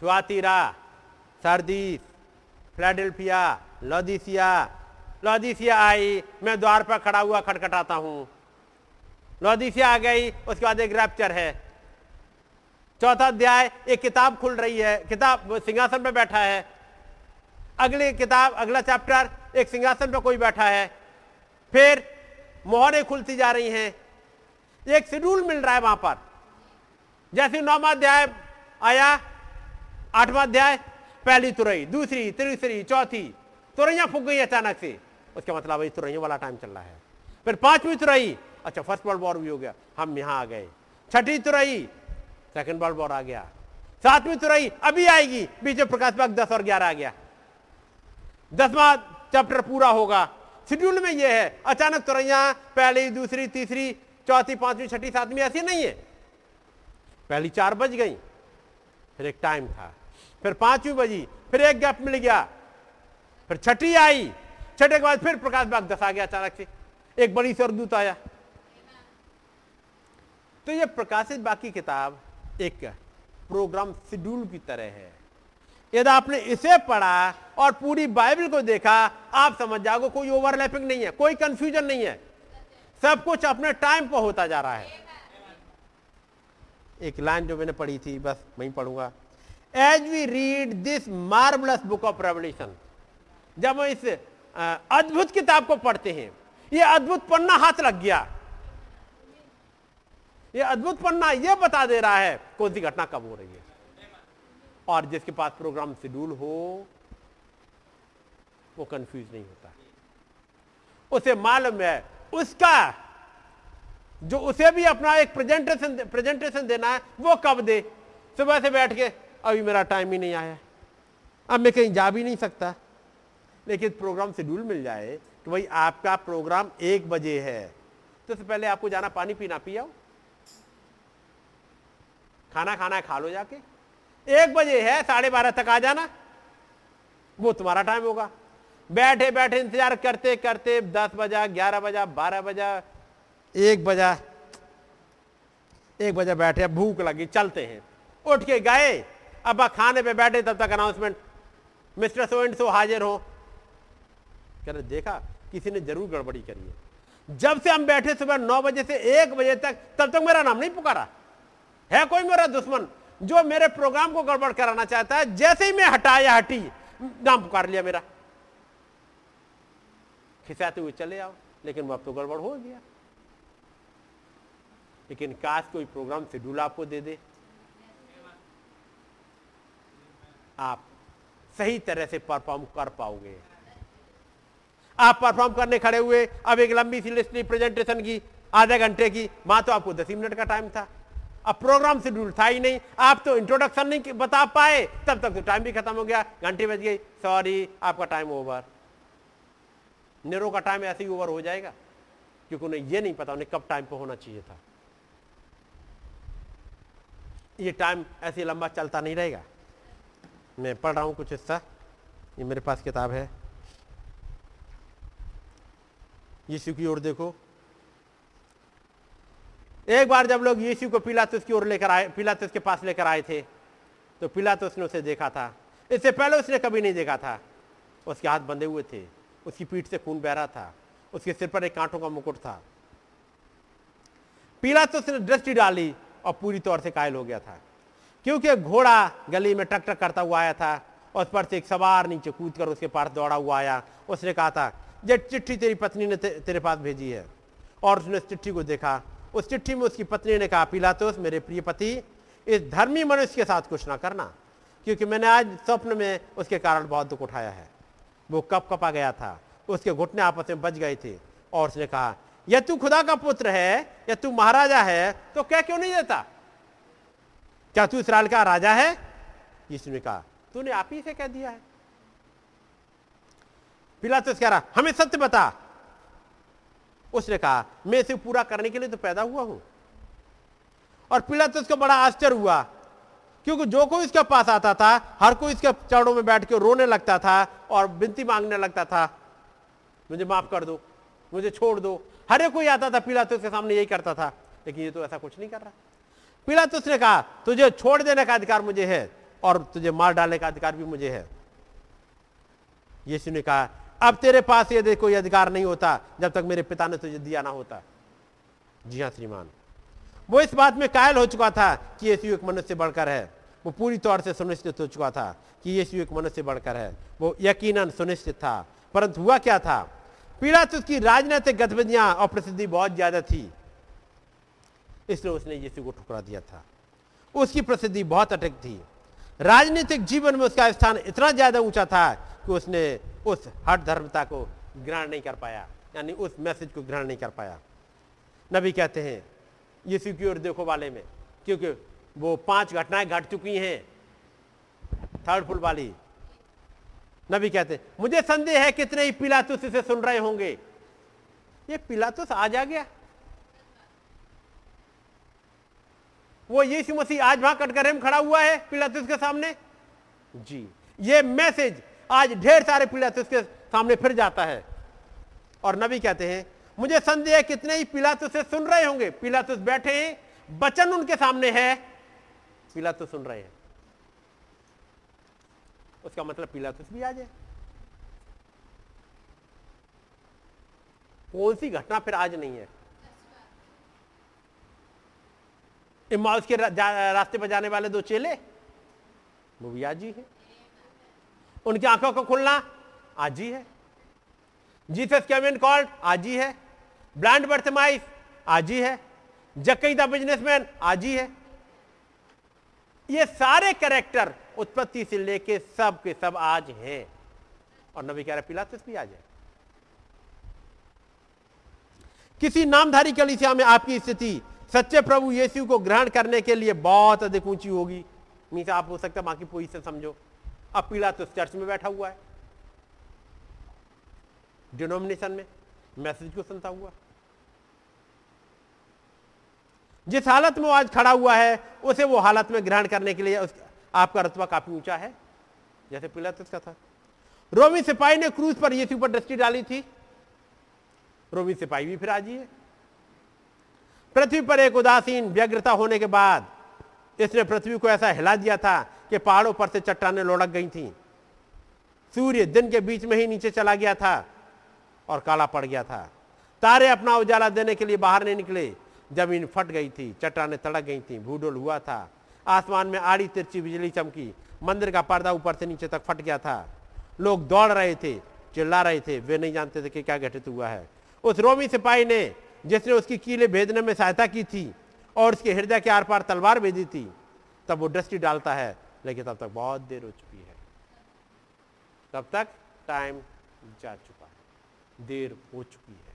थुआतीरा, सरदीस, फ्लैडेल्फिया, लॉदिसिया लॉदिसिया आई, मैं द्वार पर खड़ा हुआ खटखटाता हूँ। लॉदिसिया आ गई, उसके बाद एक रैप्चर है। चौथा अध्याय, एक किताब खुल रही है, किताब सिंहासन पे बैठा है। अगली किताब, अगला चैप्टर एक सिंहासन पे कोई बैठा है। फिर मोहरें खुलती जा रही हैं। एक शेड्यूल मिल रहा है वहाँ पर। जैसे नौवा अध्याय आया, आठवां अध्याय, पहली तुरई, दूसरी, तीसरी, चौथी तुरैया फूक गई अचानक से। उसका मतलब वही तुरैया वाला टाइम चल रहा है। फिर पांचवी तुरई अच्छा फ़र्स्ट वर्ल्ड वॉर भी हो गया। हम यहाँ आ गए। छठी तुरई सेकंड वर्ल्ड वॉर आ गया। सातवीं तुरई अभी आएगी। बीच में प्रकाश बाग दस और ग्यारह आ गया। दसवां चैप्टर पूरा होगा। शेड्यूल में यह है। अचानक तुरैया पहली, दूसरी, तीसरी, चौथी, पांचवी, छठी, सातवीं, ऐसी नहीं है। पहली चार बज गई। फिर एक टाइम था। फिर पांचवी बजी। फिर एक गैप मिल गया। फिर छठी आई। छठे के बाद फिर प्रकाश बाग दस आ गया अचानक से। एक बड़ी सरदूत आया। तो ये प्रकाशित बाकी किताब एक प्रोग्राम शेड्यूल की तरह है। यदि आपने इसे पढ़ा और पूरी बाइबल को देखा, आप समझ जाओगे कोई ओवरलैपिंग नहीं है, कोई कंफ्यूजन नहीं है। सब कुछ अपने टाइम पर होता जा रहा है। एक लाइन जो मैंने पढ़ी थी, बस वही पढ़ूँगा। As we read this marvellous book of Revelation जब हम इस अद्भुत किताब को पढ़ते हैं, ये अद्भुत पन्ना हाथ लग गया। ये अद्भुत पन्ना ये बता दे रहा है, कौन सी घटना कब हो रही है? और जिसके पास प्रोग्राम शेड्यूल हो, वो कंफ्यूज नहीं होता। उसे मालूम है, उसका जो उसे भी अपना एक प्रेजेंटेशन प्रेजेंटेशन देना है, वो कब दे? सुबह से बैठ के, अभी मेरा टाइम ही नहीं आया। अब मैं कहीं जा भी नहीं सकता। लेकिन प्रोग्राम शेड्यूल मिल जाए तो भाई आपका प्रोग्राम एक बजे है। तो उससे पहले आपको जाना, पानी पीना पियाओ खाना खाना है खा लो जाके। एक बजे है, साढ़े बारह तक आ जाना। वो तुम्हारा टाइम होगा। बैठे बैठे इंतज़ार करते करते दस बजा, ग्यारह बजा, बारह बजा, एक बजा, एक बजे बैठे भूख लगी, चलते हैं। उठ के गए। अब खाने पे बैठे, तब तक announcement mister so and so हाजिर हो। कह देखा, किसी ने ज़रूर गड़बड़ी करी है। जब से हम बैठे सुबह नौ बजे से एक बजे तक, तब तक मेरा नाम नहीं पुकारा। है कोई मेरा दुश्मन जो मेरे प्रोग्राम को गड़बड़ कराना चाहता है? जैसे ही मैं हटाया हटी, नाम पुकार लिया मेरा। खिसाते हुए चले आओ, लेकिन अब तो गड़बड़ हो गया। लेकिन काश कोई प्रोग्राम शेड्यूल आपको दे दे। आप सही तरह से परफॉर्म कर पाओगे। आप परफॉर्म करने खड़े हुए, अब एक लंबी सी लिस्ट प्रेजेंटेशन की, आधे घंटे की, माँ तो आपको दस मिनट का टाइम था। अब प्रोग्राम शेड्यूल था ही नहीं। आप तो इंट्रोडक्शन नहीं बता पाए। तब तक तो टाइम भी खत्म हो गया। घंटे बज गई। सॉरी आपका टाइम ओवर नेरो का टाइम ऐसे ही ओवर हो जाएगा। क्योंकि उन्हें यह नहीं पता, उन्हें कब टाइम पर होना चाहिए था। ये टाइम ऐसे लंबा चलता नहीं रहेगा। मैं पढ़ रहा हूँ कुछ हिस्सा। ये मेरे पास किताब है। यीशु की ओर देखो। एक बार जब लोग यीशु को पिलातुस की ओर लेकर आए, पिलातुस के पास लेकर आए थे तो पिलातुस ने उसे देखा था। इससे पहले उसने कभी नहीं देखा था। उसके हाथ बंधे हुए थे। उसकी पीठ से खून बह रहा था। उसके सिर पर एक कांटों का मुकुट था। पिलातुस ने दृष्टि डाली और पूरी तौर से कायल हो गया था। क्योंकि घोड़ा गली में टक टक करता हुआ आया था, उस पर से एक सवार नीचे कूद कर उसके पास दौड़ा हुआ आया। उसने कहा था ये चिट्ठी तेरी पत्नी ने तेरे पास भेजी है। और उसने उस चिट्ठी को देखा। उस चिट्ठी में उसकी पत्नी ने कहा, पिलातोस, मेरे प्रिय पति, इस धर्मी मनुष्य के साथ कुछ ना करना, क्योंकि मैंने आज स्वप्न में उसके कारण बहुत दुख उठाया है। वो कप कपा गया था, उसके घुटने आपस में बच गए थे और उसने कहा, यह तू खुदा का पुत्र है या तू महाराजा है तो क्या क्यों नहीं देता? क्या तू इसराइल का राजा है? यीशु ने कहा, तूने आप ही से कह दिया है। पिलातुस कह रहा, हमें सत्य बता उसने कहा, मैं इसे पूरा करने के लिए तो पैदा हुआ हूँ। और पिलातुस को बड़ा आश्चर्य हुआ, क्योंकि जो कोई इसके पास आता था, हर कोई इसके चरणों में बैठ के रोने लगता था और विनती मांगने लगता था, मुझे माफ़ कर दो, मुझे छोड़ दो। हर एक कोई आता था पीला तो उसके सामने यही करता था, लेकिन ये तो ऐसा कुछ नहीं कर रहा। पीला तो उसने कहा, तुझे छोड़ देने का अधिकार मुझे है और तुझे मार डालने का अधिकार भी मुझे है। यीशु ने कहा अब तेरे पास ये कोई अधिकार नहीं होता जब तक मेरे पिता ने तुझे दिया ना होता। जी हाँ श्रीमान। वो इस बात में कायल हो चुका था कि यीशु एक मनुष्य बढ़कर है। वो पूरी तौर से सुनिश्चित हो चुका था कि यीशु एक मनुष्य बढ़कर है। वो यकीनन सुनिश्चित था। परंतु हुआ क्या था? पिलातुस की राजनीतिक गतिविधियाँ और प्रसिद्धि बहुत ज़्यादा थी। इसलिए उसने यीशु को ठुकरा दिया था। उसकी प्रसिद्धि बहुत अटक थी। राजनीतिक जीवन में उसका स्थान इतना ज़्यादा ऊँचा था कि उसने उस हट धर्मता को ग्रहण नहीं कर पाया, यानी उस मैसेज को ग्रहण नहीं कर पाया। नबी कहते हैं, यीशु की ओर देखो वाले में, क्योंकि वो पाँच घटनाएँ घट चुकी हैं। थर्ड फुल वाली, नबी कहते हैं, मुझे संदेह है कितने ही पिलातुस इसे सुन रहे होंगे। ये पिलातुस आज आ गया। वो यीशु मसीह आज वहाँ कटघरे में खड़ा हुआ है पिलातुस के सामने। जी, ये मैसेज आज ढेर सारे पिलातुस के सामने फिर जाता है। और नबी कहते हैं, मुझे संदेह कितने ही पिलातुस से सुन रहे होंगे। पिलातुस बैठे हैं बचन उनके सामने है। पिलातुस सुन रहे हैं। उसका मतलब पिलातुस भी आ जाए। कौन सी घटना फिर आज नहीं है? इमाउस के रास्ते पर जाने वाले दो चेले? वो भी आज ही है। उनकी आँखों को खुलना, आज ही है। जीसस केविन कॉल्ड आज ही है। ब्लैंड बर्थमाइस आज ही है। जकई द बिजनेसमैन आज ही है। ये सारे कैरेक्टर उत्पत्ति से लेके सब के सब आज हैं। और नबी कह रहे पिलातुस भी आज है। किसी नामधारी कलिसिया में आपकी स्थिति, सच्चे प्रभु यीशु को ग्रहण करने के लिए बहुत अधिक ऊँची होगी। मीन आप हो सकता बाकी पोजिशन समझो। अब पिलातुस चर्च में बैठा हुआ है। डिनोमिनेशन में मैसेज को सुनता हुआ। जिस हालत में वो आज खड़ा हुआ है, उसे वो हालत में ग्रहण करने के लिए आपका रतबा काफ़ी ऊँचा है, जैसे पिलातुस का था। रोमी सिपाही ने क्रूज पर यीशु पर दृष्टि डाली थी। रोमी सिपाही भी फिर आज है। पृथ्वी पर एक उदासीन व्यग्रता होने के बाद इसने पृथ्वी को ऐसा हिला दिया था कि पहाड़ों पर से चट्टाने लुढ़क गई थी। सूर्य दिन के बीच में ही नीचे चला गया था और काला पड़ गया था। तारे अपना उजाला देने के लिए बाहर नहीं निकले। ज़मीन फट गई थी, चट्टाने तड़क गई थी, भूडोल हुआ था। आसमान में आड़ी तिरछी बिजली चमकी। मंदिर का पर्दा ऊपर से नीचे तक फट गया था। लोग दौड़ रहे थे, चिल्ला रहे थे। वे नहीं जानते थे कि क्या घटित हुआ है। उस रोमी सिपाही ने, जिसने उसकी कीले भेदने में सहायता की थी और उसके हृदय के आर पार तलवार भेजी थी, तब वो दृष्टि डालता है लेकिन तब तक बहुत देर हो चुकी है। तब तक टाइम जा चुका है। देर हो चुकी है।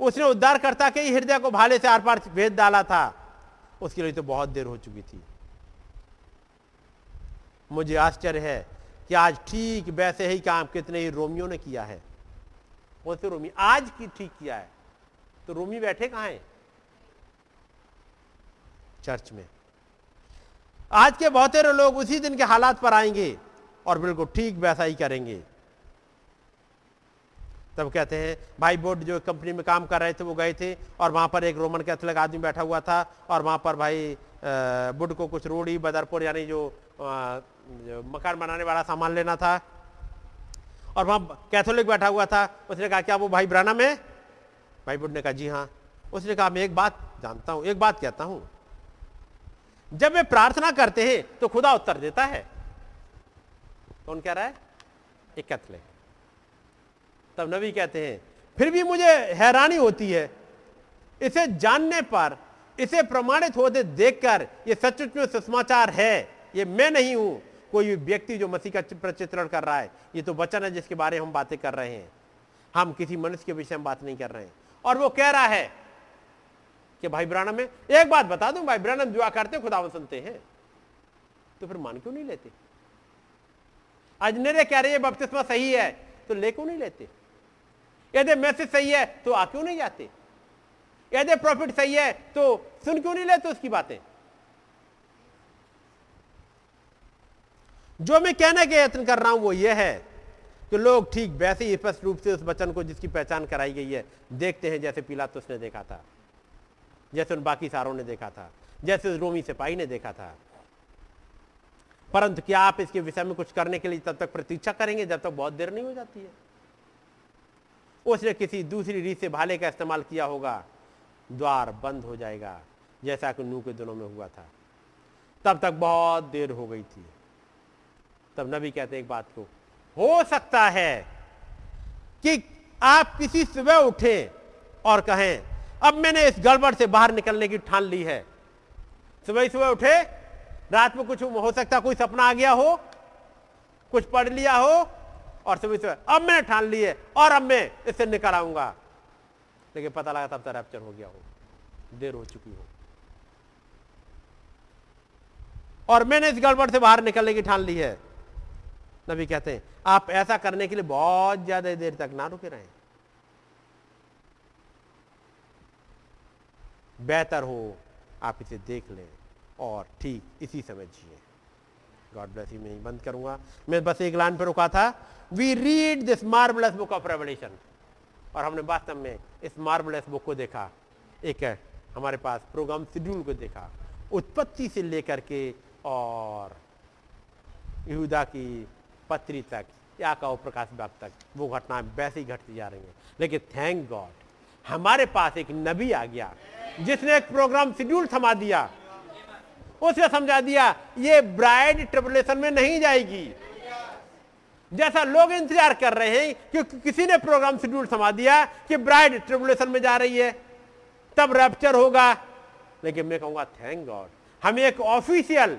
उसने उद्धारकर्ता के ही हृदय को भाले से आर पार भेद डाला था। उसके लिए तो बहुत देर हो चुकी थी। मुझे आश्चर्य है कि आज ठीक वैसे ही काम कितने ही रोमियो ने किया है। कौन से रोमी? आज की ठीक किया है। तो रोमी बैठे कहा हैं? चर्च में। आज के बहुत लोग उसी दिन के हालात पर आएँगे और बिल्कुल ठीक वैसा ही करेंगे। तब कहते हैं, भाई, बोर्ड जो कंपनी में काम कर रहे थे वो गए थे और वहाँ पर एक रोमन कैथोलिक आदमी बैठा हुआ था और वहाँ पर भाई बुड को कुछ रोड़ी बदरपुर यानी जो मकान बनाने वाला सामान लेना था और वहाँ कैथोलिक बैठा हुआ था। उसने कहा, क्या वो भाई ब्राना में बुढ़ ने कहा, जी हाँ। उसने कहा, मैं एक बात जानता हूँ, एक बात कहता हूँ। जब वे प्रार्थना करते हैं तो खुदा उत्तर देता है। कौन कह रहा है? एक तब नबी कहते हैं, फिर भी मुझे हैरानी होती है। इसे जानने पर, इसे प्रमाणित होते देखकर ये सचमुच में सुसमाचार है। ये मैं नहीं हूँ। कोई व्यक्ति जो मसीह का प्रचित्रण कर रहा है, ये तो वचन है जिसके बारे में हम बातें कर रहे हैं। हम किसी मनुष्य के विषय में बात नहीं कर रहे हैं। और वो कह रहा है कि भाई ब्रानम में, एक बात बता दूँ, भाई ब्रानम दुआ करते खुदा सुनते हैं तो फिर मान क्यों नहीं लेते? अजनेरे कह रहे हैं बपतिस्मा सही है तो ले क्यों नहीं लेते? यदि मैसेज सही है तो आ क्यों नहीं जाते? यदि प्रॉफिट सही है तो सुन क्यों नहीं लेते उसकी बातें? जो मैं कहने के यत्न कर रहा हूँ, वो ये है कि लोग ठीक वैसे ही स्पष्ट रूप से उस वचन को जिसकी पहचान कराई गई है, देखते हैं जैसे पिलातुस ने देखा था, जैसे उन बाकी सारों ने देखा था, जैसे उस रोमी सिपाही ने देखा था। परंतु क्या आप इसके विषय में कुछ करने के लिए तब तक प्रतीक्षा करेंगे जब तक बहुत देर नहीं हो जाती है? उसने किसी दूसरी रीत से भाले का इस्तेमाल किया होगा, द्वार बंद हो जाएगा, जैसा कि नू के दिनों में हुआ था। तब तक बहुत देर हो गई थी। तब नबी कहते हैं एक बात को हो सकता है कि आप किसी सुबह उठे और कहें, अब मैंने इस गड़बड़ से बाहर निकलने की ठान ली है। सुबह सुबह उठे, रात में कुछ हो सकता, कोई सपना आ गया हो, कुछ पढ़ लिया हो, और सुबह सुबह, अब मैंने ठान ली है, और अब मैं इससे निकल आऊँगा। लेकिन पता लगा तब तक रैप्चर हो गया हो, देर हो चुकी हो। और मैंने इस गड़बड़ से बाहर निकलने की ठान ली है। नबी कहते हैं, आप ऐसा करने के लिए बहुत ज़्यादा देर तक ना रुके रहें। बेहतर हो आप इसे देख लें और ठीक इसी समय जिए। गॉड ब्लेस यू मैं बंद करूँगा। मैं बस एक लाइन पर रुका था we read this marvellous book of Revelation और हमने वास्तव में इस मार्बलस बुक को देखा। एक हमारे पास प्रोग्राम शेड्यूल को देखा। उत्पत्ति से लेकर के और यहूदा की पत्री तक, या कहो प्रकाश बाग तक, वो घटनाएँ वैसे ही घटती जा रही हैं। लेकिन थैंक गॉड हमारे पास एक नबी आ गया, जिसने एक प्रोग्राम शेड्यूल थमा दिया। उसने समझा दिया, ये ब्राइड ट्रिबुलेशन में नहीं जाएगी। जैसा लोग इंतज़ार कर रहे हैं क्योंकि किसी ने प्रोग्राम शेड्यूल थमा दिया कि ब्राइड ट्रिबुलेशन में जा रही है, तब रैप्चर होगा। लेकिन मैं कहूँगा थैंक गॉड हमें एक ऑफिशियल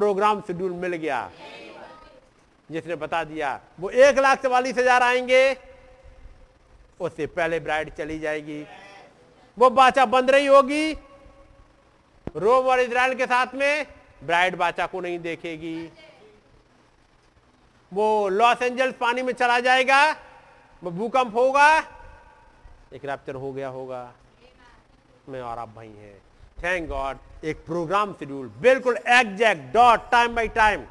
प्रोग्राम शेड्यूल मिल गया। जिसने बता दिया, वो एक लाख चवालीस हज़ार आएँगे, उससे पहले ब्राइड चली जाएगी। वो बाचा बंद रही होगी, रोम और इसराइल के साथ में ब्राइड बाचा को नहीं देखेगी। वो लॉस एंजल्स पानी में चला जाएगा, वो भूकंप होगा, एक रैप्चर हो गया होगा। मैं और आप भाई हैं। Thank God. एक प्रोग्राम शेड्यूल बिल्कुल exact dot time by time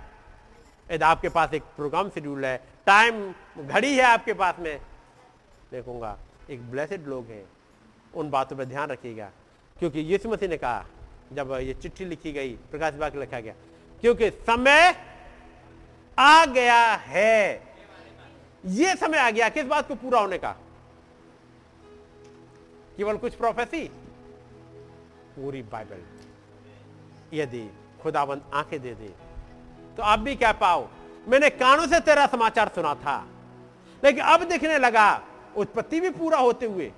यदि आपके पास एक प्रोग्राम शेड्यूल है टाइम घड़ी है आपके पास में। देखूँगा, एक ब्लेसेड लोग हैं, उन बातों पर ध्यान रखिएगा। क्योंकि यीशु मसीह ने कहा, जब ये चिट्ठी लिखी गई, प्रकाश बाग लिखा गया, क्योंकि समय आ गया है। ये समय आ गया, किस बात को पूरा होने का? केवल कुछ प्रोफेसी पूरी बाइबल यदि खुदाबंद आँखें दे दे तो आप भी क्या पाओ? मैंने कानों से तेरा समाचार सुना था। लेकिन अब दिखने लगा, उत्पत्ति भी पूरा होते हुए,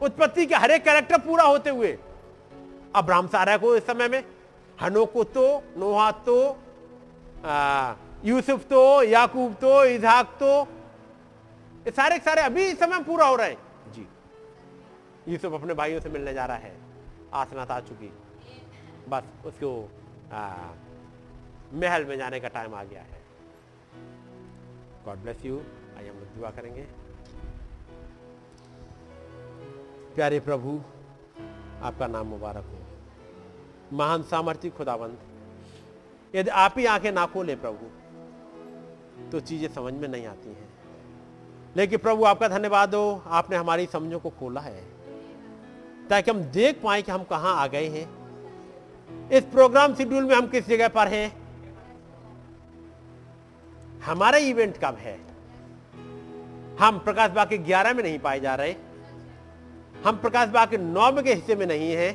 उत्पत्ति के हर एक कैरेक्टर पूरा होते हुए। अब्राहम, सारा को इस समय में हनो को तो नोहा तो यूसुफ तो याकूब तो इजहाक तो ये सारे सारे अभी इस समय पूरा हो रहे हैं। जी। यूसुफ अपने भाइयों से मिलने जा रहा है। आसनात आ चुकी। बस उसको आ, महल में जाने का टाइम आ गया है। गॉड ब्लेस यू आइए हम लोग दुआ करेंगे। प्यारे प्रभु आपका नाम मुबारक हो। महान सामर्थ्य खुदावंत। यदि आप ही आँखें ना खोले प्रभु तो चीज़ें समझ में नहीं आती हैं। लेकिन प्रभु आपका धन्यवाद हो। आपने हमारी समझों को खोला है। ताकि हम देख पाए कि हम कहाँ आ गए हैं। इस प्रोग्राम शेड्यूल में हम किस जगह पर हैं? हमारा इवेंट कब है? हम प्रकाश बाग के ग्यारह में नहीं पाए जा रहे। हम प्रकाश बाग के नौ के हिस्से में नहीं है।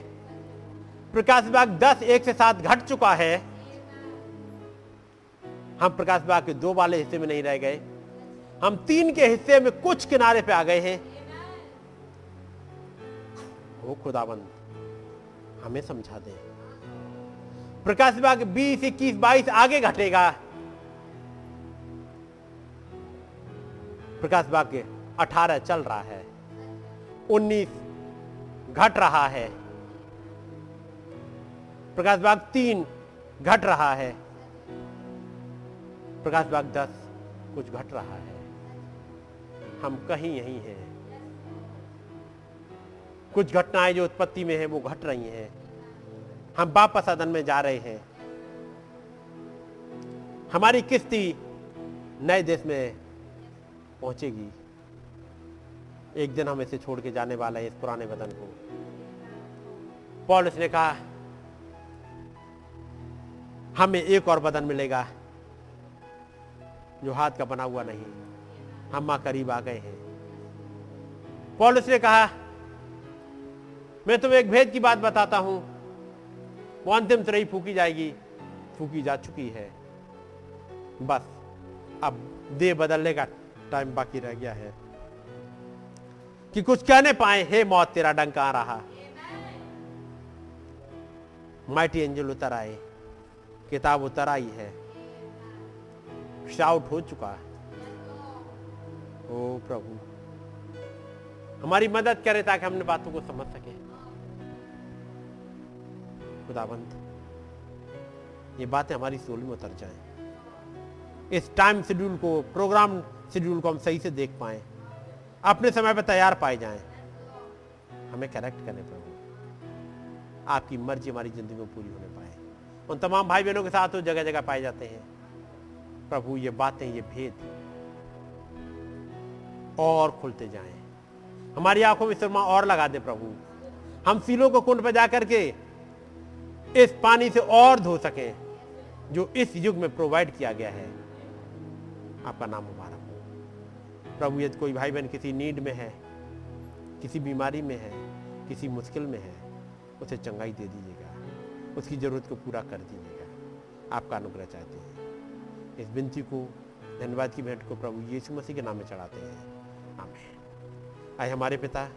प्रकाश बाग दस एक से सात घट चुका है। हम प्रकाश बाग के दो वाले हिस्से में नहीं रह गए। हम तीन के हिस्से में कुछ किनारे पे आ गए हैं। वो खुदाबंद, हमें समझा दे। प्रकाश बाग बीस, इक्कीस, बाईस आगे घटेगा। प्रकाश बाग अठारह चल रहा है। उन्नीस घट रहा है। प्रकाश बाग तीन घट रहा है। प्रकाश बाग दस कुछ घट रहा है। हम कहीं यही हैं। कुछ घटनाएँ जो उत्पत्ति में है, वो घट रही हैं। हम वापस सदन में जा रहे हैं। हमारी किस्ती नए देश में पहुंचेगी। एक दिन हम इसे छोड़ के जाने वाला है इस पुराने वतन को। पॉलिस ने कहा, हमें एक और बदन मिलेगा जो हाथ का बना हुआ नहीं। हम माँ करीब आ गए हैं। पॉलिस ने कहा, मैं तुम्हें एक भेद की बात बताता हूँ। वो अंतिम तरह फूकी जाएगी, फूकी जा चुकी है। बस, अब देह बदलने का टाइम बाकी रह गया है। कि कुछ कहने पाए, हे मौत, तेरा डंक आ रहा। माइटी एंजल उतर आए, किताब उतर आई है। शाउट हो चुका है। ओ प्रभु, हमारी मदद करे ताकि हमने बातों को समझ सके। खुदाबंद ये बातें हमारी सोल में उतर जाएँ। इस टाइम शेड्यूल को प्रोग्राम शेड्यूल को हम सही से देख पाए। अपने समय पर तैयार पाए जाएँ। हमें करेक्ट करने प्रभु। आपकी मर्ज़ी हमारी ज़िंदगी में पूरी होने पाए। उन तमाम भाई बहनों के साथ वो जगह जगह पाए जाते हैं। प्रभु, ये बातें, ये भेद और खुलते जाएँ। हमारी आँखों में सुरमा और लगा दे प्रभु। हम सीलों को कुंड पर जाकर के इस पानी से और धो सकें, जो इस युग में प्रोवाइड किया गया है। आपका नाम मुबारक हो। प्रभु, यदि कोई भाई बहन किसी नीड में है, किसी बीमारी में है, किसी मुश्किल में है, उसे चंगाई दे दीजिएगा। उसकी ज़रूरत को पूरा कर दीजिएगा। आपका अनुग्रह चाहते हैं। इस विनती को, धन्यवाद की भेंट को प्रभु यीशु मसीह के नाम में चढ़ाते हैं। आमेन। आए हमारे पिता,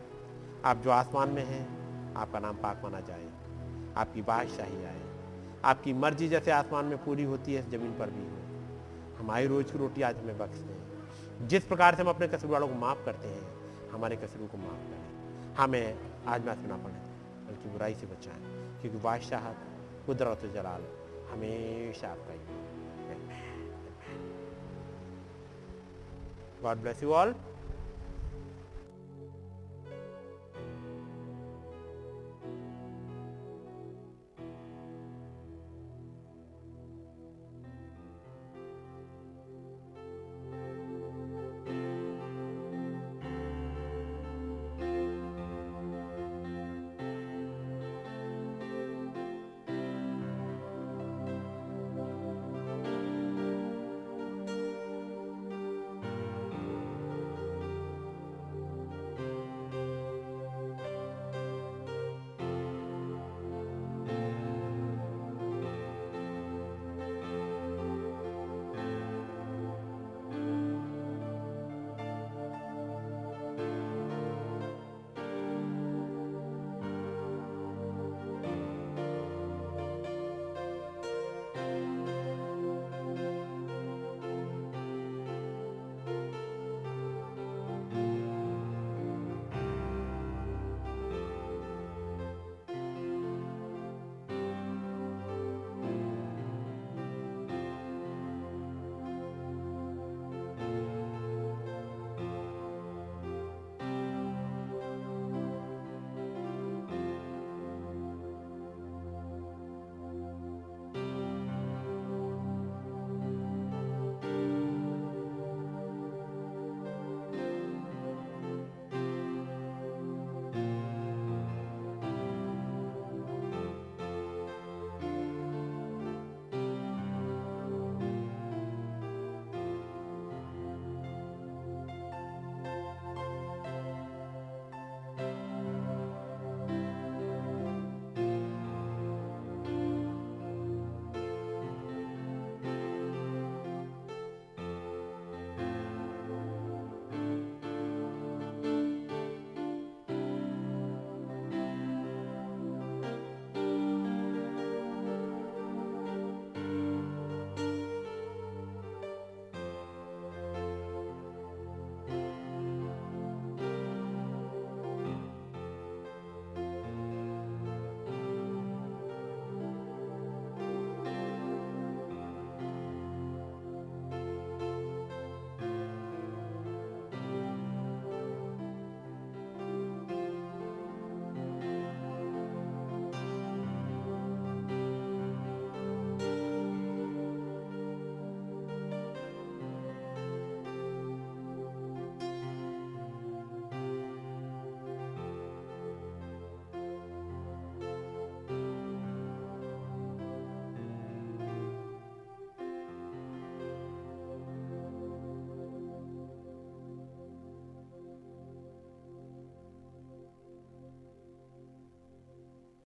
आप जो आसमान में हैं, आपका नाम पाक माना जाए। आपकी बादशाही आए आपकी मर्ज़ी जैसे आसमान में पूरी होती है, ज़मीन पर भी हो। हमारी रोज की रोटी आज हमें बख्श दें। जिस प्रकार से हम अपने कसूर वालों को माफ़ करते हैं, हमारे कसूरों को माफ़ करें। हमें आज मैं सुना पड़े, बल्कि बुराई से बचाएँ, क्योंकि बादशाह कुदरत जलाल हमेशा आपका ही गॉड ब्लेस यू ऑल